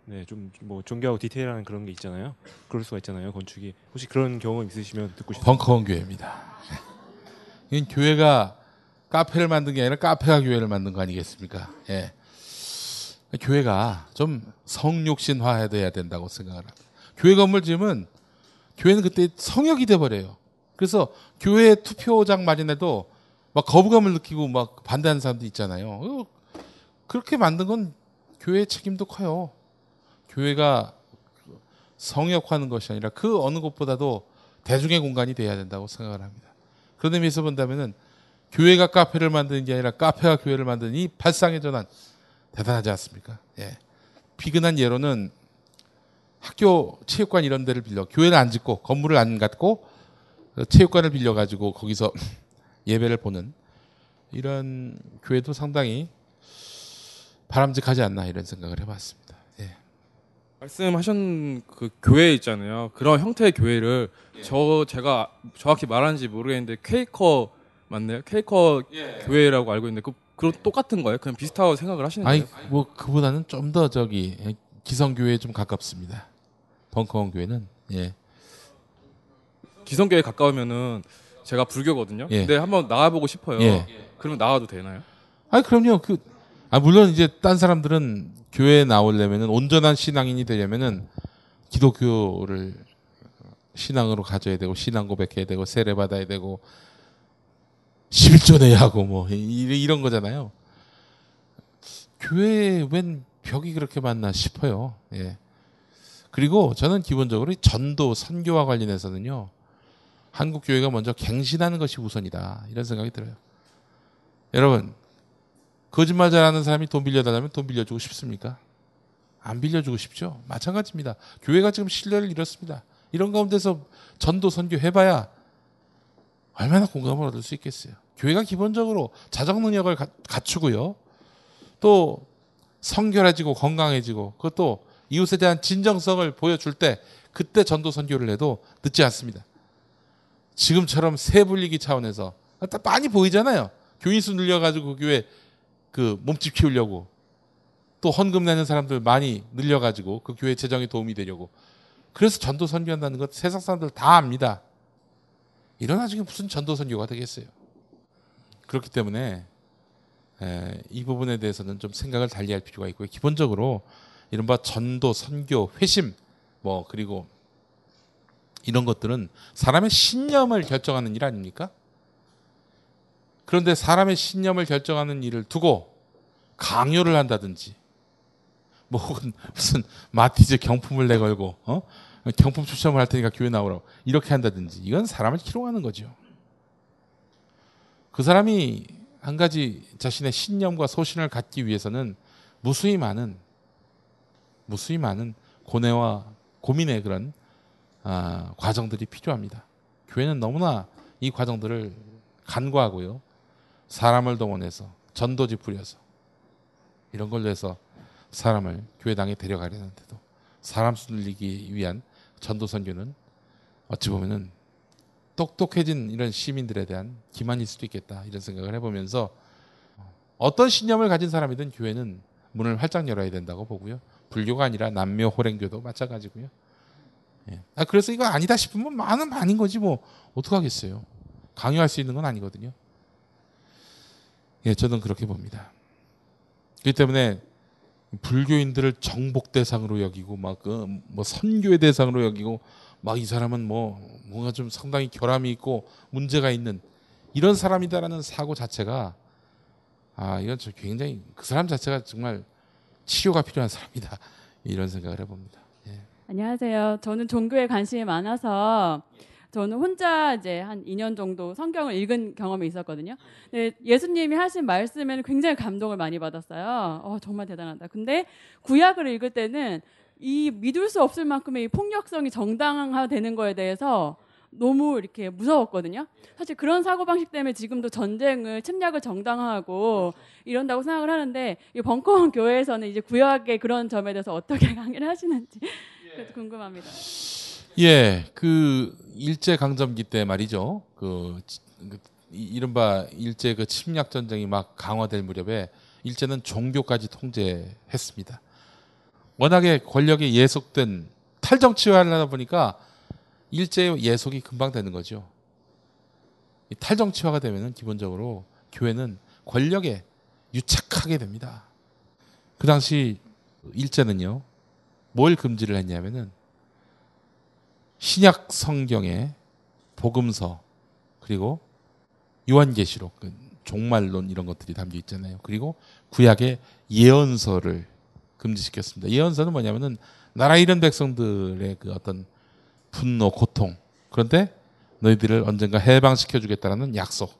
네, 좀뭐 존경하고 디테일한 그런 게 있잖아요. 그럴 수가 있잖아요. 건축이 혹시 그런 경험 있으시면 듣고 싶습니다. 벙커원 교회입니다. [LAUGHS] 이건 교회가 카페를 만든 게 아니라 카페가 교회를 만든 거 아니겠습니까? 예. 교회가 좀 성육신화해야 된다고 생각을 합니다. 교회 건물 지으면 교회는 그때 성역이 돼 버려요. 그래서 교회 투표장 마련해도 막 거부감을 느끼고 막 반대하는 사람도 있잖아요. 어, 그렇게 만든 건 교회의 책임도 커요. 교회가 성역화하는 것이 아니라 그 어느 곳보다도 대중의 공간이 돼야 된다고 생각을 합니다. 그런 의미에서 본다면은 교회가 카페를 만드는 게 아니라 카페가 교회를 만드는 이 발상의 전환 대단하지 않습니까? 예. 비근한 예로는 학교 체육관 이런 데를 빌려 교회를 안 짓고 건물을 안 갖고 체육관을 빌려 가지고 거기서 [LAUGHS] 예배를 보는 이런 교회도 상당히 바람직하지 않나 이런 생각을 해봤습니다. 예. 말씀하신 그 교회 있잖아요. 그런 형태의 교회를 저 제가 정확히 말하는지 모르겠는데 퀘이커 맞나요? 퀘이커 교회라고 알고 있는데 그 그런 똑같은 거예요? 그냥 비슷하다고 생각을 하시는 아니 거예요? 뭐 그보다는 좀 더 저기 기성교회에 좀 가깝습니다. 벙커원 교회는 예. 기성교회 가까우면은 제가 불교거든요. 예. 근데 한번 나와보고 싶어요. 예. 그러면 나와도 되나요? 아니 그럼요. 그 아, 물론 이제 딴 사람들은 교회에 나오려면은 온전한 신앙인이 되려면은 기독교를 신앙으로 가져야 되고 신앙 고백해야 되고 세례 받아야 되고 11조 내야 하고 뭐 이- 이런 거잖아요. 교회에 웬 벽이 그렇게 많나 싶어요. 예. 그리고 저는 기본적으로 이 전도 선교와 관련해서는요. 한국 교회가 먼저 갱신하는 것이 우선이다. 이런 생각이 들어요. 여러분, 거짓말 잘하는 사람이 돈 빌려달라면 돈 빌려주고 싶습니까? 안 빌려주고 싶죠. 마찬가지입니다. 교회가 지금 신뢰를 잃었습니다. 이런 가운데서 전도 선교 해봐야 얼마나 공감을 얻을 수 있겠어요. 교회가 기본적으로 자정 능력을 가- 갖추고요. 또 성결해지고 건강해지고 그것도 이웃에 대한 진정성을 보여줄 때 그때 전도 선교를 해도 늦지 않습니다. 지금처럼 새 불리기 차원에서 딱 많이 보이잖아요. 교인 수 늘려가지고 그 교회 그 몸집 키우려고 또 헌금 내는 사람들 많이 늘려가지고 그 교회 재정에 도움이 되려고 그래서 전도 선교한다는 것 세상 사람들 다 압니다. 이런 나중에 무슨 전도 선교가 되겠어요. 그렇기 때문에 에, 이 부분에 대해서는 좀 생각을 달리할 필요가 있고요. 기본적으로 이른바 전도, 선교, 회심 뭐 그리고 이런 것들은 사람의 신념을 결정하는 일 아닙니까? 그런데 사람의 신념을 결정하는 일을 두고 강요를 한다든지 뭐 혹은 무슨 마티즈 경품을 내걸고 어? 경품 추첨을 할 테니까 교회 나오라고 이렇게 한다든지 이건 사람을 희롱하는 거죠. 그 사람이 한 가지 자신의 신념과 소신을 갖기 위해서는 무수히 많은 무수히 많은 고뇌와 고민의 그런 아, 과정들이 필요합니다. 교회는 너무나 이 과정들을 간과하고요. 사람을 동원해서 전도지 부려서 이런 걸로 해서 사람을 교회당에 데려가려는데도 사람 수 늘리기 위한 전도 선교는 어찌 보면은 똑똑해진 이런 시민들에 대한 기만일 수도 있겠다 이런 생각을 해보면서 어떤 신념을 가진 사람이든 교회는 문을 활짝 열어야 된다고 보고요. 불교가 아니라 남묘 호랭교도 마찬가지고요. 예. 아, 그래서 이거 아니다 싶으면 많은 아닌 거지 뭐 어떡하겠어요. 강요할 수 있는 건 아니거든요. 예, 저는 그렇게 봅니다. 그렇기 때문에 불교인들을 정복 대상으로 여기고 막 그 뭐 선교의 대상으로 여기고 막 이 사람은 뭐 뭔가 좀 상당히 결함이 있고 문제가 있는 이런 사람이다라는 사고 자체가 아 이건 저 굉장히 그 사람 자체가 정말 치료가 필요한 사람이다 이런 생각을 해봅니다. 안녕하세요. 저는 종교에 관심이 많아서 저는 혼자 이제 한 2년 정도 성경을 읽은 경험이 있었거든요. 근데 예수님이 하신 말씀에는 굉장히 감동을 많이 받았어요. 어, 정말 대단하다. 근데 구약을 읽을 때는 이 믿을 수 없을 만큼의 이 폭력성이 정당화되는 거에 대해서 너무 이렇게 무서웠거든요. 사실 그런 사고방식 때문에 지금도 전쟁을 침략을 정당화하고 이런다고 생각을 하는데 이 벙커원 교회에서는 이제 구약의 그런 점에 대해서 어떻게 [LAUGHS] 강의를 하시는지 그래서 궁금합니다. 예, 그 일제 강점기 때 말이죠. 그, 지- 그 이- 이른바 일제 그 침략 전쟁이 막 강화될 무렵에 일제는 종교까지 통제했습니다. 워낙에 권력이 예속된 탈정치화를 하다 보니까 일제의 예속이 금방 되는 거죠. 이 탈정치화가 되면은 기본적으로 교회는 권력에 유착하게 됩니다. 그 당시 일제는요, 뭘 금지를 했냐면은 신약 성경의 복음서 그리고 요한계시록 그 종말론 이런 것들이 담겨 있잖아요. 그리고 구약의 예언서를 금지시켰습니다. 예언서는 뭐냐면은 나라 잃은 백성들의 그 어떤 분노, 고통. 그런데 너희들을 언젠가 해방시켜 주겠다라는 약속.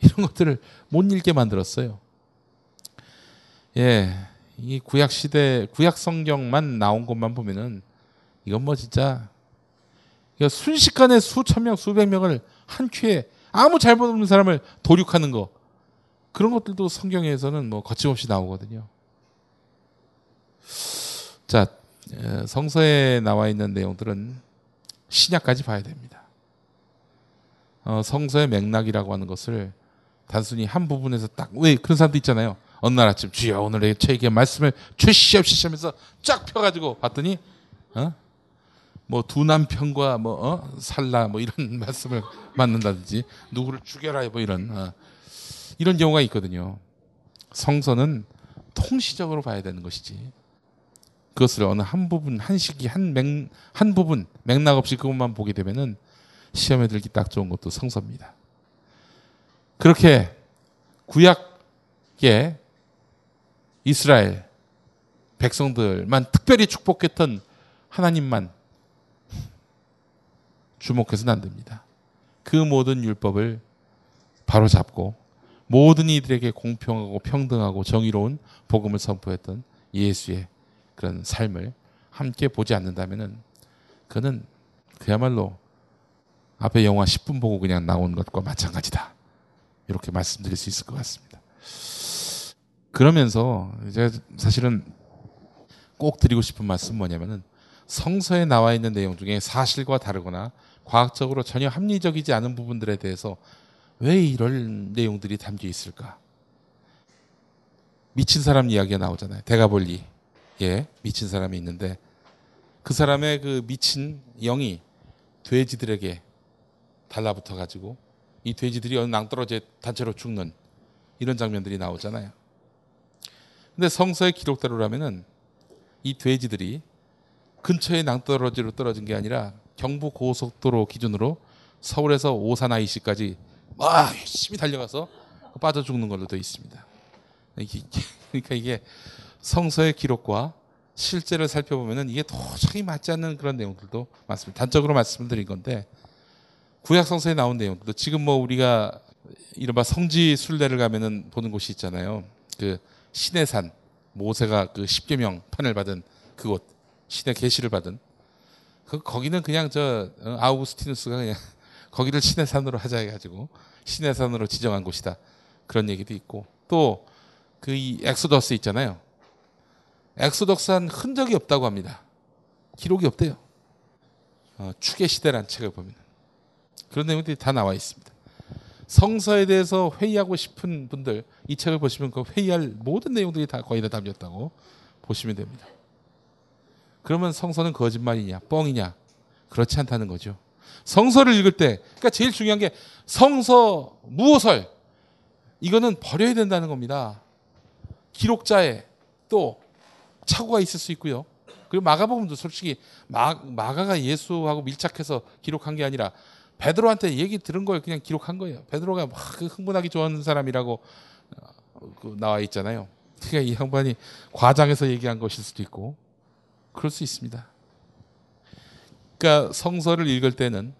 이런 것들을 못 읽게 만들었어요. 예. 이 구약 시대, 구약 성경만 나온 것만 보면은 이건 뭐 진짜 이거 순식간에 수천 명, 수백 명을 한 큐에 아무 잘못 없는 사람을 도륙하는 거 그런 것들도 성경에서는 뭐 거침없이 나오거든요. 자, 에, 성서에 나와 있는 내용들은 신약까지 봐야 됩니다. 어, 성서의 맥락이라고 하는 것을 단순히 한 부분에서 딱 왜 그런 사람도 있잖아요. 어느 날 아침 주여 오늘의 저에게 말씀을 주시옵시시 하면서 쫙 펴가지고 봤더니 어? 뭐 두 남편과 뭐 어? 살라 뭐 이런 [LAUGHS] 말씀을 맞는다든지 누구를 죽여라 뭐 이런 어. 이런 경우가 있거든요. 성서는 통시적으로 봐야 되는 것이지. 그것을 어느 한 부분 한 시기 한맥한 부분 맥락 없이 그것만 보게 되면은 시험에 들기 딱 좋은 것도 성서입니다. 그렇게 구약의 이스라엘 백성들만 특별히 축복했던 하나님만 주목해서는 안 됩니다. 그 모든 율법을 바로 잡고 모든 이들에게 공평하고 평등하고 정의로운 복음을 선포했던 예수의 그런 삶을 함께 보지 않는다면은 그는 그야말로 앞에 영화 10분 보고 그냥 나온 것과 마찬가지다. 이렇게 말씀드릴 수 있을 것 같습니다. 그러면서 제가 사실은 꼭 드리고 싶은 말씀 은 뭐냐면은 성서에 나와 있는 내용 중에 사실과 다르거나 과학적으로 전혀 합리적이지 않은 부분들에 대해서 왜 이런 내용들이 담겨 있을까? 미친 사람 이야기가 나오잖아요. 대가볼리. 예, 미친 사람이 있는데 그 사람의 그 미친 영이 돼지들에게 달라붙어 가지고 이 돼지들이 어느 낭떠러지에 단체로 죽는 이런 장면들이 나오잖아요. 근데 성서의 기록대로라면은 이 돼지들이 근처에 낭떠러지로 떨어진 게 아니라 경부 고속도로 기준으로 서울에서 오산 IC까지 막 열심히 달려가서 빠져 죽는 걸로 되어 있습니다. [LAUGHS] 그러니까 이게 성서의 기록과 실제를 살펴보면은 이게 도저히 맞지 않는 그런 내용들도 많습니다. 단적으로 말씀드린 건데 구약 성서에 나온 내용들도 지금 뭐 우리가 이른바 성지 순례를 가면은 보는 곳이 있잖아요. 그 신의 산 모세가 그 십계명 판을 받은 그곳 신의 계시를 받은 그 거기는 그냥 저 어, 아우구스티누스가 그냥 [LAUGHS] 거기를 신의 산으로 하자 해가지고 신의 산으로 지정한 곳이다 그런 얘기도 있고 또 그 이 엑소더스 있잖아요. 엑소더스한 흔적이 없다고 합니다. 기록이 없대요. 어, 축의 시대란 책을 보면 그런 내용들이 다 나와 있습니다. 성서에 대해서 회의하고 싶은 분들 이 책을 보시면 그 회의할 모든 내용들이 다 거의 다 담겼다고 보시면 됩니다. 그러면 성서는 거짓말이냐 뻥이냐 그렇지 않다는 거죠. 성서를 읽을 때 그러니까 제일 중요한 게 성서 무호설 이거는 버려야 된다는 겁니다. 기록자의 또 착오가 있을 수 있고요. 그리고 마가복음도 솔직히 마, 마가가 예수하고 밀착해서 기록한 게 아니라 베드로한테 얘기 들은 걸 그냥 기록한 거예요. 베드로가 막 흥분하기 좋아하는 사람이라고 어, 그 나와 있잖아요. 그러니까 이 양반이 과장해서 얘기한 것일 수도 있고 그럴 수 있습니다. 그러니까 성서를 읽을 때는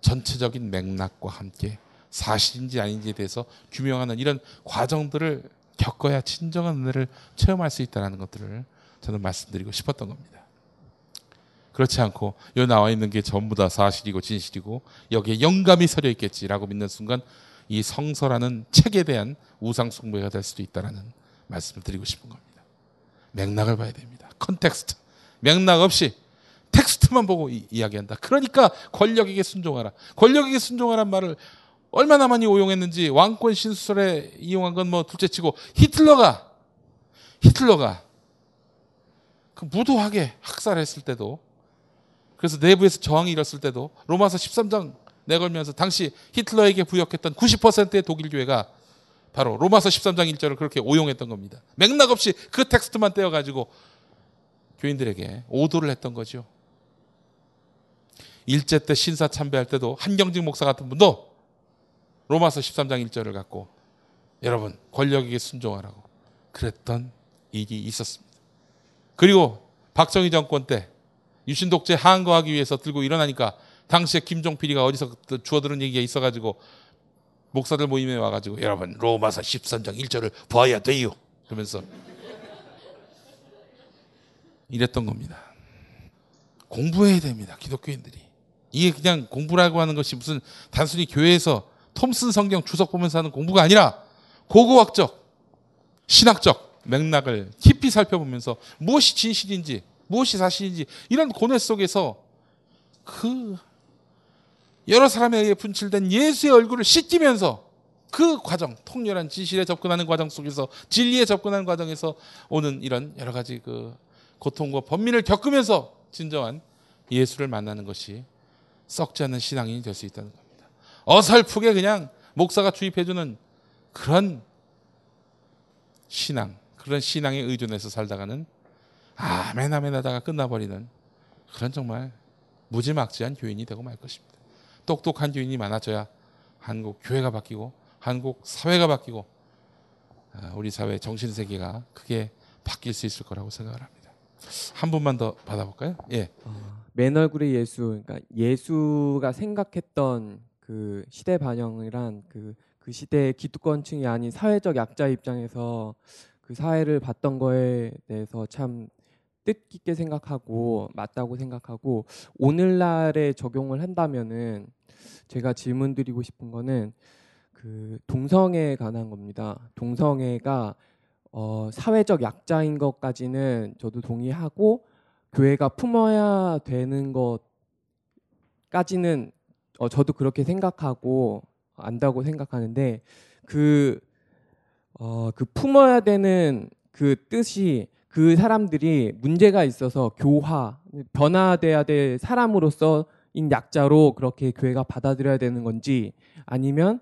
전체적인 맥락과 함께 사실인지 아닌지에 대해서 규명하는 이런 과정들을 겪어야 진정한 은혜를 체험할 수 있다는 것들을 저는 말씀드리고 싶었던 겁니다. 그렇지 않고 여기 나와 있는 게 전부 다 사실이고 진실이고 여기에 영감이 서려 있겠지라고 믿는 순간 이 성서라는 책에 대한 우상 숭배가 될 수도 있다라는 말씀을 드리고 싶은 겁니다. 맥락을 봐야 됩니다. context. 맥락 없이 텍스트만 보고 이, 이야기한다. 그러니까 권력에게 순종하라. 권력에게 순종하란 말을 얼마나 많이 오용했는지 왕권 신수설에 이용한 건 뭐 둘째치고 히틀러가 히틀러가 그 무도하게 학살했을 때도 그래서 내부에서 저항이 일었을 때도 로마서 13장 내걸면서 당시 히틀러에게 부역했던 90%의 독일 교회가 바로 로마서 13장 1절을 그렇게 오용했던 겁니다. 맥락 없이 그 텍스트만 떼어 가지고 교인들에게 오도를 했던 거죠. 일제 때 신사 참배할 때도 한경직 목사 같은 분도 로마서 13장 1절을 갖고 여러분 권력에게 순종하라고 그랬던 일이 있었습니다. 그리고 박정희 정권 때 유신 독재 항거하기 위해서 들고 일어나니까 당시에 김종필이가 어디서 주워들은 얘기가 있어가지고 목사들 모임에 와가지고 여러분 로마서 13장 1절을 봐야 돼요 그러면서 이랬던 겁니다. 공부해야 됩니다. 기독교인들이. 이게 그냥 공부라고 하는 것이 무슨 단순히 교회에서 톰슨 성경 주석 보면서 하는 공부가 아니라 고고학적, 신학적 맥락을 깊이 살펴보면서 무엇이 진실인지, 무엇이 사실인지 이런 고뇌 속에서 그 여러 사람에 의해 분칠된 예수의 얼굴을 씻기면서 그 과정, 통렬한 진실에 접근하는 과정 속에서 진리에 접근하는 과정에서 오는 이런 여러 가지 그 고통과 번민을 겪으면서 진정한 예수를 만나는 것이 썩지 않는 신앙인이 될 수 있다는 겁니다. 어설프게 그냥 목사가 주입해주는 그런 신앙, 그런 신앙에 의존해서 살다가는 아멘 아멘 하다가 끝나버리는 그런 정말 무지막지한 교인이 되고 말 것입니다. 똑똑한 교인이 많아져야 한국 교회가 바뀌고 한국 사회가 바뀌고 아, 우리 사회 정신 세계가 크게 바뀔 수 있을 거라고 생각을 합니다. 한 분만 더 받아볼까요? 예. 맨 얼굴의 예수, 그러니까 예수가 생각했던 그 시대 반영이란 그, 그 시대의 기득권층이 아닌 사회적 약자 입장에서 그 사회를 봤던 거에 대해서 참 뜻깊게 생각하고 맞다고 생각하고 오늘날에 적용을 한다면은 제가 질문 드리고 싶은 거는 그 동성애에 관한 겁니다. 동성애가 어, 사회적 약자인 것까지는 저도 동의하고 교회가 품어야 되는 것까지는 어, 저도 그렇게 생각하고 안다고 생각하는데 그, 어, 그 품어야 되는 그 뜻이 그 사람들이 문제가 있어서 교화, 변화돼야 될 사람으로서 인 약자로 그렇게 교회가 받아들여야 되는 건지 아니면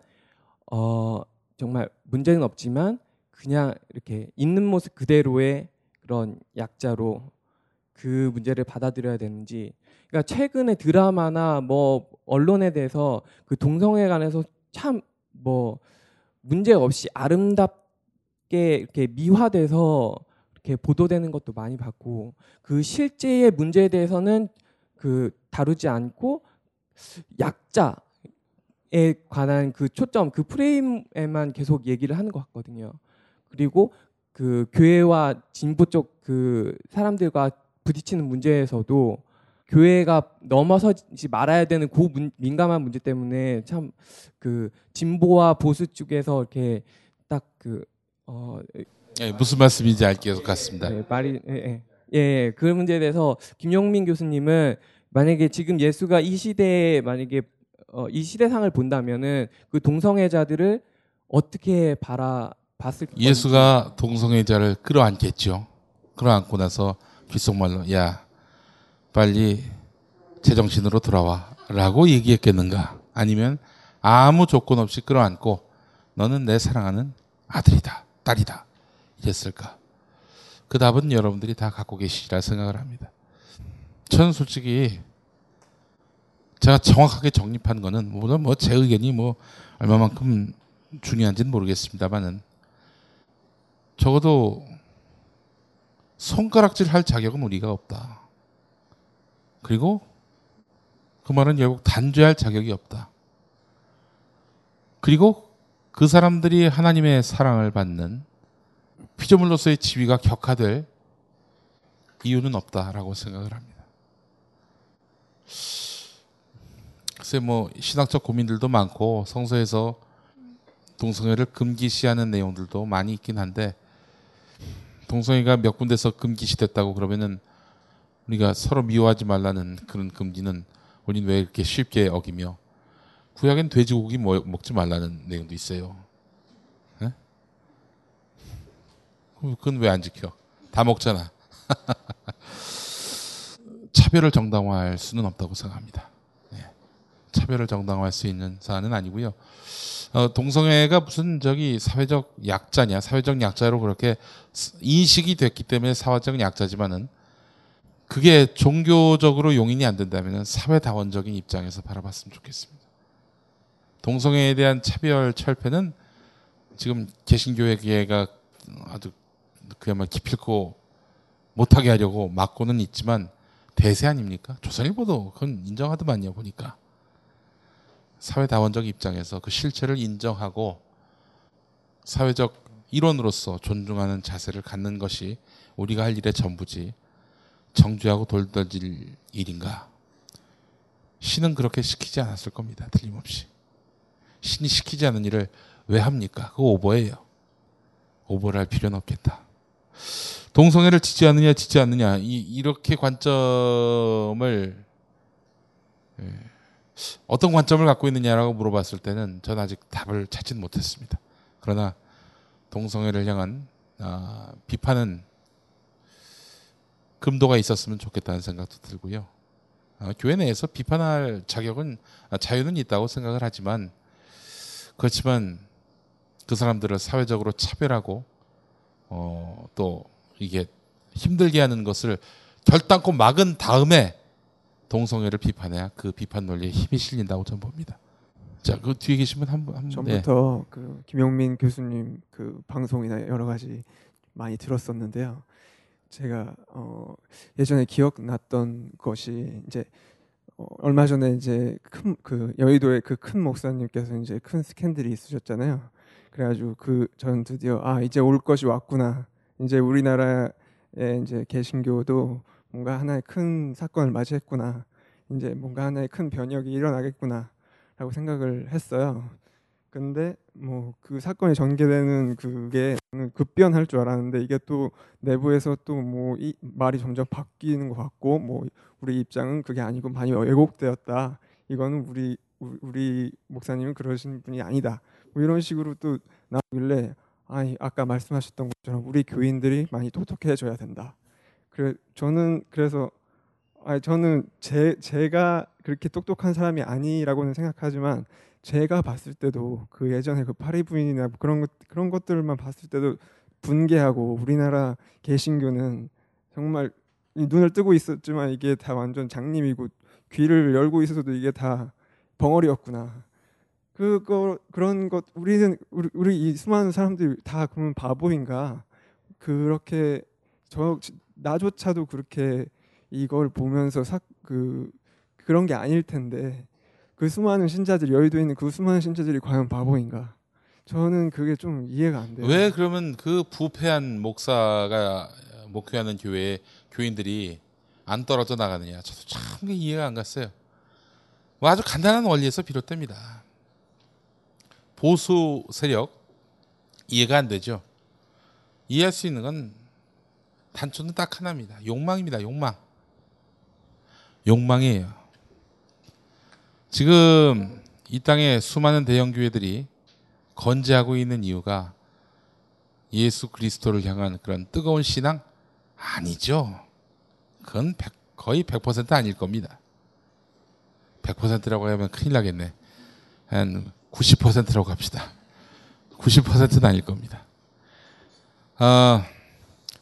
어, 정말 문제는 없지만 그냥 이렇게 있는 모습 그대로의 그런 약자로 그 문제를 받아들여야 되는지 그러니까 최근에 드라마나 뭐 언론에 대해서 그 동성애에 관해서 참 뭐 문제 없이 아름답게 이렇게 미화돼서 이렇게 보도되는 것도 많이 봤고 그 실제의 문제에 대해서는 그 다루지 않고 약자에 관한 그 초점 그 프레임에만 계속 얘기를 하는 것 같거든요. 그리고 그 교회와 진보 쪽 그 사람들과 부딪히는 문제에서도 교회가 넘어서지 말아야 되는 고 문, 민감한 문제 때문에 참 그 진보와 보수 쪽에서 이렇게 딱그 어, 예, 무슨 말씀인지 알것 같습니다. 네, 말이 예, 예. 예, 예, 그 문제에 대해서 김용민 교수님은 만약에 지금 예수가 이 시대에 만약에 어, 이 시대상을 본다면은 그 동성애자들을 어떻게 바라 봤을 예수가 동성애자를 끌어안겠죠. 끌어안고 나서 귓속말로 야 빨리 제정신으로 돌아와라고 얘기했겠는가? 아니면 아무 조건 없이 끌어안고 너는 내 사랑하는 아들이다, 딸이다 이랬을까? 그 답은 여러분들이 다 갖고 계시리라 생각을 합니다. 저는 솔직히 제가 정확하게 정립한 거는 물론 뭐 제 의견이 뭐 얼마만큼 중요한지는 모르겠습니다만은 적어도 손가락질 할 자격은 우리가 없다. 그리고 그 말은 결국 단죄할 자격이 없다. 그리고 그 사람들이 하나님의 사랑을 받는 피조물로서의 지위가 격화될 이유는 없다라고 생각을 합니다. 글쎄 뭐 신학적 고민들도 많고 성서에서 동성애를 금기시하는 내용들도 많이 있긴 한데 동성애가 몇 군데서 금기시됐다고 그러면은 우리가 서로 미워하지 말라는 그런 금기는 우리는 왜 이렇게 쉽게 어기며 구약엔 돼지고기 먹- 먹지 말라는 내용도 있어요. 예? 그건 왜 안 지켜? 다 먹잖아. [LAUGHS] 차별을 정당화할 수는 없다고 생각합니다. 예. 차별을 정당화할 수 있는 사안은 아니고요. 어, 동성애가 무슨 저기 사회적 약자냐, 사회적 약자로 그렇게 스- 인식이 됐기 때문에 사회적 약자지만은 그게 종교적으로 용인이 안 된다면 사회다원적인 입장에서 바라봤으면 좋겠습니다. 동성애에 대한 차별 철폐는 지금 개신교회가 아주 그야말로 기필코 못하게 하려고 막고는 있지만 대세 아닙니까? 조선일보도 그건 인정하더만요 보니까 사회다원적 입장에서 그 실체를 인정하고 사회적 일원으로서 존중하는 자세를 갖는 것이 우리가 할 일의 전부지 정죄하고 돌던질 일인가? 신은 그렇게 시키지 않았을 겁니다. 틀림없이. 신이 시키지 않은 일을 왜 합니까? 그거 오버예요. 오버를 할 필요는 없겠다. 동성애를 지지하느냐 지지 않느냐 이, 이렇게 관점을 예, 어떤 관점을 갖고 있느냐라고 물어봤을 때는 저는 아직 답을 찾지는 못했습니다. 그러나 동성애를 향한 아, 비판은 금도가 있었으면 좋겠다는 생각도 들고요. 아, 교회 내에서 비판할 자격은 아, 자유는 있다고 생각을 하지만 그렇지만 그 사람들을 사회적으로 차별하고 어, 또 이게 힘들게 하는 것을 결단코 막은 다음에 동성애를 비판해야 그 비판 논리에 힘이 실린다고 저는 봅니다. 자, 그 뒤에 계신 분한 분, 한 분. 네. 전부터 그 김용민 교수님 그 방송이나 여러 가지 많이 들었었는데요. 제가 어 예전에 기억났던 것이 이제 어 얼마 전에 이제 큰 그 여의도의 그 큰 목사님께서 이제 큰 스캔들이 있으셨잖아요. 그래가지고 그 저는 드디어 아 이제 올 것이 왔구나. 이제 우리나라의 이제 개신교도 뭔가 하나의 큰 사건을 맞이했구나. 이제 뭔가 하나의 큰 변혁이 일어나겠구나라고 생각을 했어요. 근데 뭐 그 사건이 전개되는 그게 급변할 줄 알았는데 이게 또 내부에서 또 뭐 이 말이 점점 바뀌는 것 같고 뭐 우리 입장은 그게 아니고 많이 왜곡되었다. 이거는 우리, 우리 목사님은 그러신 분이 아니다. 뭐 이런 식으로 또 나길래 아니 아까 말씀하셨던 것처럼 우리 교인들이 많이 똑똑해져야 된다. 그래 저는 그래서 아니 저는 제 제가 그렇게 똑똑한 사람이 아니라고는 생각하지만 제가 봤을 때도 그 예전에 그 파리 부인이나 뭐 그런 것 그런 것들만 봤을 때도 분개하고 우리나라 개신교는 정말 눈을 뜨고 있었지만 이게 다 완전 장님이고 귀를 열고 있어도 이게 다 벙어리였구나. 그거 그런 것 우리는 우리, 우리 이 수많은 사람들이 다 그러면 바보인가? 그렇게 저 나조차도 그렇게 이걸 보면서 사, 그 그런 게 아닐 텐데 그 수많은 신자들 여의도에 있는 그 수많은 신자들이 과연 바보인가? 저는 그게 좀 이해가 안 돼요. 왜 그러면 그 부패한 목사가 목회하는 교회에 교인들이 안 떨어져 나가느냐? 저도 참 이해가 안 갔어요. 뭐 아주 간단한 원리에서 비롯됩니다. 보수 세력 이해가 안 되죠. 이해할 수 있는 건 단초는 딱 하나입니다. 욕망입니다. 욕망. 욕망이에요. 지금 이 땅에 수많은 대형 교회들이 건재하고 있는 이유가 예수 그리스도를 향한 그런 뜨거운 신앙 아니죠. 그건 100, 거의 100% 아닐 겁니다. 100%라고 하면 큰일 나겠네. 한 90%라고 합시다. 90%는 아닐 겁니다. 아,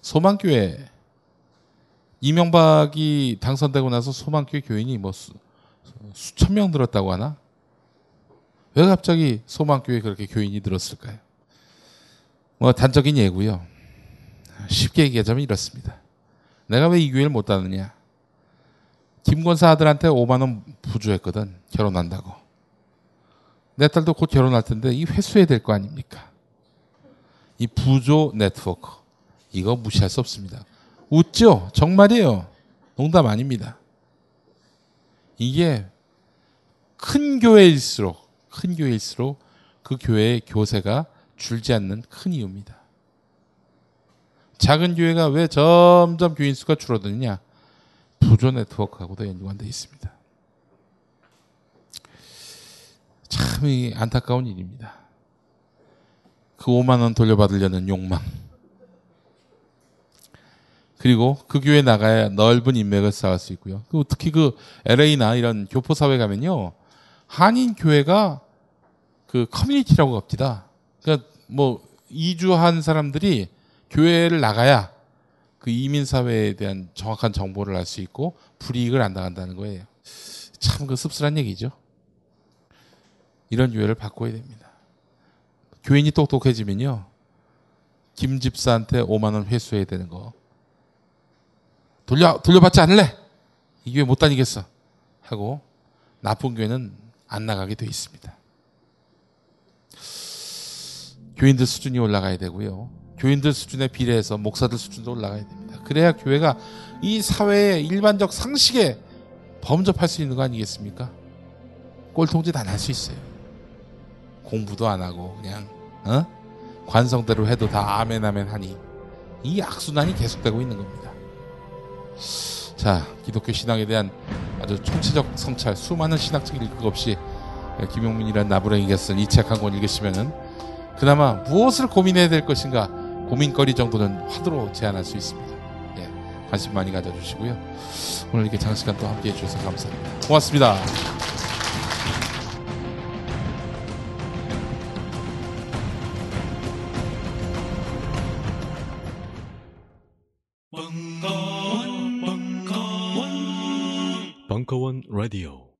소망교회 이명박이 당선되고 나서 소망교회 교인이 뭐 수, 수천 명 들었다고 하나? 왜 갑자기 소망교회 그렇게 교인이 들었을까요? 뭐 단적인 예고요. 쉽게 얘기하자면 이렇습니다. 내가 왜 이 교회를 못 다느냐? 김권사 아들한테 5만 원 부주했거든. 결혼한다고. 내 딸도 곧 결혼할 텐데 이 회수해야 될 거 아닙니까? 이 부조 네트워크 이거 무시할 수 없습니다. 웃죠? 정말이에요. 농담 아닙니다. 이게 큰 교회일수록 큰 교회일수록 그 교회의 교세가 줄지 않는 큰 이유입니다. 작은 교회가 왜 점점 교인 수가 줄어드느냐? 부조 네트워크하고도 연관되어 있습니다. 참 안타까운 일입니다. 그 5만 원 돌려받으려는 욕망. 그리고 그 교회 나가야 넓은 인맥을 쌓을 수 있고요. 그리고 특히 그 LA나 이런 교포 사회 가면요. 한인 교회가 그 커뮤니티라고 합니다. 그러니까 뭐 이주한 사람들이 교회를 나가야 그 이민 사회에 대한 정확한 정보를 알 수 있고 불이익을 안 당한다는 거예요. 참 그 씁쓸한 얘기죠. 이런 유해를 바꿔야 됩니다. 교인이 똑똑해지면요. 김 집사한테 5만 원 회수해야 되는 거. 돌려 돌려받지 않을래? 이 교회 못 다니겠어. 하고 나쁜 교회는 안 나가게 돼 있습니다. 교인들 수준이 올라가야 되고요. 교인들 수준에 비례해서 목사들 수준도 올라가야 됩니다. 그래야 교회가 이 사회의 일반적 상식에 범접할 수 있는 거 아니겠습니까? 꼴통짓 안 할 수 있어요. 공부도 안 하고 그냥 어? 관성대로 해도 다 아멘 아멘 하니 이 악순환이 계속되고 있는 겁니다. 자, 기독교 신앙에 대한 아주 총체적 성찰, 수많은 신학적 일극 없이 김용민이란 나부랭이가 쓴 이 책 한 권 읽으시면은 그나마 무엇을 고민해야 될 것인가 고민거리 정도는 화두로 제안할 수 있습니다. 예, 관심 많이 가져주시고요. 오늘 이렇게 장시간 또 함께 해주셔서 감사합니다. 고맙습니다. Radio。